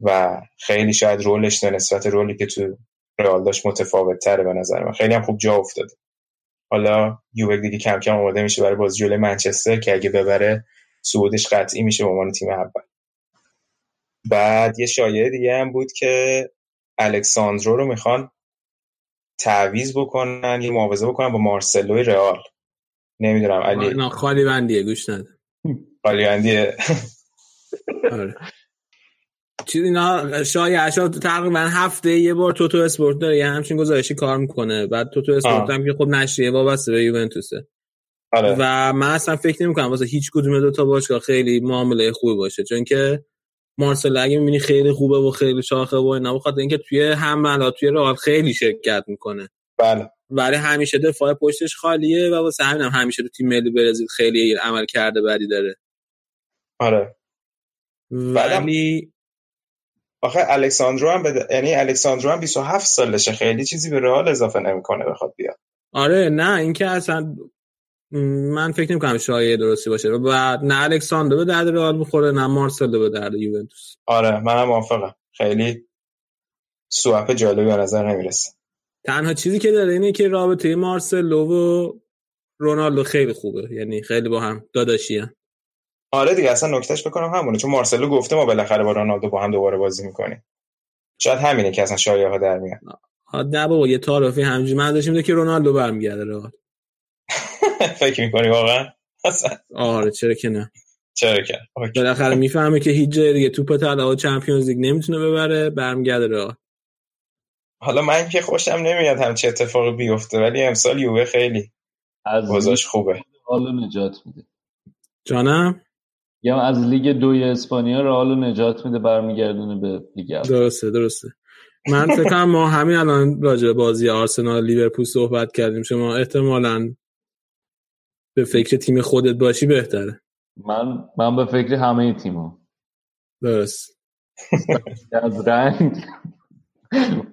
و خیلی شاید رولش نسبت رولی که تو رئال داشت متفاوت تره به نظر من. خیلی هم خوب جا افتاده. حالا یووه دیگه کم کم آماده میشه برای بازی جلوی منچستر که اگه ببره صعودش قطعی میشه به عنوان تیم اول. بعد یه شایعه دیگه هم بود که الکساندرو رو می‌خوان تعویض بکنن یه معاوضه بکنن با مارسلوی رئال. نمی‌دونم علی نه خالی بندیه گوش نده. خالی بندیه. آره. چیزی نه شایع اشا تقریبا هفته یه بار توتو اسپورت داره یه همچین گزارشی کار می‌کنه. بعد توتو اسپورت هم که خب نشریه وابسته به یوونتوسه. آره. و من اصلا فکر نمی کنم واسه هیچ کدوم دو تا باشگاه خیلی معامله خوبی باشه چون که مارسل اگه می‌بینی خیلی خوبه و خیلی شاخه و اینا بخاطر اینکه توی حملات توی رئال خیلی شرکت می‌کنه. بله. ولی همیشه دفاع پشتش خالیه و واسه همین هم همیشه تو تیم ملی برزیل خیلی عمل کرده بعدی داره. آره. ولی آخه الکساندرو هم بده... یعنی الکساندرو هم 27 سالشه خیلی چیزی به رئال اضافه نمی‌کنه بخواد بیاد. آره نه اینکه اصلا من فکر نمی کنم شایعه درستی باشه. و نه الکساندر به درد رئال می‌خوره نه مارسلو به درد یوونتوس. آره منم موافقم. خیلی سوپ جالبی به نظر نمی‌رسه. تنها چیزی که داره اینه که رابطه مارسلو و رونالدو خیلی خوبه. یعنی خیلی با هم داداشی هم. آره دیگه اصلا نکتهش بکنم همونه. چون مارسلو گفته ما بالاخره با رونالدو با هم دوباره بازی می‌کنیم. شاید همینه که اصلا شایعه ها در میاد. نه بابا یه تعارفی همینجوری من داشتم که رونالدو برمیگرده رو فکر می‌کنی واقعا؟ آره چرا که نه. چرا که؟ بالاخره می‌فهمه که هیچ جای دیگه توپ طلا و چمپیونز لیگ نمی‌تونه ببره برمیگرده رو حالا من که خوشم نمیاد هم چه اتفاقی بیفته ولی امسال یووه خیلی از بازاش خوبه. حالا نجات میده. جانم؟ یا از لیگ دوی اسپانیا رئال نجات میده برمیگردونه به لیگ اول. درسته درسته. من فکر ما همین الان راجع به بازی آرسنال لیورپول صحبت کردیم. شما احتمالاً به فکر تیم خودت باشی بهتره. من من به فکر همه تیم‌ها درست. از رنگ.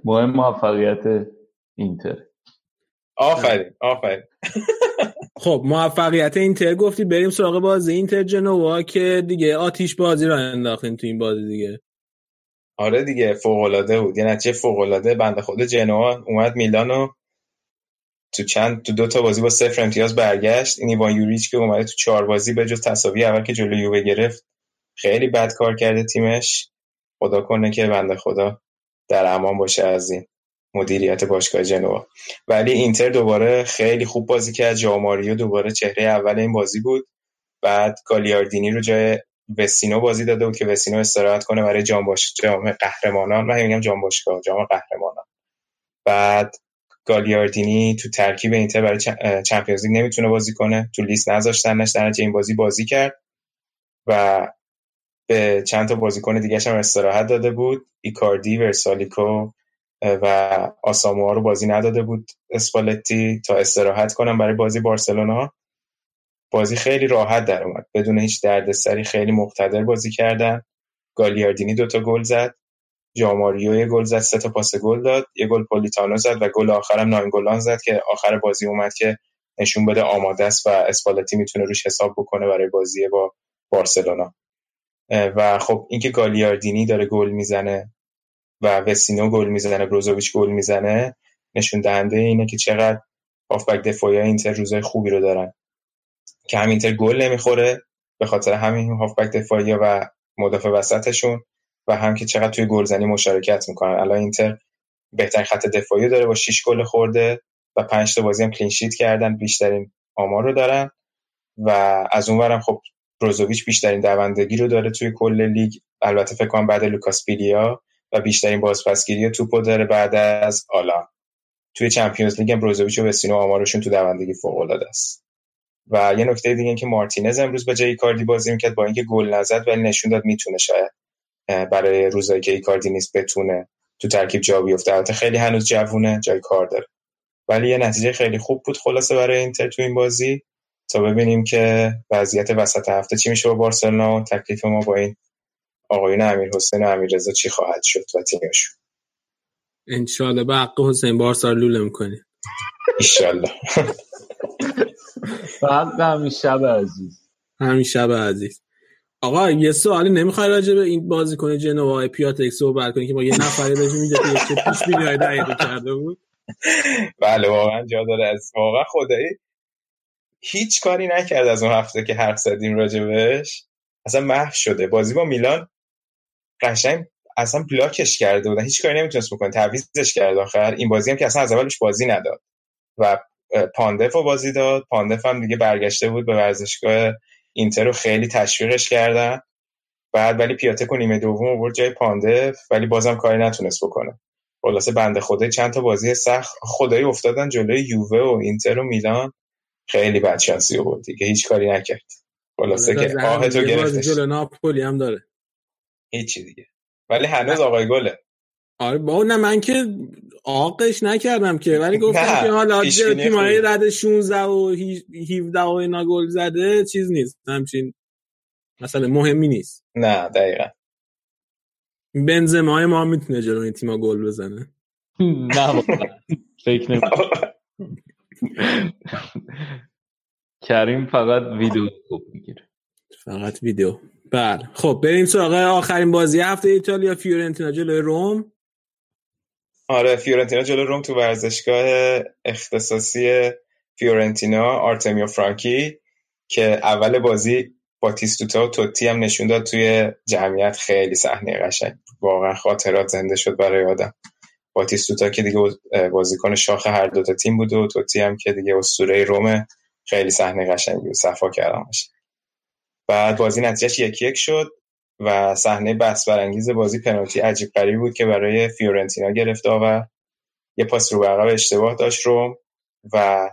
مهم موفقیت اینتر. آفرین آفرین. خب موفقیت اینتر گفتی بریم سراغ بازی اینتر جنوا که دیگه آتیش بازی رو انداختین تو این بازی دیگه. آره دیگه فوق العاده بود. یه نتیجه فوق العاده بنده خود جنوا اومد میلانو تو چند تو دو تا بازی با صفر امتیاز برگشت. این ایوان یوریچ که اومده تو چهار بازی به جز تساوی اول که جلوی یووه گرفت خیلی بد کار کرده تیمش. خدا کنه که بنده خدا در امان باشه از این مدیریت باشگاه جنوا. ولی اینتر دوباره خیلی خوب بازی کرد. جاماریو دوباره چهره اول این بازی بود. بعد گالیاردینی رو جای وسینو بازی داده بود که وسینو استراحت کنه برای جام باش جام قهرمانان. من میگم جام باشگاه جام قهرمانان. بعد گالیاردینی تو ترکیب اینتر برای چمپیونز لیگ نمی‌تونه بازی کنه. تو لیست نذاشتنش در این بازی بازی کرد و به چند تا بازیکن دیگه هم استراحت داده بود. ایکاردی ورسالیکو و آساموها رو بازی نداده بود اسپالتی تا استراحت کنم برای بازی بارسلونا. بازی خیلی راحت در اومد. بدون هیچ دردسری خیلی مقتدر بازی کردن. گالیاردینی دوتا گل زد. جاماریو یه گل زد سه تا پاس گل داد یه گل پولیتانو زد و گل آخرم ناینگولان زد که آخر بازی اومد که نشون بده آماده است و اسپالتی می‌تونه روش حساب بکنه برای بازی با بارسلونا. و خب اینکه گالیاردینی داره گل می‌زنه و وسینو گل می‌زنه بروزوویچ گل می‌زنه نشون دهنده اینه که چقدر هافبک دفاعی اینتر روزای خوبی رو دارن. که هم اینتر گل نمی‌خوره به خاطر همین هافبک دفاعی و مدافع وسطشون. و هم که چقدر توی گلزنی مشارکت می‌کنن. الان اینتر بهترین خط دفاعی داره با 6 گل خورده و 5 تا بازی هم clean sheet کردن بیشترین آمار رو دارن. و از اونورم خب بروزوویچ بیشترین دوندگی رو داره توی کل لیگ. البته فکر کنم بعد لوکاس بیلیا و بیشترین بازپسگیری توپو داره بعد از آلان. توی چمپیونز لیگ هم بروزوویچ و وسینو آمارشون تو دوندگی فوق العاده است. و یه نکته دیگه این که مارتینز امروز به جای ایکاردی بازی می‌کرد با اینکه گل نزد ولی نشون داد می‌تونه شاید برای روزایی که ایکاردی نیست بتونه تو ترکیب جا بیفته. البته خیلی هنوز جوونه جای کار داره. ولی یه نتیجه خیلی خوب بود خلاصه برای اینتر تو این بازی. تا ببینیم که وضعیت وسط هفته چی میشه با بارسلونا و تکلیف ما با این آقایون امیر حسین و امیر رضا چی خواهد شد و تیمشون. انشالله به حق حسین بارسا لوله می‌کنی ایشالله فقط همین شب عزیز. همین شب عزیز. آقا یه سوالی نمی‌خوای راجع به این بازیکن جنوا پیاتک صحبت کنی که ما یه نفری داشتیم اینجا که پیش بینی دقیقه کرده بود؟ بله واقعا جا داره از واقعا خدایی. هیچ کاری نکرد از اون هفته که حرف زدیم راجبش. اصلا محو شده. بازی با میلان قشنگ اصلا بلاکش کرده بودن هیچ کاری نمی‌تونست بکنه. تعویزش کرد آخر. این بازی هم که اصلا از اولش بازی نداد. و پاندف رو بازی داد. پاندف هم دیگه برگشته بود به ورزشگاه اینتر رو خیلی تشویقش کردن. بعد ولی پیاتک و نیمه دوم آورد جای پاندف ولی بازم کاری نتونست بکنه. خلاصه بنده خدای چند تا بازی سخت خدایی افتادن جلوی یووه و اینتر و میلان. خیلی بد شانسی آورد دیگه هیچ کاری نکرد. خلاصه که آه تو گرفتش. جلو ناپولی هم داره. هیچی دیگه. ولی هنوز آقای گله. آره با نه من که آقش نکردم که ولی گفتم که حالا تیمای رد 16 و 17 و اینا گل زده چیز نیست. همچین مثلا مهمی نیست. نه دقیقا. بنزما ما می‌تونه جلو این تیما گل بزنه. نه فکر نمی کریم فقط ویدیو خوب می‌گیره. فقط ویدیو. بله. خب بریم سراغ آخرین بازی. هفته ایتالیا فیورنتینا جلوی روم. آره فیورنتینا جلو روم تو ورزشگاه اختصاصی فیورنتینا آرتمیو فرانکی که اول بازی باتیستوتا و توتی هم نشون داد توی جمعیت خیلی صحنه قشنگ واقعا خاطرات زنده شد برای آدم. باتیستوتا که دیگه بازیکن شاخ هر دو تا تیم بود و توتی هم که دیگه اسطوره روم خیلی صحنه قشنگی بود. صفا کردمش. بعد بازی نتیجهش یک یک شد. و صحنه بحث برانگیز بازی پنالتی عجیب غریبی بود که برای فیورنتینا گرفت و یه پاس رو عقب اشتباه داشت روم و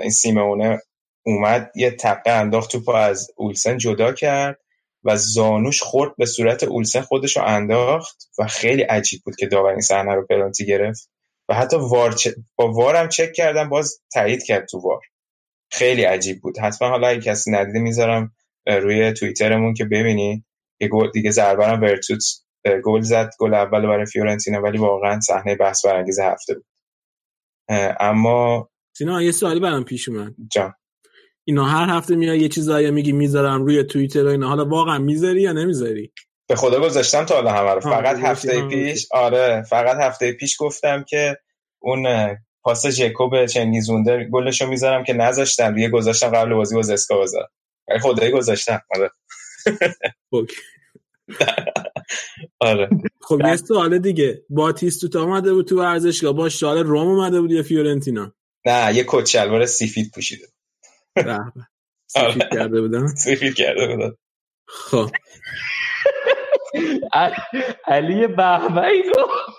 این سیمونه اومد یه تقه انداخت توپو از اولسن جدا کرد و زانوش خورد به صورت اولسن خودش رو انداخت و خیلی عجیب بود که داور این صحنه رو پنالتی گرفت. و حتی وار چ... با وارم چک کردم باز تایید کرد تو وار. خیلی عجیب بود. حتما حالا اگه کسی ندیده می‌ذارم روی توییترمون که ببینید. یه گل دیگه ضربه ورتوت گل زد گل اول برای فیورنتینا ولی واقعا صحنه بحث برانگیز هفته بود. اما سینا یه سوالی برام پیش اومد. جان. اینا هر هفته میای یه چیزایی میگی می‌ذارم روی توییتر و اینا. حالا واقعا می‌ذاری یا نمی‌ذاری؟ به خدا گذاشتم تا حالا همه رو. فقط هفته پیش آره فقط هفته پیش گفتم که اون پاس ژکوب چنگیزونده گلشو می‌ذارم که نذاشتم. دیگه گذاشتم قبل بازی با زسکا بذارم. ولی خدایی گذاشتم. آره. آره. خب یه سوال دیگه. باتیستوتا اومده بود تو ورزشگاه. با شال روم اومده بود یا فیورنتینا؟ نه یه کت شلوار سفید پوشیده. سفید کرده بودن؟ سفید کرده بودن. خب. علی بهبهی گفت.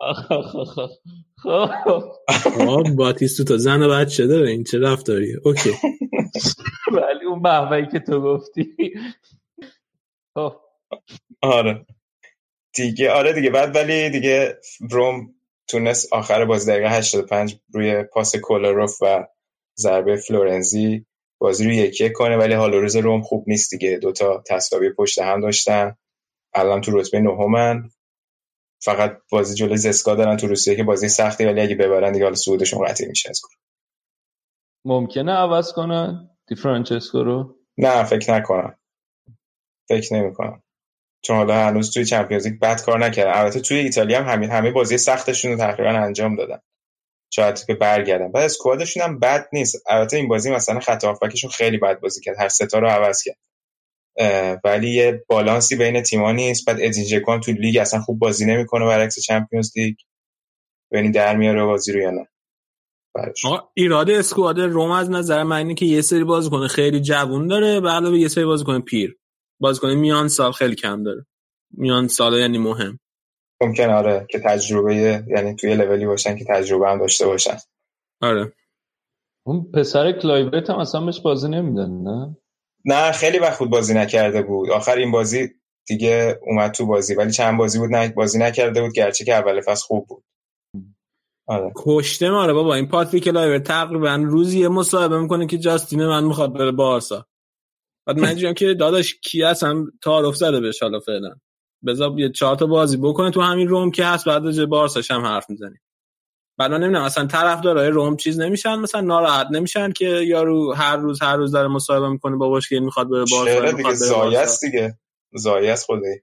خب. باتیستو تا زن و بچه داره این چه رفتاریه اوکی. ولی اون بهبهی که تو گفتی. آره. دیگه آره دیگه. بعد ولی دیگه روم تونست آخر بازی دقیقه 85 روی پاس کولاروف و ضربه فلورنزی بازی رو یکی کنه. ولی حال روز روم خوب نیست دیگه. دوتا تساوی پشت هم داشتن. الان تو رتبه نهمن. فقط بازی جلوی زسکا دارن تو روسیه که بازی سختی ولی اگه ببرن دیگه حالا صعودشون قطعی میشه از ممکنه عوض کنن دی فرانچسکو رو؟ نه فکر نکنم. فکر نمی‌کنم. چون حالا هنوز توی چمپیونز لیگ بد کار نکردن. البته توی ایتالیا هم همه همه بازی سختشون رو تقریبا انجام دادن. شاید که برگردن. بعد اسکوادشون هم بد نیست. البته این بازی مثلا خط هافبکشون خیلی بد بازی کرد. هر ستا رو عوض کرد. ولی یه بالانسی بین تیم‌ها نیست. بعد ادین تو لیگ اصلا خوب بازی نمی‌کنه برعکس چمپیونز لیگ. ببینید در میاره بازی رو یا نه. ایراد اسکواد روم از نظر من اینه که یه سری بازیکن خیلی جوون داره به علاوه یه سری بازیکن پیر. بازیکن میان سال خیلی کم داره. میان سال یعنی مهم. ممکن آره که تجربه یعنی توی لولی باشن که تجربه هم داشته باشن. آره. اون پسر کلایبرت هم اصلا بهش بازی نمیدن نه؟ نه خیلی وقت بود بازی نکرده بود. آخر این بازی دیگه اومد تو بازی ولی چند بازی بود نه بازی نکرده بود گرچه که اول فصل خوب بود. آره. کشته ماره بابا این پاتریک کلایورت تقریبا روزی یه مصاحبه می‌کنه که جاستین من می‌خواد بره بارسا. بعد من که داداش کی اصلا تعارف زده بهش حالا فعلا. بذار یه چهار تا بازی بکنه تو همین روم که هست بعد از بارساش هم حرف می‌زنی من نمی‌دونم اصلا طرفدارای روم چیز نمیشن مثلا ناراحت نمیشن که یارو هر روز هر روز داره مصاحبه می‌کنه باباش که می‌خواد بره بارسا دیگه؟ زایه است دیگه. زایه است خدایی.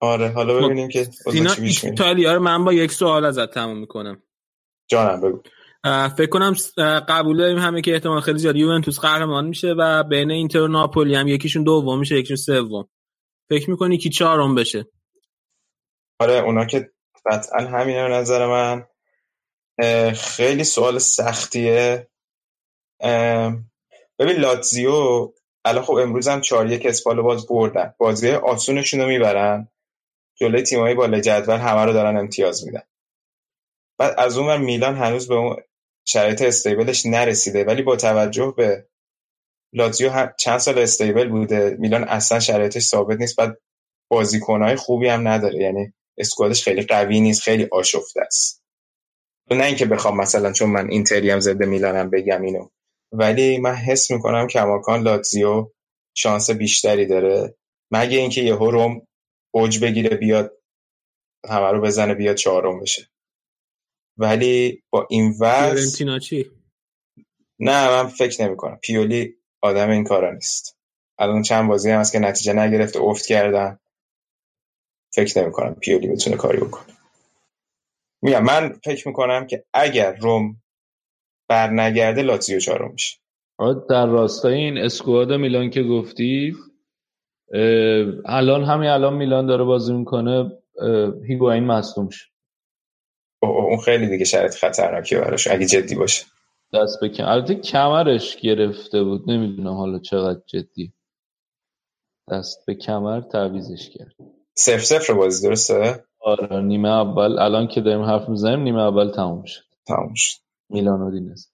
آره حالا ببینیم که اینا ایتالیا رو من با یک سوال ازت تموم می‌کنم. جانم بگو. فکر کنم قبول داریم همه که احتمال خیلی زیاد یوونتوس قهرمان میشه و بین اینتر و ناپولی هم یکیشون دوم میشه یکیشون سوم. فکر می‌کنی کی چهارم بشه؟ آره اونا که قطعا همینه به نظر من. خیلی سوال سختیه. ببین لاتزیو الان خب امروز هم چهار یک اسپالو باز بردن. بازی آسونشون رو می‌برن. جلوی تیمایی بالا جدول همه رو دارن امتیاز میدن. بعد از اون میلان هنوز به اون شرایط استیبلش نرسیده. ولی با توجه به لاتزیو چند سال استیبل بوده. میلان اصلا شرایطش ثابت نیست. بعد بازیکنهای خوبی هم نداره. یعنی اسکوادش خیلی قوی نیست خیلی آشفته است. نه اینکه بخوام مثلا چون من اینتری هم ضد میلانم بگم اینو. ولی من حس می‌کنم کماکان لاتزیو شانس بیشتری داره. مگه اینکه یهو روم اوج بگیره بیاد همه رو بزنه بیاد چهارم بشه. ولی با این وضع چی؟ نه من فکر نمی کنم پیولی آدم این کارا نیست. الان چند بازی هم هست که نتیجه نگرفته افت کردن. فکر نمی کنم پیولی بتونه کاری بکنه. میگم من فکر می‌کنم که اگر روم بر نگرده لاتزیو چهارم میشه. در راستای این اسکواد میلان که گفتی الان همین الان میلان داره بازی می‌کنه هیگواین مصدوم شد اون خیلی دیگه شرط خطرناکیه براش اگه جدی باشه. دست بکن البته کمرش گرفته بود نمی‌دونم حالا چقدر جدی. دست به کمر تعویزش کرد. صفر صفر بازی درسته؟ آره نیمه اول. الان که داریم حرف می‌زنیم نیمه اول تموم شد. تموم شد. میلان و دینز.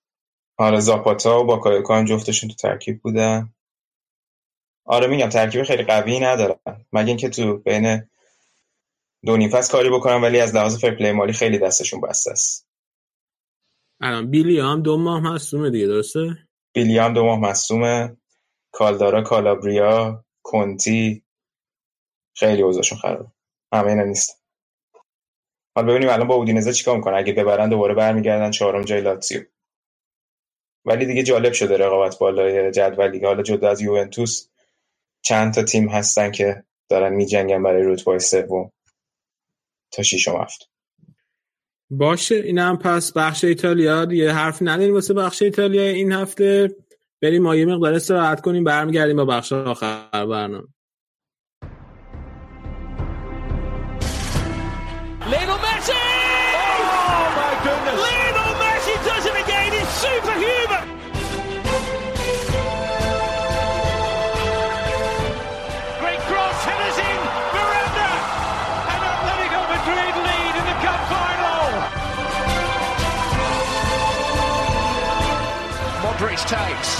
آره زاپاتا و باکایوکو هم جفتشون تو ترکیب بودن. آره میگم ترکیب خیلی قوی ندارن. مگه اینکه تو بین دو نیم فصل کاری بکنن ولی از لحاظ فر پلی مالی خیلی دستشون بسته است. الان بیلی هم دو ماه مصومه دیگه درسته؟ بیلی هم دو ماه مصومه کالدارا کالابریا کنتی. خیلی اوضاعشون خرابه. همه اینا نیست. حالا ببینیم الان با اودینزه چیکار می‌کنه؟ اگه ببرن دوباره برمیگردن چهارم جای لاتزیو. ولی دیگه جالب شده رقابت بالای جدول دیگه. حالا جدا از یوونتوس چند تا تیم هستن که دارن میجنگن برای رتبه سوم تا ششم هفت. باشه اینم پس بخش ایتالیا. یه حرف نداریم واسه بخش ایتالیا این هفته. بریم ما یه مقدار استراحت کنیم برمیگردیم با بخش آخر برنامه. Takes.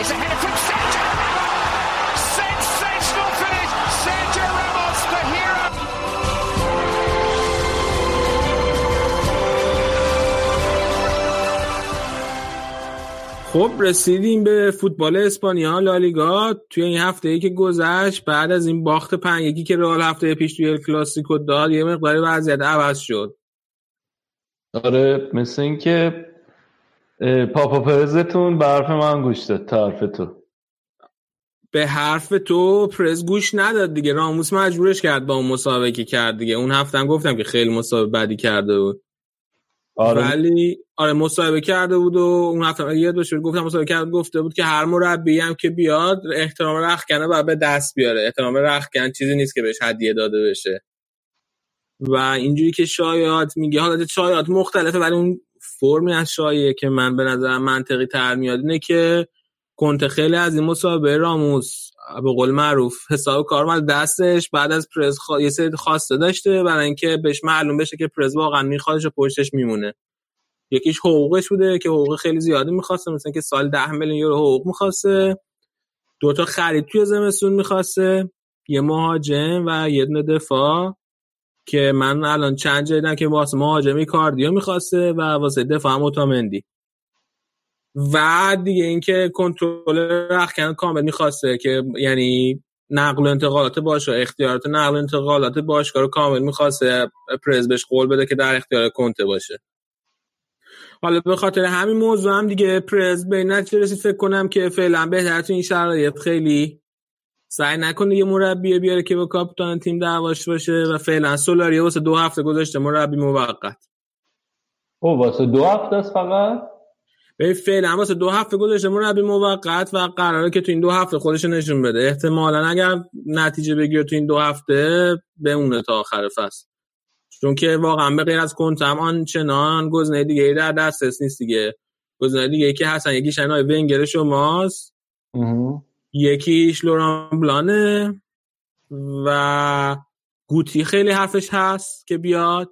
It's a header from Sergio Ramos. Sensational finish. Sergio Ramos, the hero. خب رسیدیم به فوتبال اسپانیا لالیگا توی این هفته ای که گذشت بعد از این باخت پنج یکی که رئال هفته پیش توی کلاسیکو داد یه مقداری وضعیت عوض شد آره مثل اینکه پاپا پرزتون به حرف من گوش داد تا حرف تو. به حرف تو پرز گوش نداد دیگه. راموس مجبورش کرد با اون مسابقه که کرد دیگه. اون هفته هم گفتم که خیلی مسابقه بدی کرده بود. آره. ولی آره مصاحبه کرده بود و اون هفته یاد باشه. گفتم مصاحبه کرد گفته بود که هر مربی هم که بیاد احترام رختکنه باید به دست بیاره. احترام رختکن چیزی نیست که بهش هدیه داده بشه. و اینجوری که شایعات میگه. حالا شایعات؟ مختلفه ولی اون فرمی از شایعه که من به نظرم منطقی تر میاد اینه که کنت خیلی از این مصاحبه راموس. به قول معروف. حساب کار مال دستش بعد از پرز خوا... یه سری خواسته داشته برای اینکه بهش معلوم بشه که پرز واقعا میخوادش و پشتش میمونه. یکیش حقوقش بوده که حقوق خیلی زیادی می‌خواسته مثلا که سال ده میلیون یورو حقوق می‌خواسته. دو تا خرید توی زمستون می‌خواسته. یه مهاجم و یه دفاع. که من الان چند جای دیدم که واسه مهاجمی کاردیو می‌خواسته و واسه دفاع هم اوتامندی. و دیگه اینکه کنترل رخکن کامل می‌خواسته که یعنی نقل و انتقالات باش و اختیارات نقل و انتقالات باشگاه رو کامل می‌خواسته پرز بهش قول بده که در اختیار کنته باشه. حالا به خاطر همین موضوع هم دیگه پرز به نتیجه رسید. فکر کنم که فعلا بهتر تو این شرایط. خیلی سعی نکنه یه مربی بیاره که با کاپیتان تیم دعواش باشه و فعلا سولاری واسه دو هفته گذاشته مربی موقت. او واسه دو هفته است فقط؟ به فعلا واسه دو هفته گذاشته مربی موقت و قراره که تو این دو هفته خودش نشون بده. احتمالا اگر نتیجه بگیره تو این دو هفته بمونه تا آخر فصل. چون که واقعا به غیر از کنت هم آنچنان گزینه دیگه در دسترس نیست دیگه. گزینه دیگه که هستن یکیش انای ونگر شماست. یکیش لوران بلانه و گوتی خیلی حرفش هست که بیاد.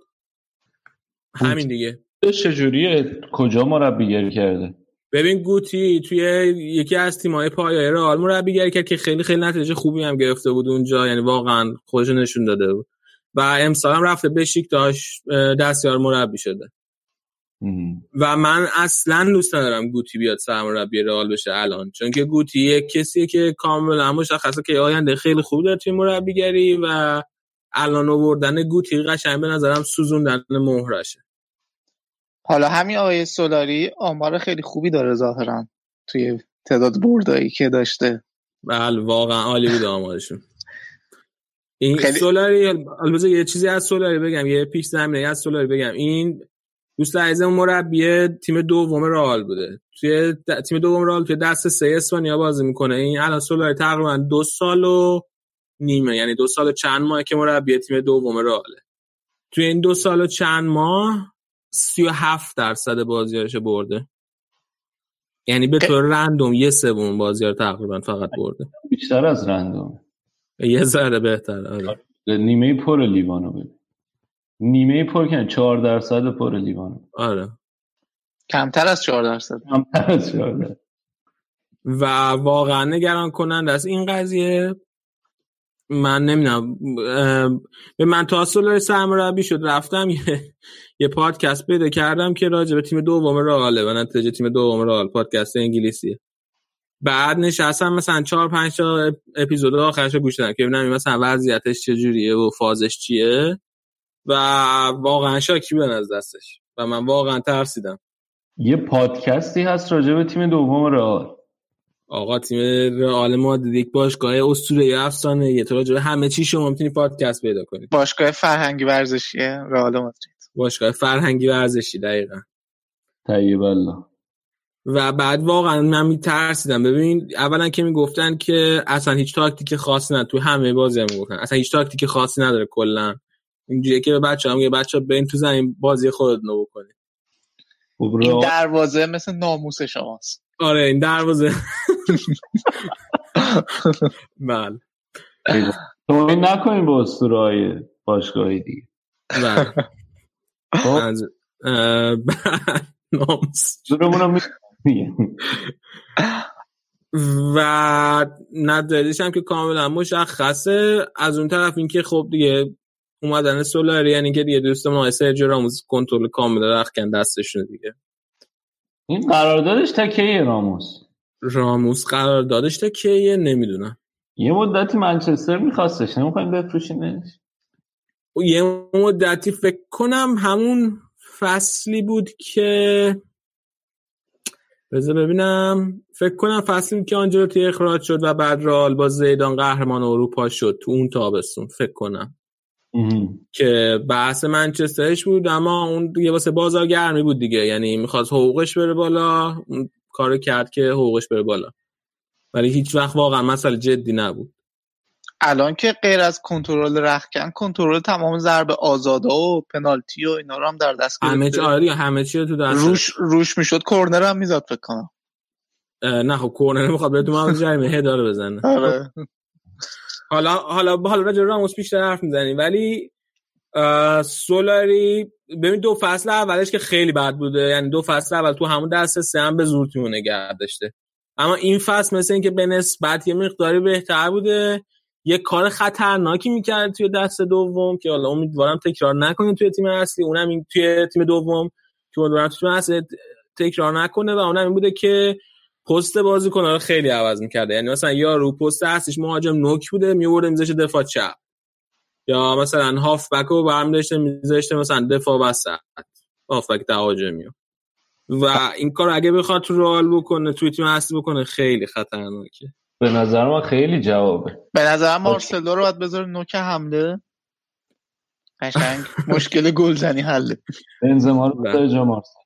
همین دیگه. چجوریه؟ کجا مربیگری کرده؟ ببین گوتی توی یکی از تیم‌های پایه رئال مربیگری کرد که خیلی خیلی نتیجه خوبی هم گرفته بود اونجا یعنی واقعا خودش نشون داده بود. و امسال هم رفته بشیکتاش دستیار مربی شده. و من اصلا دوست ندارم گوتی بیاد سرمربی رئال بشه الان. چون که گوتی یک کسیه که کاملا مشخصه که آینده خیلی خوب داره توی مربیگری و الان آوردن گوتی قشنگ به نظرم سوزوندن مهرشه. حالا همین آقای سولاری آمار خیلی خوبی داره ظاهرا توی تعداد بردایی که داشته. بله واقعا عالی بود آمارشون. این خیلی... سولاری البته یه چیزی از سولاری بگم یه پیش زمینه از سولاری بگم. این دوست عزیزم مربی تیم دوم رئال بوده. توی د- تیم دوم رئال توی دست سه اسپانیا بازی می‌کنه. این الان سولاری تقریبا دو سال و نیمه یعنی دو سال و چند ماه که مربی تیم دوم رئاله. توی این دو سال و چند ماه 37 درصد بازیارش برده. یعنی به طور رندوم یه سوم بازی رو تقریبا فقط برده. بیشتر از رندوم. یه ذره بهتر آره. نیمه پر لیوانو نیمه پر کنه چهار درصد پر لیوانو آره. کمتر از 4 درصد. کمتر از چهار درصد. و واقعا نگران کننده از این قضیه من نمی‌دونم. به من تا سولار سرمربی شد. رفتم یه یه پادکست پیدا کردم که راجع به تیم دوم رئاله و نتیجه تیم دوم رئال. پادکست انگلیسیه. بعد نشستم مثلا چهار پنج تا اپیزود آخرش رو گوش دادم. که ببینم مثلا وضعیتش چجوریه و فازش چیه. و واقعا شاکی بودن از دستش. و من واقعا ترسیدم. یه پادکستی هست راجع به تیم دوم رئال. آقا تیم رئال مادرید یک باشگاه اسطوره افسانه. یه تو راجع به همه چی شما می‌تونی پادکست پیدا کنی باشگاه فرهنگی ورزشی رئال مادرید. باشگاه فرهنگی ورزشی دقیقا. طیب الله. و بعد واقعا من میترسیدم. ببین اولا که می‌گفتن که اصلا هیچ تاکتیک خاصی نداره. تو همه بازی هم می‌گفتن. اصلا هیچ تاکتیک خاصی نداره کلا. اینجوریه که به بچه هم میگه بچه برین تو زمین بازی خودتون بکنید این دروازه مثل ناموس شماست. آره این دروازه. بله. تو این نکنیم با اسطوره های باشگاهی دیگه. بله. رو و نداریش هم که کاملا مشخصه. از اون طرف اینکه خب دیگه اومدن سولاری یعنی که دیگه دوست ما سرجیو راموس کنترل کامل رخکن دستشونه دیگه. این قراردادش تا کیه راموس؟ راموس قراردادش تا کیه نمی‌دونم. یه مدتی منچستر میخواستش نمی‌خوایم بفروشینش. یه مدتی فکر کنم همون فصلی بود که بذار ببینم. فکر کنم فصلی بود که آنجلوتی اخراج شد و بعد رئال با زیدان قهرمان اروپا شد تو اون تابستون فکر کنم. که بحث منچسترش بود اما اون دیگه واسه بازارگرمی بود دیگه. یعنی می‌خواست حقوقش بره بالا اون کارو کرد که حقوقش بره بالا. ولی هیچ وقت واقعا مسئله جدی نبود. الان که غیر از کنترل رخکن کنترل تمام ضربه آزاده و پنالتی و اینا رو هم در دست همه چی گرفته. آره همه چی رو تو دست روش روش می‌شد کرنر هم می‌زد فکر کنم. نه خب کورنر می‌خواد بره تو جریمه هدار بزنه. آره. حالا حالا حالا راجع راموس بیشتر حرف می‌زنیم. ولی سولاری ببین دو فصل اولش که خیلی بد بوده. یعنی دو فصل اول تو همون دست سه هم به زور تیمو اما این فصل مثل اینکه به نسبت یه مقداری بهتر بوده یه کار خطرناکی می‌کرد توی دست دوم که حالا امیدوارم تکرار نکنه توی تیم اصلی. اونم این توی تیم دوم که امیدوارم توی تیم اصلی تکرار نکنه و اونم این بوده که پست بازیکن رو خیلی عوض می‌کرده. یعنی مثلا یا رو پست اصلیش مهاجم نوک بوده میورده میذاشه دفاع چپ. یا مثلا هاف بک رو برمی داشته میذاشته مثلا دفاع وسط. هاف بک تهاجمی. و این کار اگه بخواد تو رئال بکنه توی تیم اصلی بکنه خیلی خطرناکه. به نظر من خیلی جوابه. به نظر مارسلو رو باید بذاره نوک حمله. قشنگ. مشکل گلزنی حله. بنزما رو بذاره جا مارسلو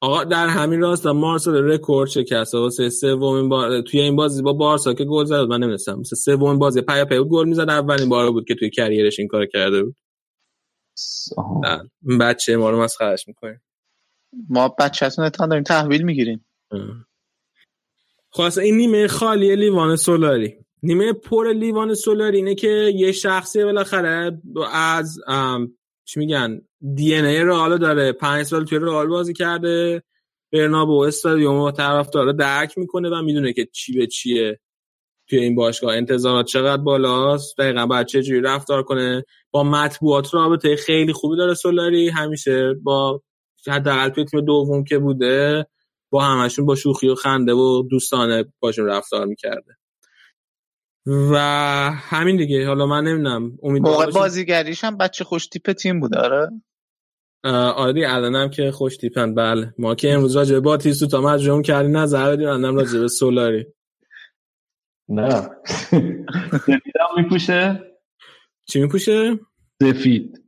آقا در همین راستا مارسلو رکورد شکست. واسه سومین بار توی این بازی با بارسا که گل زد من نمی‌دونم مثل سومین بازی پیا پی بود گل می‌زد اولین بار بود که توی career ش این کار کرده بود. بله. بچه ما رو مسخرش می‌کنه ما بچه‌تون اتحاد داریم تحویل می‌گیریم. خلاص این نیمه خالی لیوان سولاری. نیمه پر لیوان سولاری اینه که یه شخصی بالاخره از چی میگن؟ دی ان ای رئال داره پنج سال توی رئال بازی کرده. برنابو استادیوم و طرفدارا درک می‌کنه و می‌دونه که چی به چیه توی این باشگاه. انتظارات چقدر بالاست؟ دقیقا باید چه جوری رفتار کنه؟ با مطبوعات رابطه خیلی خوبی داره سولاری. همیشه با حداقل توی تیم دوم که بوده با همشون با شوخی و خنده و دوستانه باشون رفتار می‌کرده. و همین دیگه. حالا من نمی‌دونم. موقع باشیم- بازیگریش هم بچه خوش تیپ تیم بود آره؟ آره الانم که خوش تیپن. بله. ما که امروز راجع به باتیستو تا مجموع کردی نظر بدیم الانم راجع به سولاری. نه. سفید هم میپوشه؟ چی میپوشه؟ سفید.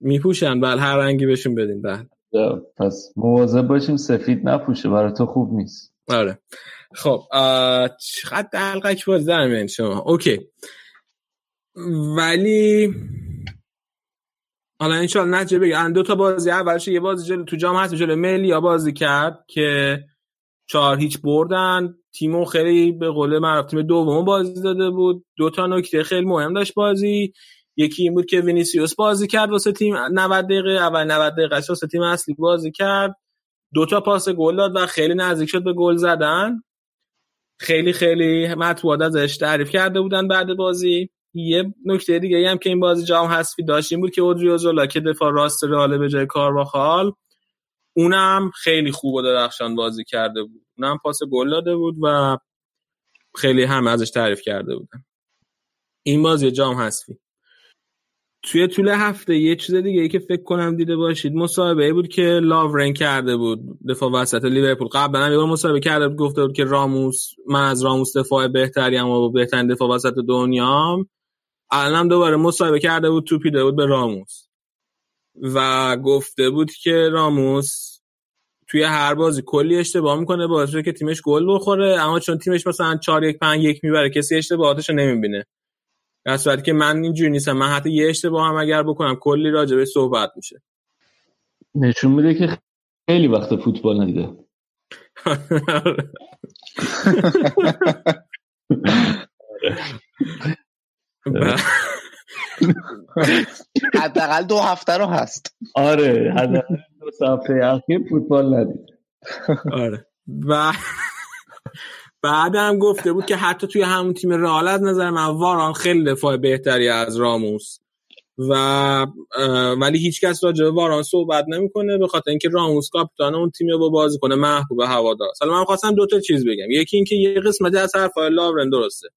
میپوشن. بله هر رنگی بهشون بدین. بله. پس مواظب باشیم سفید نپوشه. برای تو خوب نیست. آره. خب چقدر دلقک باز در میان شما. OK. ولی حالا انشالله نتیجه بگم دو تا بازی اولش یه بازی جلو تو جام هست جلو ملییا بازی کرد که چهار هیچ بردن. تیمو خیلی به قول معروف تیم دوم بازی داده بود. دو تا نکته خیلی مهم داشت بازی. یکی این بود که وینیسیوس بازی کرد واسه تیم 90 دقیقه اول 90 دقیقه واسه تیم اصلی بازی کرد. دو تا پاس گل داد و خیلی نزدیک شد به گل زدن. خیلی خیلی مطبوعات ازش تعریف کرده بودن بعد بازی. یه نکته دیگه هم که این بازی جام حذفی داشت این بود که اودریوزولا که دفاع راست رئال به جای کارواخال اونم خیلی خوب و درخشان بازی کرده بود. اونم پاس گل داده بود و خیلی همه ازش تعریف کرده بودن. این بازی جام حذفی. توی طول هفته یه چیز دیگه ای که فکر کنم دیده باشید مصاحبه بود که لاورن کرده بود دفاع وسط لیورپول. قبلا هم یه بار مصاحبه کرده بود گفته بود که راموس من از راموس دفاع بهتری و بهترین دفاع وسط دنیام. الان دوباره مصاحبه کرده بود توپیده بود به راموس. و گفته بود که راموس توی هر بازی کلی اشتباه می‌کنه باعث که تیمش گل بخوره. اما چون تیمش مثلا 4 1 5 1 می‌بره کسی اشتباهاتش رو نمی‌بینه. در صورتی که من اینجوری نیستم. من حتی یه اشتباه هم اگر بکنم کلی راجبه صحبت میشه. نشون میده که خیلی وقت فوتبال ندیده. حداقل دو هفته رو هست. آره حداقل دو هفته. اخیر فوتبال ندید. آره. و بعدم گفته بود که حتی توی همون تیم رئال از نظر من واران خیلی دفاع بهتری از راموس. و ولی هیچ کس راجع به واران صحبت نمی‌کنه به خاطر اینکه راموس کاپیتان اون تیم رو بازی کنه. محبوب هوادار. حالا من خواستم دو تا چیز بگم. یکی اینکه یه قسمت از حرفای لاورن درسته.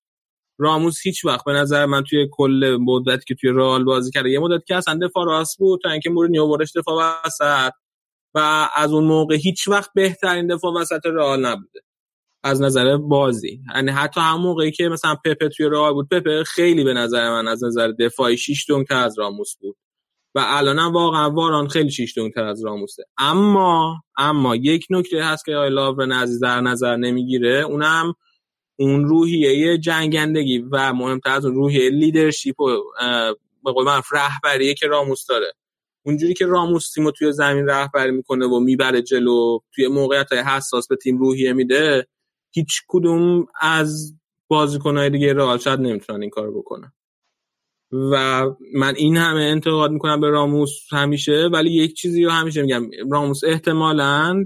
راموس هیچ وقت به نظر من توی کل مدتی که توی رئال بازی کرده یه مدت که اصلا دفاع راست بود تا اینکه مورینیو ورش دفاع وسط و از اون موقع هیچ وقت بهترین دفاع وسط رئال نبوده از نظر بازی. یعنی حتی هم موقعی که مثلا پپه توی راه بود پپه خیلی به نظر من از نظر دفاعی شیش تر از راموس بود و الان هم واقعا واران خیلی شیش تر از راموسه. اما اما یک نکته هست که آی لاورن عزیز در نظر نمی‌گیره اونم اون روحیه جنگندگی و مهمتر از اون روحیه leadership و به قول من رهبریه که راموس داره. اونجوری که راموس تیمو توی زمین رهبری می‌کنه و می‌بره جلو توی موقعیت حساس به تیم روحیه میده هیچ کدوم از بازیکنهای دیگه رئال شاید نمی‌تونن این کار بکنن. و من این همه انتقاد می‌کنم به راموس همیشه ولی یک چیزی رو همیشه میگم. راموس احتمالا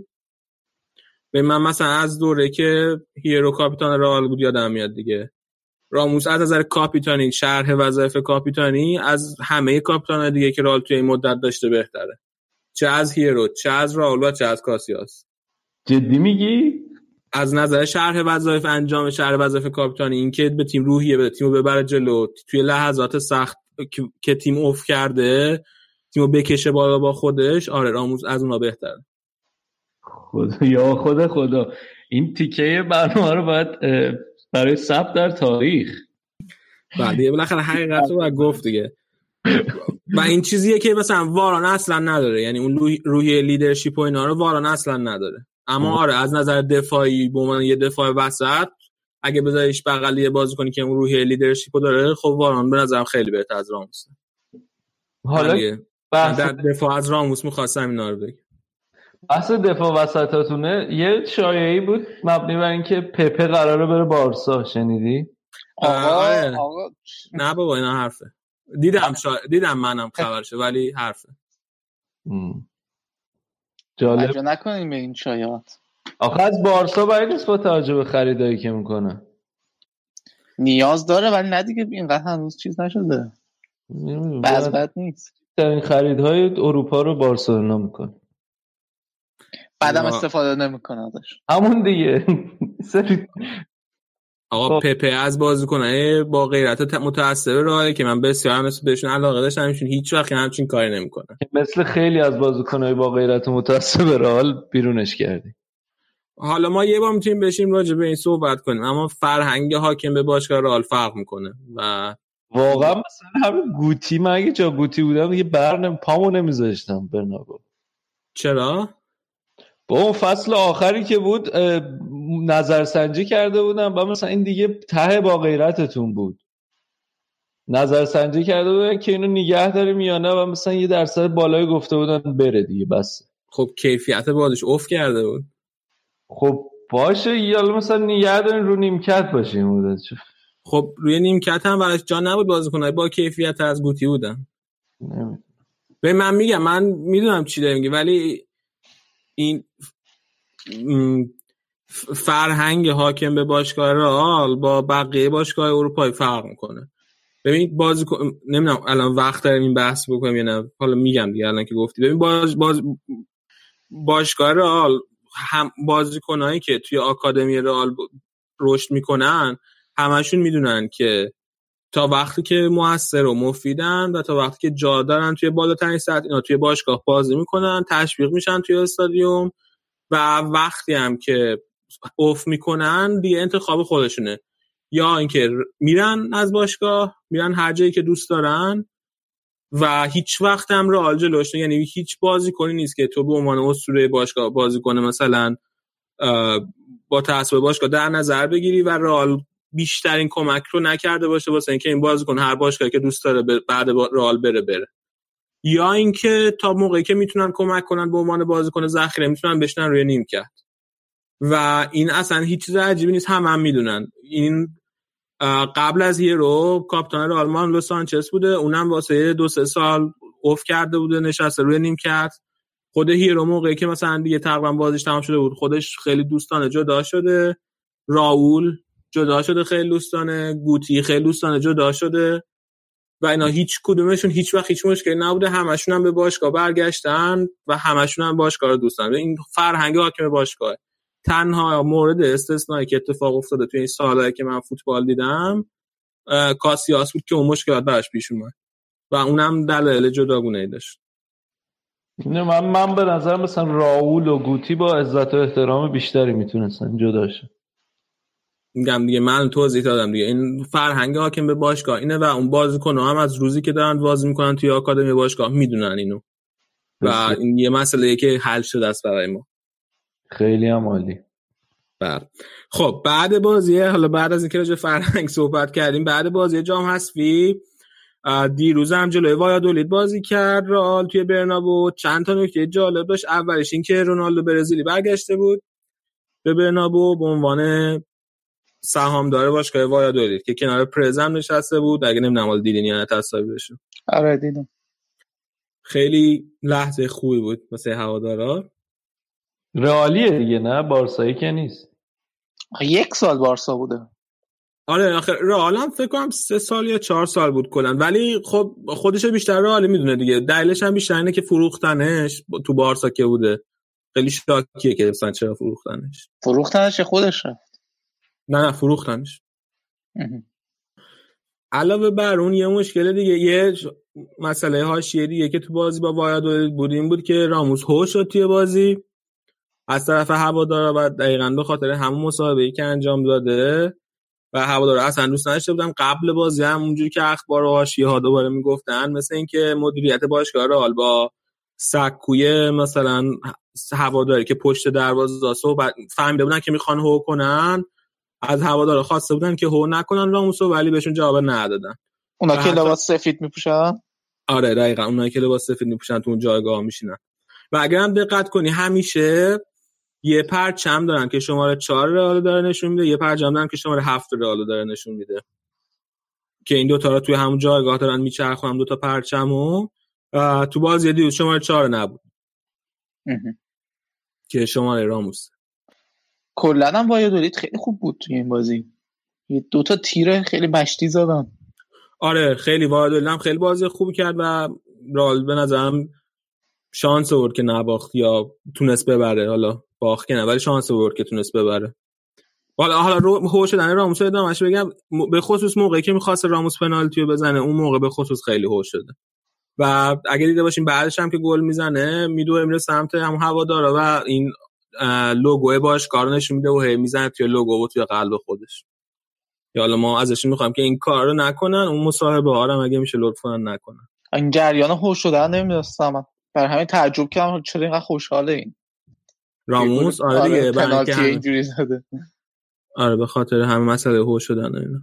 به من مثلا از دوره که هیرو کاپیتان رئال بود یادم میاد دیگه. راموس از نظر کاپیتانی شرح وظایف کاپیتانی از همه کاپیتان دیگه که رئال توی این مدت داشته بهتره. چه از هیرو چه از رائول و چه از کاسیاس. جدی میگی؟ از نظر شرح وظایف انجام شرح وظایف کاپیتانی این که به تیم روحیه بده تیمو ببره جلو توی لحظات سخت که تیم اوف کرده تیمو بکشه بالا با خودش آره راموس از اونا بهتره. خدا. یا خدا خدا. این تیکه برنامه رو باید برای ثبت در تاریخ. بعد یه بالاخره حقیقت رو گفت دیگه. و این چیزیه که مثلا واران اصلا نداره. یعنی اون روحی لیدرشپ و اینا رو واران اصلا نداره. اما آره از نظر دفاعی به عنوان یه دفاع وسط اگه بذاریش بغلی بازی کنی که اون روحی لیدرشپ داره خب واران به نظرم خیلی بهتر از راموسه حالا بحث در دفاع از راموس می‌خواستم اینا رو بگم. بحث دفاع وسطاتونه یه شایعی بود مبنی بر اینکه پپه قراره بره بارسا شنیدی؟ آقا, آقا نه بابا اینا حرفه. دیدم شا... دیدم منم خبرشه ولی حرفه. جالب. نکنیم به این شایعات. آخه از بارسا باید نیست با توجه به خریدایی که می‌کنه. نیاز داره ولی نه دیگه اینقدر هنوز چیز نشده. بعض بد نیست. در این خریدهای اروپا رو بارسلونا می‌کنه. بعدم استفاده نمی‌کنه ازش. همون دیگه. سری. آقا پپه از بازیکنه با غیرت متعصب راهه که من بسیار هم بهشون علاقه داشتم. همشون هیچ وقت همچین کاری نمی‌کنن مثل خیلی از بازیکنهای با غیرت متعصب رئال بیرونش کردی. حالا ما یه بار می‌تونیم بشیم راجع به این صحبت کنیم. اما فرهنگ حاکم به باشگاه رئال فرق می‌کنه و واقعا مثلا همین گوتی من اگه جا گوتی بودم دیگه برنم پامو نمیذاشتم برنابو چرا؟ با اون فصل آخری که بود نظرسنجی کرده بودم و مثلا این دیگه ته با غیرتتون بود. نظرسنجی کرده بودن که اینو نگه داریم یا نه و مثلا یه درصد بالایی گفته بودن بره دیگه بس. خب کیفیت بازش اوف کرده بود. خب باشه یا مثلا نگه داریم رو نیمکت باشیم خب روی نیمکت هم براش جا نبود بازیکنای با کیفیت از گوتی بودن. به من میگم من می‌دونم چی داری میگی ولی این فرهنگ حاکم به باشگاه رئال با بقیه باشگاه اروپایی فرق می‌کنه. ببین بازی نمی‌دونم الان وقت داریم این بحث بکنم یا نه. حالا میگم دیگه الان که گفتی. ببین باز باز باشگاه رئال هم بازیکنایی که توی آکادمی رئال رشد می‌کنن همشون می‌دونن که تا وقتی که موثر و مفیدن و تا وقتی که جا دارن توی بالاترین سطح اینا توی باشگاه بازی می‌کنن تشویق میشن توی استادیوم. و وقتی هم که اوف می‌کنن دیگه انتخاب خودشونه. یا اینکه میرن از باشگاه میرن هر جایی که دوست دارن و هیچ وقت هم رئال جلوش یعنی هیچ بازی کنی نیست که تو به عنوان اسطوره باشگاه بازی کنه مثلا با تعصب باشگاه در نظر بگیری و رئال بیشترین کمک رو نکرده باشه واسه اینکه این بازیکن هر باشگاهی که دوست داره بعد رئال بره بره. یا اینکه تا موقعی که می‌تونن کمک کنن به عنوان بازیکن ذخیره می‌تونن بشنن روی نیم کرد. و این اصلا هیچ چیز عجیبی نیست هم هم می‌دونن. این قبل از هیرو کاپیتان مانولو سانچز بوده اونم واسه دو سه سال افت کرده بوده نشسته روی نیمکت. خود هیرو موقعی که مثلا دیگه تقریبا بازیش تمام شده بود خودش خیلی دوستانه جدا شده. راول جدا شده خیلی دوستانه. گوتی خیلی دوستانه جدا شده. و اینا هیچ کدومشون هیچ وقت هیچ مشکلی نبوده. همشون هم به باشگاه برگشتن و همشون هم باشگاه رو دوستن این فرهنگ حاکم باشگاه. تنها مورد استثنایی که اتفاق افتاده توی این سالهایی که من فوتبال دیدم کاسیاس بود که اون مشکلات براش پیش اومد. و اونم دلایل جداگونه ای داشت. نه من من به نظر مثلا راول و گوتی با عزت و احترام بیشتری می‌تونستن جدا شه میگم دیگه من توضیح دادم دیگه. این فرهنگ حاکم به باشگاه اینه و اون بازیکن هم از روزی که دارن بازی می‌کنن توی آکادمی باشگاه می‌دونن اینو. و این یه مسئله که حل شده است برای ما. خیلی هم عالی. بر خب بعد بازی حالا بعد از اینکه راجع فرهنگ صحبت کردیم بعد بازی جام حذفی دیروز هم جلوی وایادولید بازی کرد رئال توی برنابو. چند تا نکته جالب داشت. اولش این که رونالدو برزیلی برگشته بود به برنابو به عنوان سهامدار باشگاه وایادولید که کنار پرزم نشسته بود اگه نمی‌دونم حال دیدین یا نه تصاویرشو آره دیدم. خیلی لحظه خوبی بود واسه هوادارا. رئالیه دیگه نه؟ بارسایی که نیست. یک سال بارسا بوده. آره آخر رئال هم فکر کنم سه سال یا چهار سال بود کلا. ولی خب خودش بیشتر رئال می‌دونه دیگه. دلیلش هم بیشتر اینه که فروختنش تو بارسا که بوده. خیلی شاکیه که مثلا چرا فروختنش. فروختنش خودش رفت نه نه فروختنش علاوه بر اون یه مشکل دیگه یه مسئله حاشیه دیگه که تو بازی با وایادولید بود این بود که راموس هوش شد توی بازی. از طرف هوادارا و دقیقا به خاطر همون مصاحبه که انجام داده و هوادارا اصلا دوست نداشته بودن قبل بازی هم اونجوری که اخبار و حاشیه ها دوباره می‌گفتن مثل اینکه مدیریت باشگاه رئال با سکوی مثلا هواداری که پشت دروازه صحبت فهمیده بودن که می‌خوان هو کنن از هوادارا خواسته بودن که هو نکنن راموسو ولی بهشون جواب ندادن. اونا که لباس سفید میپوشن؟ آره دقیقا. اونا که لباس سفید میپوشن تو اون جایگاه میشینن. و اگر هم دقت کنی همیشه یه پرچم دارن که شماره چهار رئال داره نشون میده یه پرچم دارن که شماره هفت رئال داره نشون میده. که این دوتا رو توی همون جایگاه دارن میچرخونن دوتا پرچم و تو بازی دیروز شماره چهار نبود. که شماره راموس. کلا هم وایادولید خیلی خوب بود توی این بازی. یه دوتا تیر خیلی مشتی زدن. آره خیلی وایادولید هم خیلی بازی خوب کرد و رال به نظرم شانس آورد که نباخت یا تونست ببره. حالا باخت که نه ولی شانس آورد که تونست ببره. حالا حالا رو هو شدن راموس ادامهش بگم. به خصوص موقعی که می‌خواست راموس پنالتی رو بزنه اون موقع به خصوص خیلی هو شده. و اگه دیده باشیم بعدش هم که گل می‌زنه میدوه میره سمت هم هوادارا و این لوگو باش کار نشون میده و هی می‌زنه توی لوگو و توی قلب خودش. یا حالا ما ازش می‌خوایم که این کار رو نکنن اون مصاحبه ها هم اگه میشه لطفا نکنن. این جریان هوش شدن نمی‌دونستم. برای همین تعجب کردم چرا اینقدر خوشحاله این؟ راموس؟ آره آره، دیگه هم- اینجوری زده. آره به خاطر همه مسئله هوش شدن اینا.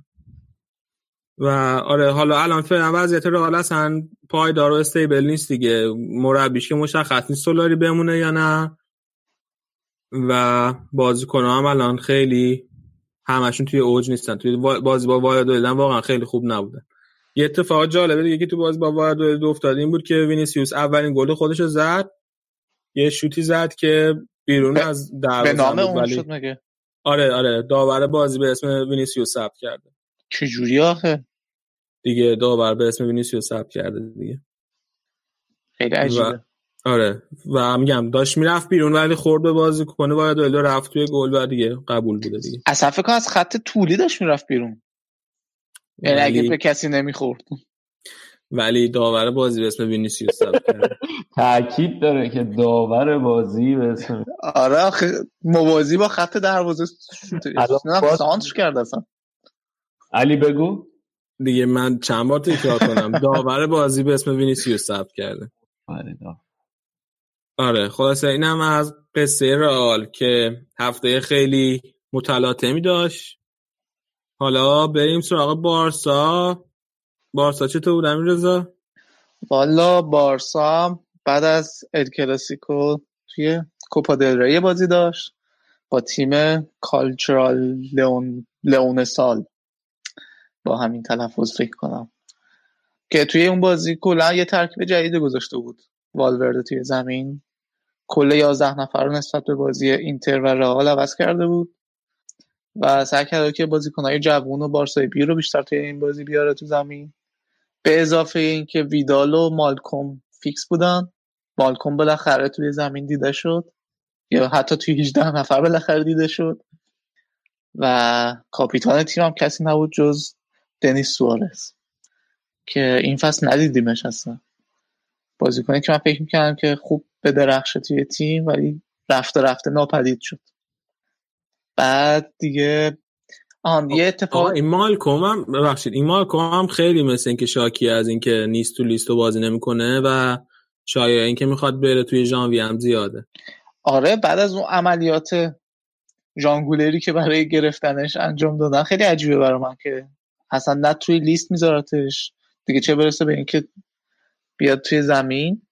و آره حالا الان فعلا وضعیت رئال اصلا پایدار و استیبل نیست دیگه. مربیش که مشخص نیست سولاری بمونه یا نه. و بازیکن هم الان خیلی همشون توی اوج نیستن. توی بازی با وایادولید واقعا خیلی خوب نبودن. یه اتفاق جالبه دیگه که تو بازی با وایادولید افتاد این بود که وینیسیوس اولین گل خودش رو زد. یه شوتی زد که بیرون از دروازه به نام بود، اون ولی- شد مگه؟ آره آره. داور بازی به اسم وینیسیوس ثبت کرده. چجوری آخه؟ دیگه داور به اسم وینیسیوس ثبت کرده دیگه. خیلی عجیبه. و آره. و میگم داشت می‌رفت بیرون ولی خورد به بازیکنه باید رفت توی گل و دیگه قبول بوده دیگه. اصلا فکر از خط طولی داشت می‌رفت بیرون. یعنی اگه ولی- به کسی نمی‌خورد. ولی داور بازی به اسم وینیسیوس ثبت کرده تاکید داره که داور بازی به اسم آره آخه موازی با خط دروازه سانتر کرد اصلا. علی بگو. دیگه من چند بار تکرار کنم. داور بازی به اسم وینیسیوس ثبت کرده. آره دا. آره خلاصه اینم از قصه رئال که هفته خیلی متلاطمی داشت. حالا بریم سراغ بارسا. بارسا چطور بود امیر رضا والا بارسا بعد از ال کلاسیکو توی کوپا دل ری بازی داشت با تیم کالچرال لئون لئونسا. با همین تلفظ فکر کنم. که توی اون بازی کلا یه ترکیب جدید گذاشته بود. والورده توی زمین. کل 11 نفر رو نسبت به بازی اینتر و رئال عوض کرده بود. و سعی کرده که بازیکنهای جوون و بارسای B رو بیشتر توی این بازی بیاره تو زمین. به اضافه اینکه ویدال و مالکوم فیکس بودن. مالکوم بالاخره توی زمین دیده شد. یا حتی توی 18 نفر بالاخره دیده شد. و کاپیتان تیم هم کسی نبود جز دنیس سوارز. که این فصل ندیدیمش اصلا. بازیکنی که من فکر می‌کردم که خوب به درخشه توی تیم ولی رفته رفته ناپدید شد. بعد دیگه آن یه اتفاق این مالکوم هم ببخشید این مالکوم هم خیلی مثل اینکه شاکی از اینکه نیست تو لیست بازی نمی‌کنه و شایعه اینکه می‌خواد بره توی ژانویه هم زیاده. آره بعد از اون عملیات ژانگولری که برای گرفتنش انجام دادن خیلی عجیبه برای من که اصلا نه توی لیست میذارتش. دیگه چه برسه به اینکه بیاد توی زمین.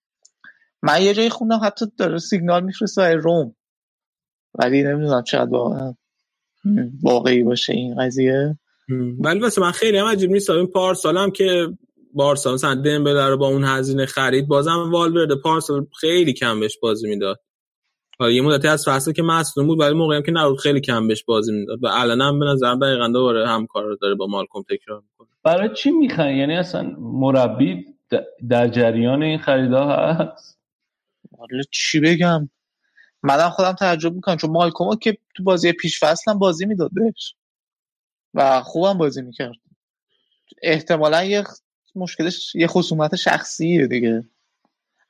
من یه جایی خوندم حتی داره سیگنال میفرسته روم. ولی نمی‌دونم چقدر واقعا واقعی باشه این قضیه. ولی واسه من خیلی هم عجیب نیست. این پارسال هم که بارسا مثلا دمبله رو با اون هزینه خرید بازم والورده. پارسال خیلی کم بهش بازی می‌داد. حالا یه مدتی از فصل که مصدوم بود ولی موقعی هم که نبود خیلی کم بهش بازی می‌داد. و الان هم به نظر دقیقا دوباره همکار رو داره با مالکوم تکرار می‌کنه. برای چی می‌خوان یعنی اصلا مربی در جریان این خریدا هست؟ والا چی بگم؟ منم خودم تعجب می‌کنم چون مالکومو که تو بازی پیش فصل هم بازی می‌داد بهش و خوبم بازی می‌کرد. احتمالا یه مشکلش یه خصومت شخصیه دیگه.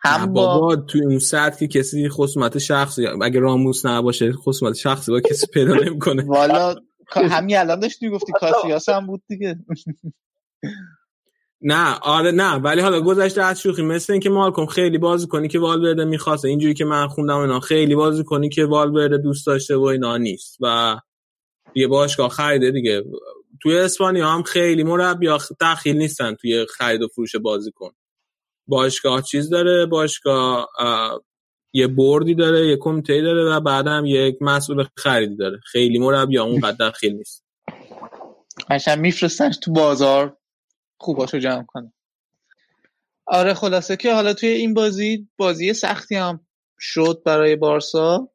هم با بابا تو اون سطح که کسی خصومت شخصی اگه راموس نباشه خصومت شخصی با کسی پیدا نمی‌کنه. والا همین الان داشتی گفتی کاسیاس هم بود دیگه. نه آره نه ولی حالا گذشته از شوخی مثل اینکه مالکوم خیلی بازی کنی که والورده می‌خواسته اینجوری که من خوندم اینا خیلی بازی کنی که والورده دوست داشته و اینا نیست و یه باشگاه خریده دیگه. توی اسپانیا هم خیلی مربی دخیل نیستن توی خرید و فروش بازیکن باشگاه چیز داره باشگاه اه، یه بردی داره یه کمیته داره و بعدم یک مسئول خریدی داره. خیلی مربی اونقدر دخیل نیست. قشنگ میفرستنش تو بازار. خوباشو جمع کنه. آره خلاصه که حالا توی این بازی بازی سختی هم شد برای بارسا.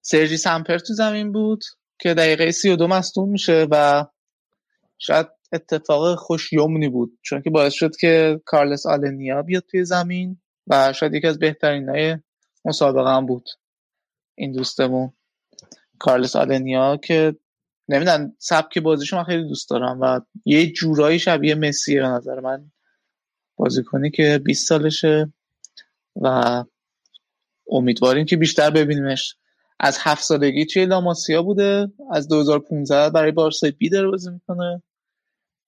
سرجی سمپر تو زمین بود که دقیقه سی و دو میشه و شاید اتفاق خوش یمنی بود چون که باعث شد که کارلس آلنیا بیاد توی زمین و شاید یکی از بهترین های مسابقه هم بود. این دوستمون کارلس آلنیا که نمی‌دونم سبک بازیشو من خیلی دوست دارم و یه جورایی شبیه مسیه به نظر من بازیکنی که 20 سالشه و امیدواریم که بیشتر ببینیمش. از هفت سالگی توی لاماسیا بوده از 2015 برای بارسای بی داره بازی می‌کنه.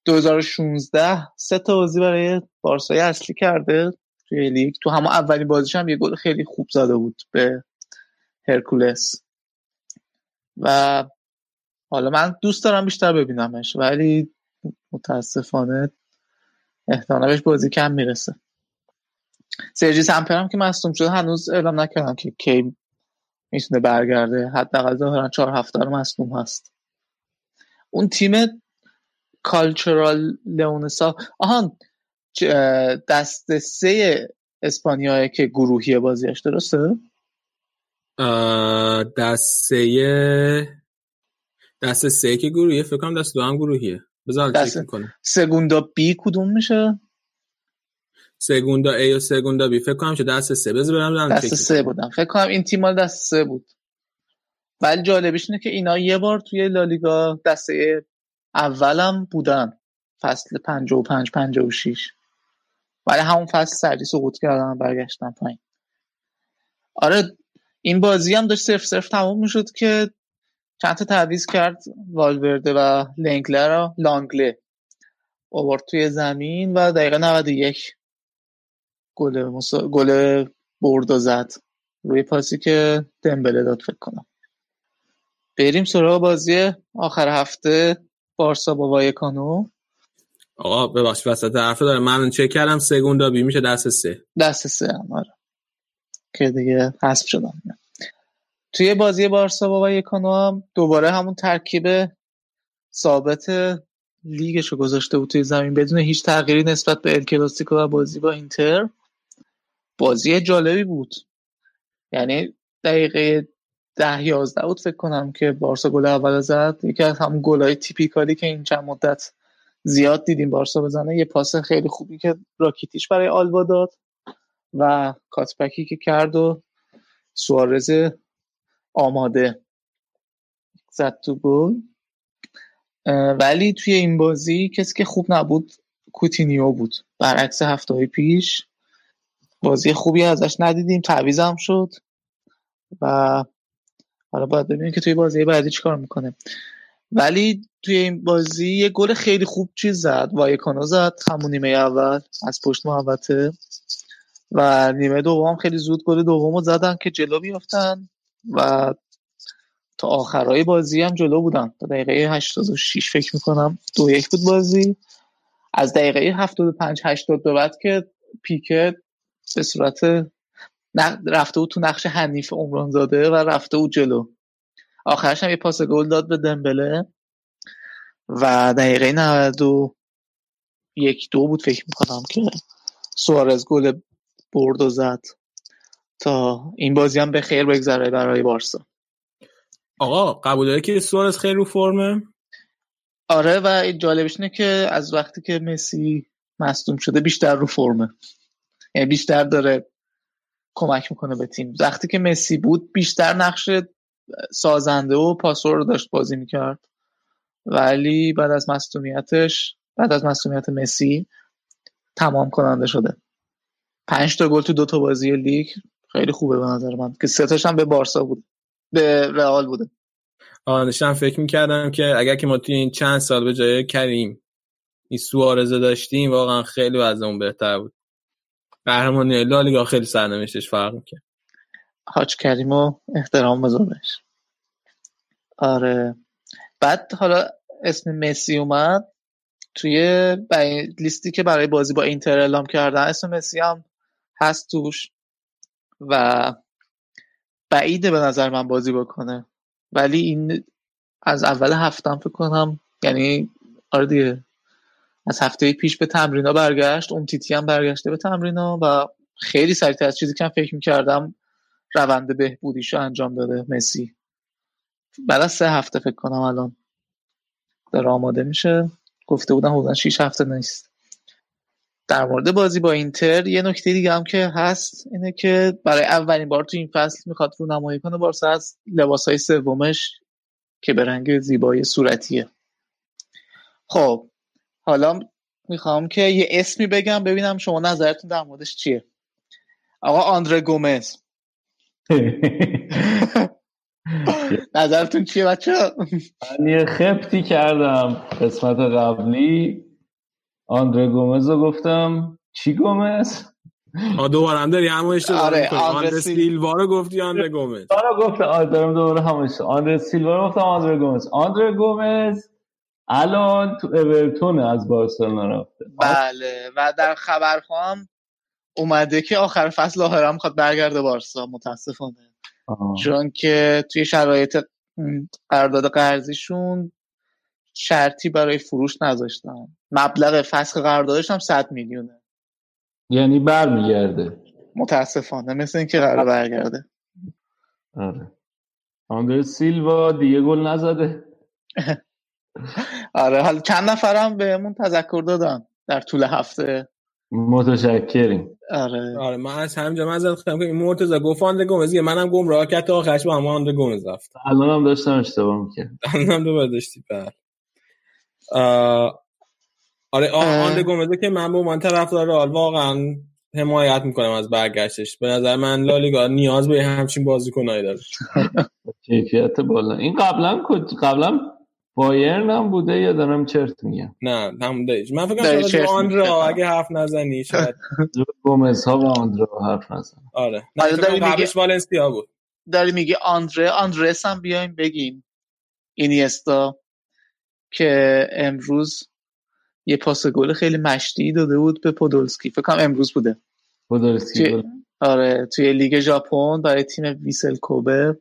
2016 سه تا بازی برای بارسای اصلی کرده توی لیگ. تو همه اولین بازیش هم یه گل خیلی خوب زده بود به هرکولس. و حالا من دوست دارم بیشتر ببینمش ولی متاسفانه احتمالا بازی کم می‌رسه. سرجی سمپر هم که مصدوم شده هنوز اعلام نکردم که کی می‌تونه برگرده. حداقل ظاهرا چهار هفته رو مصدوم هست. اون تیم کالچرال لئونسا آهان دست سه اسپانیا که گروهی بازیش درسته؟ دسته دست سه که گروهیه فکر کنم دست دو هم گروهیه. بذار دست کنم سگوندا بی کدوم میشه؟ سگوندا ای و سگوندا بی فکر کنم چه دست سه. بذار برم دست سه بودم. فکر کنم این تیم دست سه بود. ولی جالبیش اینه که اینا یه بار توی لالیگا دسته اولم بودن. فصل 55 56 ولی همون فصل سردی سقوط کردن برگشتن پایین. آره این بازی هم داشت صرف صرف تموم می‌شد که چند تا تعویض کرد والورده و لنگله را لانگله آورد توی زمین و دقیقه 91 گل. گل برد و زد. روی پاسی که دمبله داد فکر کنم. بریم سراغ بازی آخر هفته بارسا با وایکانو آقا ببخش وسط حرف داره من چک کردم سگوندا بی میشه دست سه. دست سه هم آره. که دیگه حذف شدم. توی بازی بارسا با وایکانو هم دوباره همون ترکیب ثابت لیگش رو گذاشته بود توی زمین بدون هیچ تغییری نسبت به الکلاسیکو و بازی با اینتر. بازی جالبی بود. یعنی دقیقه ده یازده بود فکر کنم که بارسا گل اول زد. یکی از همون گلای تیپیکالی که این چند مدت زیاد دیدیم بارسا بزنه. یه پاس خیلی خوبی که راکیتیش برای آلبا داد و کاتپکی که کرد و سوارز آماده زد تو گل. ولی توی این بازی کسی که خوب نبود کوتینیو بود. برعکس هفته های پیش بازی خوبی ازش ندیدیم تعویزم شد. و حالا باید ببینیم که توی بازی بعدی چیکار می‌کنه. ولی توی این بازی یه گل خیلی خوب چیز زد. وایکانو زد همون نیمه اول از پشت محوطه. و نیمه دوم خیلی زود گل دوم زدن که جلو بیافتن. و تا آخرای بازی هم جلو بودن تا دقیقه 86 فکر می‌کنم دو یک بود بازی. از دقیقه 75 80 به بعد که پیکه به صورت رفته بود تو نقش حنیف عمران زاده و رفته بود جلو. آخرش هم یه پاس گل داد به دمبله. و دقیقه 92 یک دو بود فکر می‌کنم که سوارز گل برد و زد. تا این بازی هم به خیر بگذره برای بارسا. آقا قبول داره که سوارز خیلی رو فرمه؟ آره و جالبش اینه که از وقتی که مسی مصدوم شده بیشتر رو فرمه. یعنی بیشتر داره کمک می‌کنه به تیم. وقتی که مسی بود بیشتر نقش سازنده و پاسور رو داشت بازی می‌کرد. ولی بعد از مصدومیتش بعد از مصدومیت مسی تمام کننده شده. پنج تا گل تو دو تا بازی لیگ. خیلی خوبه به نظر من. که سه هم به بارسا بود به رئال بوده. داشتم فکر می‌کردم که اگر که ما توی این چند سال به جای کریم این سوارزه داشتیم واقعا خیلی وضعمون بهتر بود. قهرمان لالیگا خیلی سرنوشتش فرق می‌کنه حاج کریم و احترام بذارش آره. بعد حالا اسم مسی اومد. توی لیستی که برای بازی با اینتر اعلام کردن اسم مسی هم هست توش. و بعیده به نظر من بازی بکنه. ولی این از اول هفتم فکر کنم یعنی آره دیگه از هفته پیش به تمرینا برگشت اون تیتی هم برگشته به تمرینا و خیلی سریعتر از چیزی که فکر می‌کردم روند بهبودیشو انجام داده مسی. بعد از سه هفته فکر کنم الان داره آماده میشه. گفته بودن حدودا 6 هفته نیست. در مورد بازی با اینتر یه نکته دیگه هم که هست اینه که برای اولین بار تو این فصل می‌خواد رو نمایی کنه بارسا از لباس های سومش که به رنگ زیبای صورتیه. خب حالا می‌خوام که یه اسمی بگم ببینم شما نظرتون در موردش چیه. آقا آندره گومز. نظرتون چیه بچه من یه خبتی کردم قسمت قبلی. آندره گومز رو گفتم. چی گومز؟ آ دوباره هم داری همون اشتباه آره،. آندره آندره سیل- سیلوا رو گفتی آندره گومز. آره گفت آره دارم دوباره همش آندر سیلوا رو گفتم آندر گومز. آندر گومز الان تو اورتون از بارسلونا رفته. بله و در خبرخوام اومده که آخر فصل ظاهرا می‌خواد برگرده بارسا متاسفانه. آه. چون که توی شرایط قرارداد قرضیشون شرطی برای فروش نذاشتن. مبلغ فسخ قراردادش هم 100 میلیونه. یعنی برمیگرده. متاسفانه مثل اینکه قرار برگرده. آره. آندر سیلوا دیگه گل نزده. آره حالا چند نفرم بهمون تذکر دادن در طول هفته. متشکریم. آره. آره من از همینجا معذرت خواهم که این مرتضی گفت آندره گومز. منم گمراه کرد تا آخرش با هم آندره گومز رفت. الان هم داشتم اشتباه می‌کرد الانم دوباره داشتی پر آه، آره آ- اه. آندره گومزه که من به عنوان طرفدار رئال واقعا حمایت می‌کنم از برگشتش. به نظر من لالیگا نیاز به همچین بازیکنایی داره. کیفیت بالا. این قبلا قبلا بایرن هم بوده یا دارم چرت میگم؟ نه هم دایش من فکر کنم آندرا می‌گی. اگه حرف نزنی شاید. گومز ها و آندرا حرف نزن. آره. نه آره، قبلش والنسیا بود. داری میگی آندره آندرس هم بیایم بگیم. اینیستا. که امروز یه پاس گل خیلی مشتی داده بود به پودولسکی. فکر کنم امروز بوده. پودولسکی توی-. آره توی لیگ ژاپن برای تیم ویسل کوبه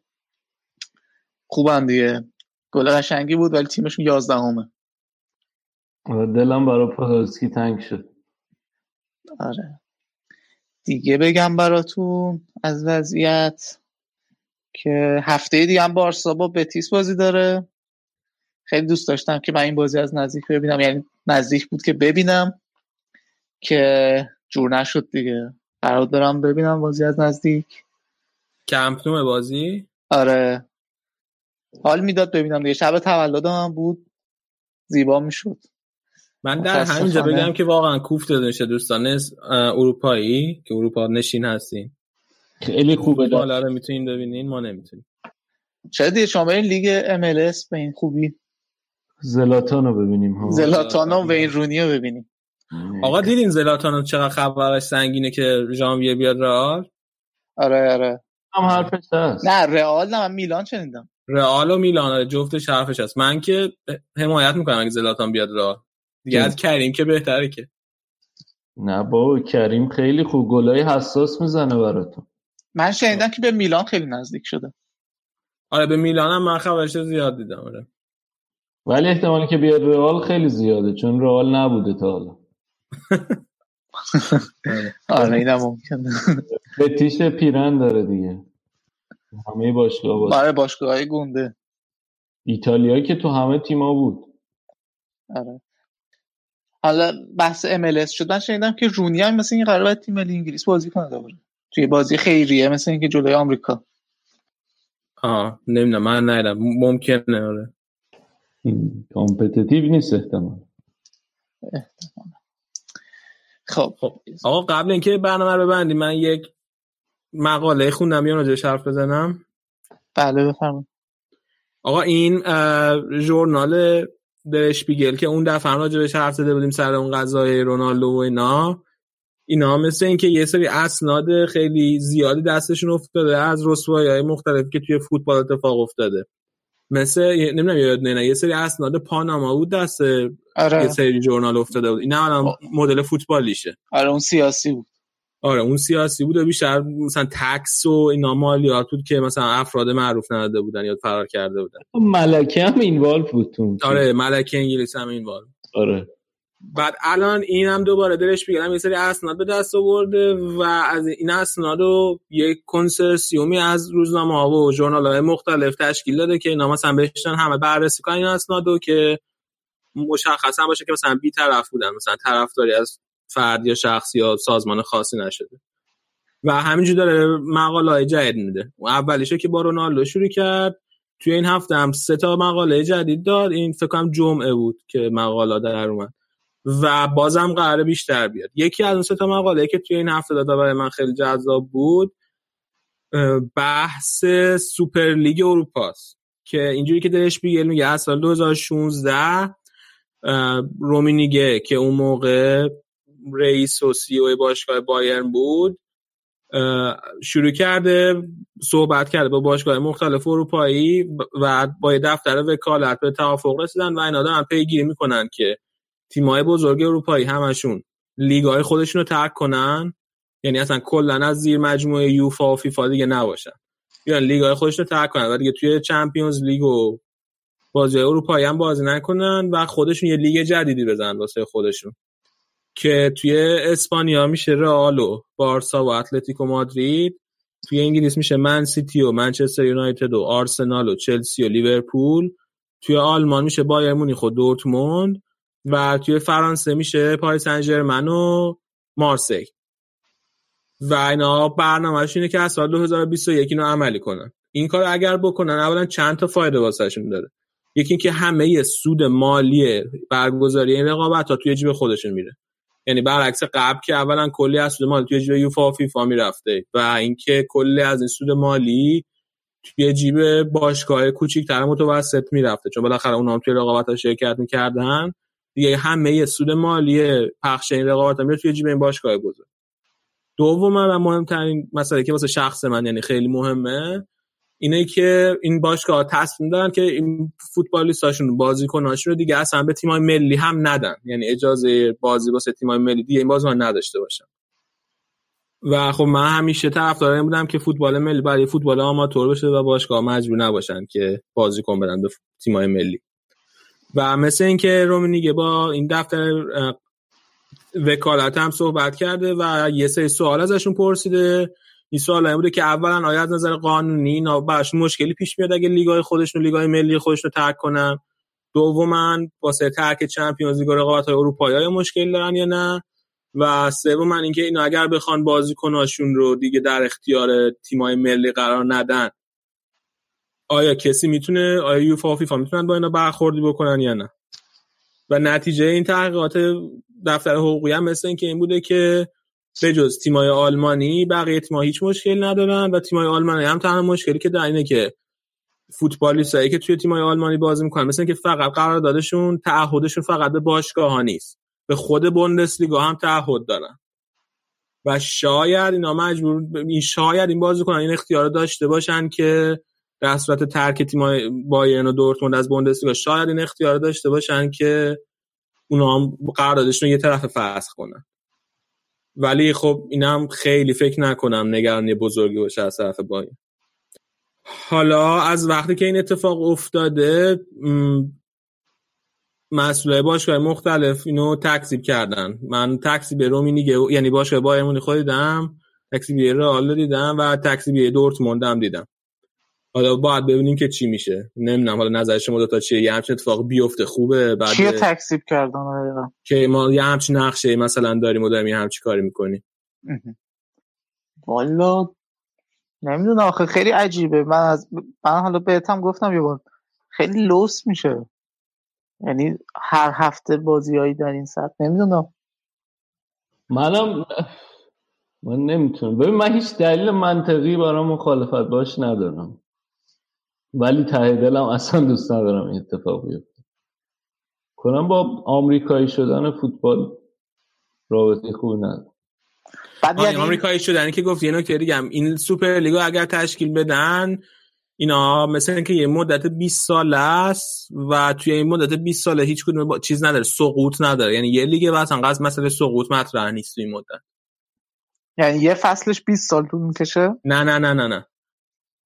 خوبن دیگه. گل قشنگی بود ولی تیمشون یازدهمه. آره، دلم برای پودولسکی تنگ شد. آره. دیگه بگم براتون از وضعیت که هفته دیگه هم بارسا با بتیس بازی داره. خیلی دوست داشتم که من این بازی از نزدیک ببینم. یعنی نزدیک بود که ببینم که جور نشد دیگه. قرار دارم ببینم بازی از نزدیک. کمپ بازی؟ آره. حال می‌داد ببینم دیگه. شب تولدم هم بود. زیبا می‌شد. من در همینجا. بگم که واقعا کوفت میشه دوستان. از اروپایی که اروپا نشین هستین. خیلی خوبه دست. بالا رو می‌تونین ببینین ما نمی‌تونیم. چرا دیگه شما برین لیگ MLS به این خوبی؟ زلاتان رو ببینیم ها. زلاتانو و این رونی رو ببینیم. آقا دیدین زلاتان چقدر خبرش سنگینه که ژانویه بیاد رئال؟ آره آره. هم حرفش هست. نه رئال نه من میلان شنیدم. رئال و میلان آره، جفتش حرفش هست. من که حمایت می‌کنم اگه زلاتان بیاد رئال. دیگه از کریم که بهتره که. نه بابا کریم خیلی خوب. گلای حساس می‌زنه براتون. من شنیدم که به میلان خیلی نزدیک شده. آره به میلان هم من خبرش زیاد دیدم آره. ولی احتمالی که بیاد رئال خیلی زیاده چون رئال نبوده تا حالا. آره اینم ممکنه. فتیش پیرن داره دیگه. همه باشگاه باشه. برای باشگاه های گونده ایتالیا که تو همه تیما بود. آره. حالا بحث MLS شد. من شنیدم که رونی هم مثل این قرار باید تیم ملی انگلیس بازی کنه دوباره توی بازی خیریه مثل اینکه جلوی آمریکا. آه نمی‌دونم. من ندیدم. ممکنه آره. competitive نیست احتمال خب خب. آقا قبل اینکه برنامه رو ببندیم من یک مقاله خوندم. یا راجعش حرف بزنم. بله بفرمایید. آقا این ژورنال درشپیگل که اون دفعه هم راجبش حرف زده بودیم سر اون قضای رونالدو و اینا اینا مثل اینکه یه سری اسناد خیلی زیادی دستشون افتاده از رسوایی های مختلفی که توی فوتبال اتفاق افتاده. مثل نمی‌دونم یاد نه یه سری اسناد پاناما بود دست آره. یه سری ژورنال افتاده بود. این الان مدل فوتبالیشه. آره اون سیاسی بود. آره اون سیاسی بود و بیشتر مثلا تکس و اینا مالیات بود که مثلا افراد معروف نداده بودن یا فرار کرده بودن. ملکه هم اینوالو بود. آره ملکه انگلیس هم این بار آره. بعد الان این هم دوباره دلش بگیرم یه سری اسناد به دست آورده و از این اسناد رو یک کنسرسیومی از روزنامه ها و ژورنال های مختلف تشکیل داده که اینا مثلا بهشتن همه بررسی کنن این اسناد رو که مشخصا باشه که مثلا بی طرف بودن مثلا طرفداری از فرد یا شخص یا سازمان خاصی نشده. و همینجور داره مقاله های جدید میده. اولیشه که با رونالدو شروع کرد توی این هفته هم سه تا مقاله جدید داد. این فکر کنم جمعه بود که مقاله در اومد. و بازم قراره بیشتر بیاد. یکی از اون سه تا مقاله که توی این هفته داده برای من خیلی جذاب بود بحث سوپر لیگ اروپاست که اینجوری که در اشپیگل میگه از سال 2016 اه، رومینیگه که اون موقع رئیس و CEO باشگاه بایرن بود شروع کرده صحبت کرده با باشگاه مختلف اروپایی و با دفتر وکالت به توافق رسیدن و اینا دارن پیگیری می‌کنن که تیمای بزرگ اروپایی همشون لیگای خودشون رو ترک کنن؟ یعنی اصلا کلا از زیر مجموعه یوفا و فیفا دیگه نباشن. بیان لیگای خودشون رو ترک کنن. و دیگه توی چمپیونز لیگ و بازی اروپایی هم بازی نکنن و خودشون یه لیگ جدیدی بزنن واسه خودشون. که توی اسپانیا میشه رئال و بارسا و اتلتیکو مادرید توی انگلیس میشه من سیتی و منچستر یونایتد و آرسنال و چلسی و لیورپول توی آلمان میشه بایرن مونیخ و دورتموند و توی فرانسه میشه پاریس سن و مارسی. و اینا برنامه‌اش اینه که از سال 2021 اینو عملی کنن. این کار اگر بکنن اولا چند تا فایده واسهشون داره؟ یکی اینکه همه سود مالی برگزاری این رقابت ها توی جیب خودشون میره. یعنی برعکس قبل که اولا کلی از سود مالی توی جیب یوفا و فیفا می‌رفته و اینکه کلی از این سود مالی توی جیب باشگاه کوچیک‌تر متوسط می‌رفته. چون بالاخره اونها توی رقابت ها شرکت می‌کردن. دیگه همه سود مالی پخش این رقابت میره توی جیب این باشگاه بزرگ. دوم و مهمترین مسئله که واسه شخص من یعنی خیلی مهمه اینه که این باشگاه تصمیم دارن که این فوتبالیستاشون بازیکناشون رو دیگه اصلا به تیمای ملی هم ندن. یعنی اجازه بازی واسه تیمای ملی دیگه این بازیکن نداشته باشن. و خب من همیشه طرفدار این بودم که فوتبال ملی برای فوتبال آماتور بشه و باشگاه مجبور نباشن که بازیکن بدن به تیمای ملی. و مثل اینکه رومینیگه با این دفتر وکالت هم صحبت کرده و یه سری سوال ازشون پرسیده. این سوال بوده که اولا آیا از نظر قانونی اینا براش مشکلی پیش میاد اگه لیگای خودشون لیگای ملی خودشون رو ترک کنن؟ دوما واسه ترک چمپیونز لیگ رقابت های اروپایی های مشکل دارن یا نه؟ و سوم اینکه اینا اگر بخوان بازیکناشون رو دیگه در اختیار تیمای ملی قرار ندن آیا کسی می‌تونه آیا یوفا و فیفا می‌تونن با اینا برخوردی بکنن یا نه؟ و نتیجه این تحقیقات دفتر حقوقی هم مثل اینکه این بوده که به جز تیمای آلمانی بقیه تیم‌ها هیچ مشکل ندارن و تیمای آلمانی هم تنها مشکلی که در اینه که فوتبالیستایی که توی تیمای آلمانی بازی می‌کنن مثل اینکه فقط قراردادشون تعهدشون فقط به باشگاه ها نیست. به خود بوندسلیگا هم تعهد دارن. و شاید اینا مجبور این شاید این بازیکنان این اختیار داشته باشن که در صورت ترک تیمای بایرن و دورتموند از بوندسلیگا شاید این اختیار داشته باشن که اونا هم قراردادشون یه طرف فسخ کنن. ولی خب اینم خیلی فکر نکنم نگرانی بزرگی باشه از طرف بایر حالا از وقتی که این اتفاق افتاده مسئوله باشگاه مختلف اینو تکذیب کردن. من تکذیب رومینیگه یعنی باشگاه بایرن خودیدم تکذیب رئال دیدم و تکذیب دورتموند هم دیدم. حالا باید ببینیم که چی میشه. نمی‌دونم حالا نظر شما دو تا چیه؟ یه همچین اتفاق بیفته خوبه بعد چیه تکسیب کردن؟ که ما یه همچین نقشه مثلا داریم و داریم یه همچی کاری می‌کنیم. والا نمی‌دونم آخه خیلی عجیبه. من از من حالا بهتم گفتم یه بار خیلی لوس میشه. یعنی هر هفته بازیایی در این سطح نمی‌دونم. منم من نمی‌تونم. ببین من هیچ دلیل منطقی برای مخالفت باش ندارم. ولی ته دلم اصلا دوست ندارم این اتفاق بیفته. کنم با آمریکایی شدن فوتبال رابطه خوب ندارم. بعد یعنی آمریکایی شدن که گفت یه نکته دیگه هم این سوپر لیگو اگر تشکیل بدن اینا مثل اینکه یه مدت 20 ساله است و توی این مدت 20 ساله هیچ کدوم با... چیز نداره سقوط نداره. یعنی یه لیگ واسه انقدر مثلا سقوط مطرح نیست این مدت. یعنی یه فصلش 20 سال طول می‌کشه؟ نه نه نه نه نه.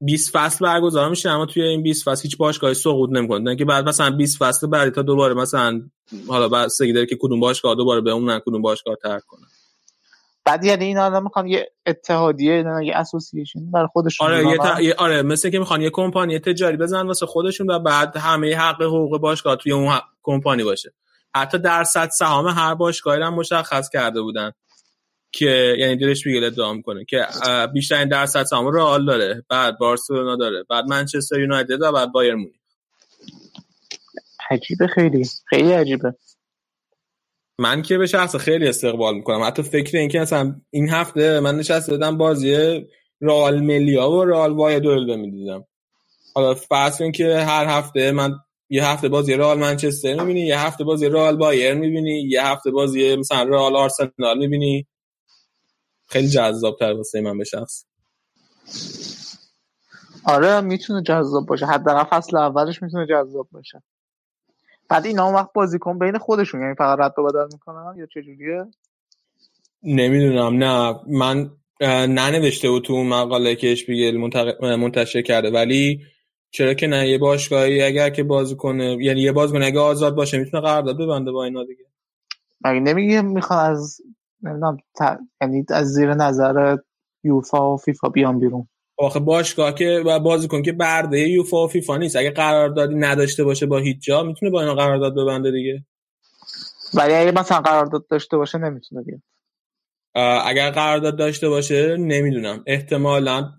20 فصل برگزار میشه اما توی این 20 فصل هیچ باشگاهی سقوط نمی‌کنه. که بعد مثلا 20 فصل بعدی تا دوباره مثلا حالا بعد سگی داره که کدوم باشگاه دوباره به اون کدوم باشگاه ترک کنه. بعد یعنی اینا الان می‌خوان یه اتحادیه یه اسوسییشن برای خودشون آره یه, ت... آره مثل که می‌خوان یه کمپانی تجاری بزنن واسه خودشون و بعد همه حق حقوق باشگاه توی اون کمپانی باشه. حتی درصد سهام هر باشگاهی هم مشخص کرده بودن. که یعنی دلش میگه ادعا می‌کنه که بیشترین درصد سهام رئال داره بعد بارسلونا داره بعد منچستر یونایتد و بعد بایر مونیخ. عجیبه خیلی. خیلی عجیبه. من که به شخص خیلی استقبال می‌کنم. حتی فکر این که اصلا این هفته من نشسته دادم بازی رئال ملیا و رئال وایدولد می‌دیدم. حالا فرض که هر هفته من یه هفته بازی رئال منچستر می‌بینی یه هفته بازی رئال بایر می‌بینی یه هفته بازی مثلا رئال آرسنال می‌بینی. خیلی جذاب تر واسه من به شخص. آره می‌تونه جذاب باشه. حداقل فصل اولش می‌تونه جذاب باشه. بعد اینا اون وقت بازیکن بین خودشون یعنی فقط رد و بدل می‌کنن یا چجوریه نمی‌دونم. نه من ننوشته بود تو اون مقاله که اشپیگل منتشر کرده. ولی چرا که نه یه باشگاهی اگر که بازی کنه یعنی یه بازیکن اگه آزاد باشه می‌تونه قرارداد ببنده با اینا دیگه. مگه نمیگه می‌خوان از نمی‌دونم ت... یعنی از زیر نظر یوفا و فیفا بیان بیرون. آخه باشگاه که بازیکن که برده یوفا و فیفا نیست. اگه قراردادی نداشته باشه با هیچ جا می‌تونه با اینا قرارداد ببنده دیگه. ولی اگه مثلا قرارداد داشته باشه نمی‌تونه بیاد. اگر قرارداد داشته باشه نمی‌دونم. احتمالا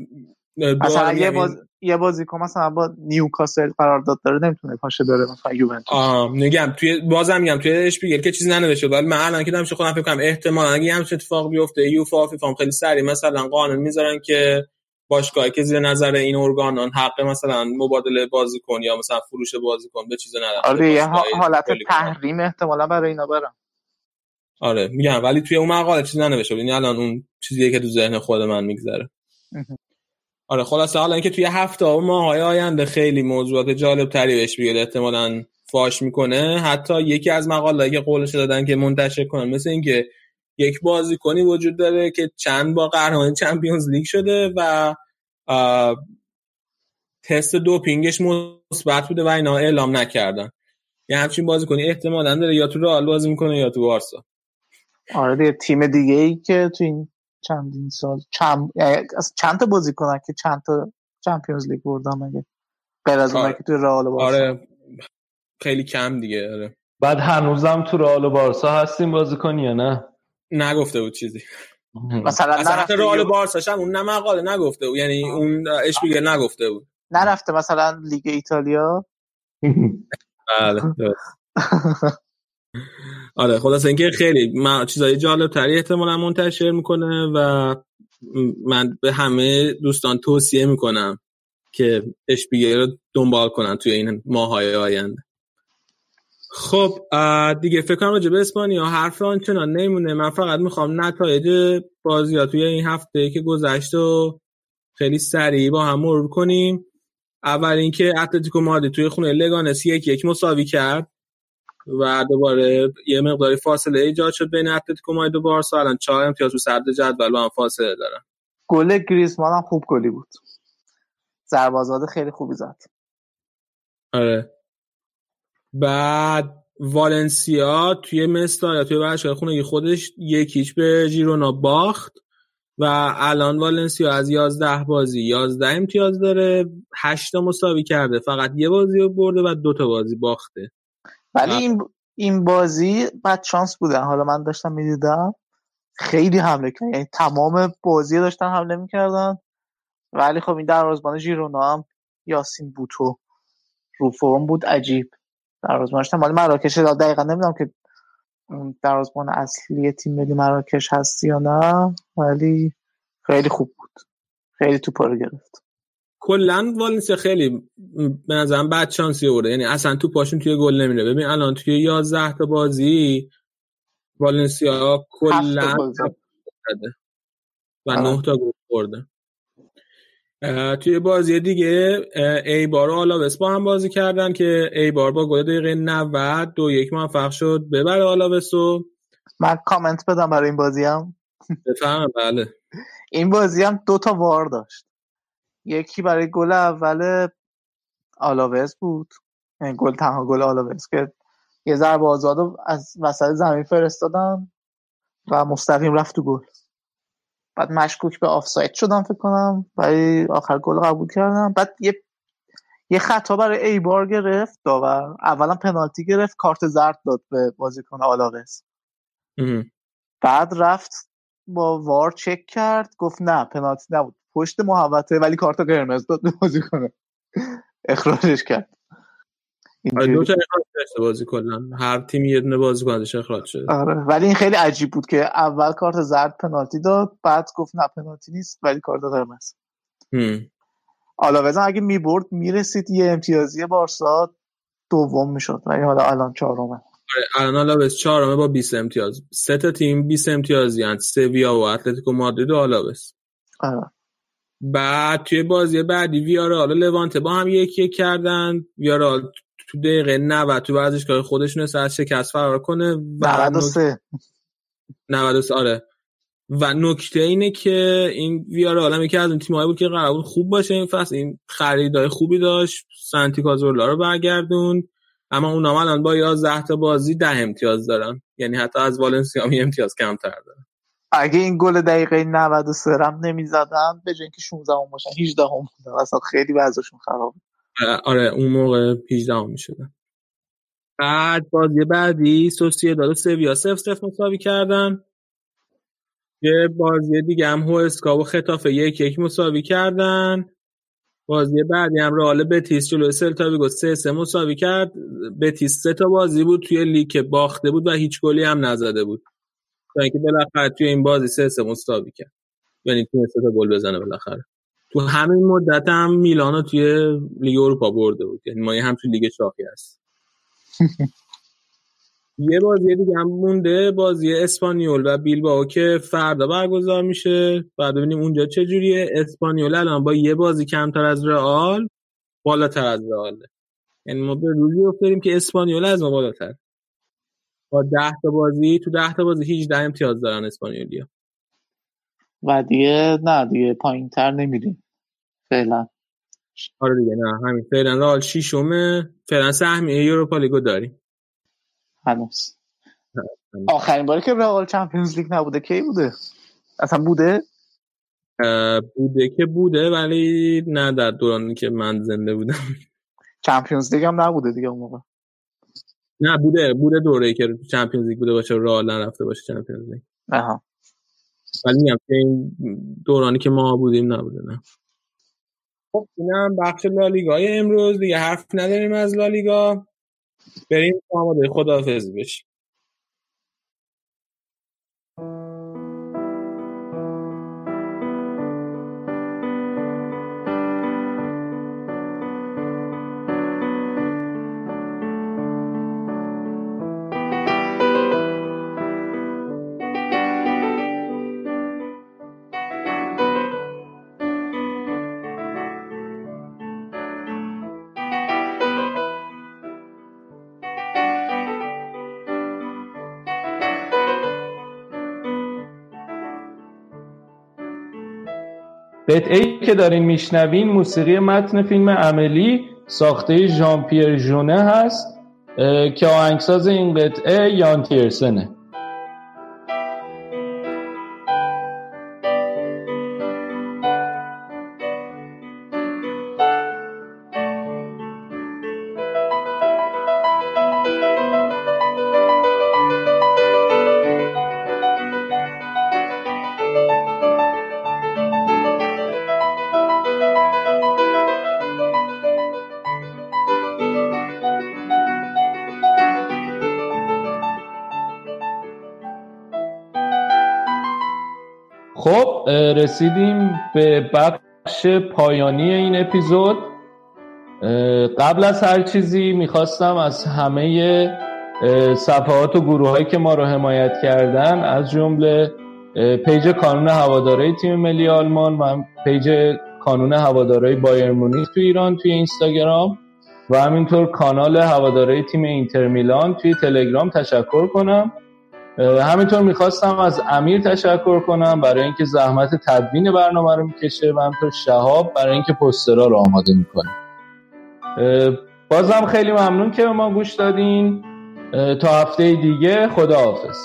مثلا یه باز یه بازیکن مثلا با نیوکاسل قرارداد داره نمی‌تونه پاشه بره مثلا یوونتوس. آه میگم توی بازم میگم توی اشپیگل که چیزی ننوشته ولی من الان که دارم خودم فکر کنم احتمالاً اگه همچین اتفاق بیفته یوفا فیفا خیلی سریع مثلا قانون می‌ذارن که باشگاهی که زیر نظر این ارگانان حق مثلا مبادله بازیکن یا مثلا فروش بازیکن به چیز ندارن آره یه حالت تحریم احتمالا برای اینا برن. آره میگم ولی توی اون مقاله چیزی ننوشته یعنی الان اون چیزیه که تو ذهن خود من میگذره. آره خلاصه حالا اینکه توی هفته و ماهای آینده خیلی موضوعات جالب تری بهش بیاد احتمالاً فاش می‌کنه. حتی یکی از مقاله که قولش دادن که منتشر کنن مثل اینکه یک بازیکنی وجود داره که چند با قهرمانی چمپیونز لیگ شده و تست دوپینگش مثبت بوده و اینا اعلام نکردن. یه همچین بازیکنی احتمالاً داره یا تو رئال بازی می‌کنه یا تو بارسا. آره دیگه تیم دیگه ای که تو این چندین سال چند از چند تا بازیکن که چند تا چمپیونز لیگ بردن مگه؟ غیر از اونایی که تو رئال و بارسا. آره. خیلی کم دیگه آره. بعد هنوزم تو رئال و بارسا هستیم بازیکن یا نه؟ نگفته بود چیزی. مثلا اصلا حتی رئال بارسا هم اون نه مقاله نگفته بود. یعنی اون اشپیگل نگفته بود. نرفته مثلا لیگ ایتالیا. بله آره خلاص اینکه خیلی من چیزای جالب تری احتمالا منتشر می‌کنه و من به همه دوستان توصیه می‌کنم که اشپیگل رو دنبال کنن توی این ماهای آینده. خب دیگه فکر کنم راجع به اسپانیا حرف آنچنان نمیمونه. من فقط می‌خوام نتایج بازی ها توی این هفته که گذشت و خیلی سریع با هم مرور کنیم. اول اینکه اتلتیکو مادرید توی خونه لگانس یک یک مساوی کرد. و دوباره یه مقداری فاصله ایجاد شد بین اتلتیکو مادرید و بارسا. الان چهار امتیاز رو صدر جدول با هم فاصله دارن. گل گریزمان هم خوب گلی بود. سربازاده خیلی خوبی زد. آره. بعد والنسیا توی مستا یا توی ورشگاه خونگی خودش یکیچ به ژیرونا باخت و الان والنسیا از 11 بازی 11 امتیاز داره 8 تا مساوی کرده. فقط یه بازی رو برده و دو تا بازی باخته. ولی این این بازی بعد شانس بودن حالا من داشتم می‌دیدم. خیلی حمله کردن. یعنی تمام بازی داشتن حمله می‌کردن. ولی خب این دروازه‌بان ژیرونا هم یاسین بوتو. رو فرم بود. عجیب. دروازه‌بانش مال مراکش دقیقا نمی‌دونم که دروازه‌بان اصلی تیم ملی مراکش هست یا نه. ولی خیلی خوب بود. خیلی توپ رو گرفت. کلا والنسیا خیلی به نظرم بد شانسی برده یعنی اصلا تو پاشون توی گل نمیره. ببین الان توی 11 تا بازی والنسیا کلا و 9 تا گل برده توی بازی دیگه ای بار و آلاوس با هم بازی کردن که ای بار با گل دقیقه 90 دو یک موفق شد. ببره آلاوس رو. من کامنت بدم برای این بازی هم. بفهم بله. این بازی هم دو تا وار داشت. یکی برای گل اول آلاوز بود. یعنی گل تنها گل آلاوز که یه ضربه آزاد از وسط زمین فرستادن و مستقیم رفت تو گل. بعد مشکوک به آفساید شدم فکر کنم برای آخر گل قبول کردم. بعد یه یه خطا برای ای بار گرفت داور. اولا پنالتی گرفت کارت زرد داد به بازیکن آلاوز. بعد رفت با وار چک کرد گفت نه پنالتی نبود. پشت محوطه ولی کارت قرمز داد به بازیکن اخراجش کرد. دو تا اخراج داشته بازی کلا. هر تیم یه دونه بازیکن ازش اخراج شده. آره ولی این خیلی عجیب بود که اول کارت زرد پنالتی داد بعد گفت نه پنالتی نیست ولی کارت قرمز. آلاوزن اگه می‌برد می‌رسید یه امتیازی بارسا دوم می‌شد. ولی حالا الان چهارمه. آره الان آلاوس چهارمه با 20 امتیاز. سه تا تیم 20 امتیازی هستند. سویا و اتلتیکو مادرید و آلاوس. آره. بعد توی بازی بعدی ویارال لوانته با هم یکی یک کردن. ویارال تو دقیقه 90 تو ورزشگاه خودش نسبت از شکست فرار کنه و 93 93 آره. و نکته اینه که این ویار عالم یکی از اون تیمایی بود که قرار بود خوب باشه. این فصل این خریدای خوبی داشت. سانتی کازورلا رو برگردون. اما اون الان با 11 تا بازی ده امتیاز دارن. یعنی حتی از والنسیا می امتیاز کمتر دارن. اگه این گل دقیقه 93 رم نمی‌زدن به جای اینکه 16 هم باشن 18 هم بودن. اصلا خیلی وضعشون خراب آره اون موقع 18 هم می‌شدن. بعد بازی بعدی سوسیه داد سویا 0 0 مساوی کردن. یه بازی دیگه هم هوسکا و خطافه یک یک مساوی کردن. بازی بعدی هم رئال بتیس جلوی سلتا ویگو سه سه مساوی کرد. بتیس سه تا بازی بود توی لیگ باخته بود و هیچ گلی هم نزده بود. تا اینکه بالاخره توی این بازی سه سه مساوی کرد. یعنی تونست تا گل بزنه بالاخره. تو همین مدت هم میلانو توی لیگ اروپا برده بود. یعنی ما هم توی لیگ شاخی هست. یه بازی دیگه هم مونده بازی اسپانیول و بیلباو که فردا برگزار میشه. بعد ببینیم اونجا چه جوریه اسپانیول الان با یه بازی کمتر از رئال بالاتر از رئاله. یعنی ما به روزی افتادیم که اسپانیول از ما بالاتر. با 10 تا بازی تو 10 تا بازی 18 امتیاز دارن اسپانیولیا. و دیگه نه دیگه پایین تر نمیریم. فعلا. آره دیگه نه همین. فعلا رئال ششمه فعلا سهمیه یوروپا لیگو داریم. هنوز. آخرین باری که رئال چمپیونز لیگ نبوده کی بوده؟ اصلا بوده؟ بوده که بوده ولی نه در دورانی که من زنده بودم. چمپیونز لیگ هم نبوده دیگه اون موقع. نه بوده بوده دوره که چمپیونز لیگ بوده باشه رئال نرفته باشه چمپیونز لیگ آها. ولی میگم که این دورانی که ما بودیم نبوده نه. خب اینم بخش لالیگای امروز دیگه حرف نداریم از لالیگا. بریم آماده خداحافظی بشیم. قطعه که دارین میشنوین موسیقی متن فیلم عملی ساخته ژان پیر ژونه هست که آهنگساز این قطعه یان تیرسنه. رسیدیم به بخش پایانی این اپیزود. قبل از هر چیزی می‌خواستم از همه صفحات و گروه هایی که ما رو حمایت کردن از جمله page کانون هواداره تیم ملی آلمان و page کانون هواداره بایرن مونیخ تو ایران توی اینستاگرام و همینطور کانال هواداره تیم اینتر میلان توی تلگرام تشکر کنم. همینطور می‌خواستم از امیر تشکر کنم برای اینکه زحمت تدوین برنامه رو می‌کشه و همینطور شهاب برای اینکه پسترها رو آماده می‌کنه. بازم خیلی ممنون که به ما گوش دادین. تا هفته دیگه خدا حافظ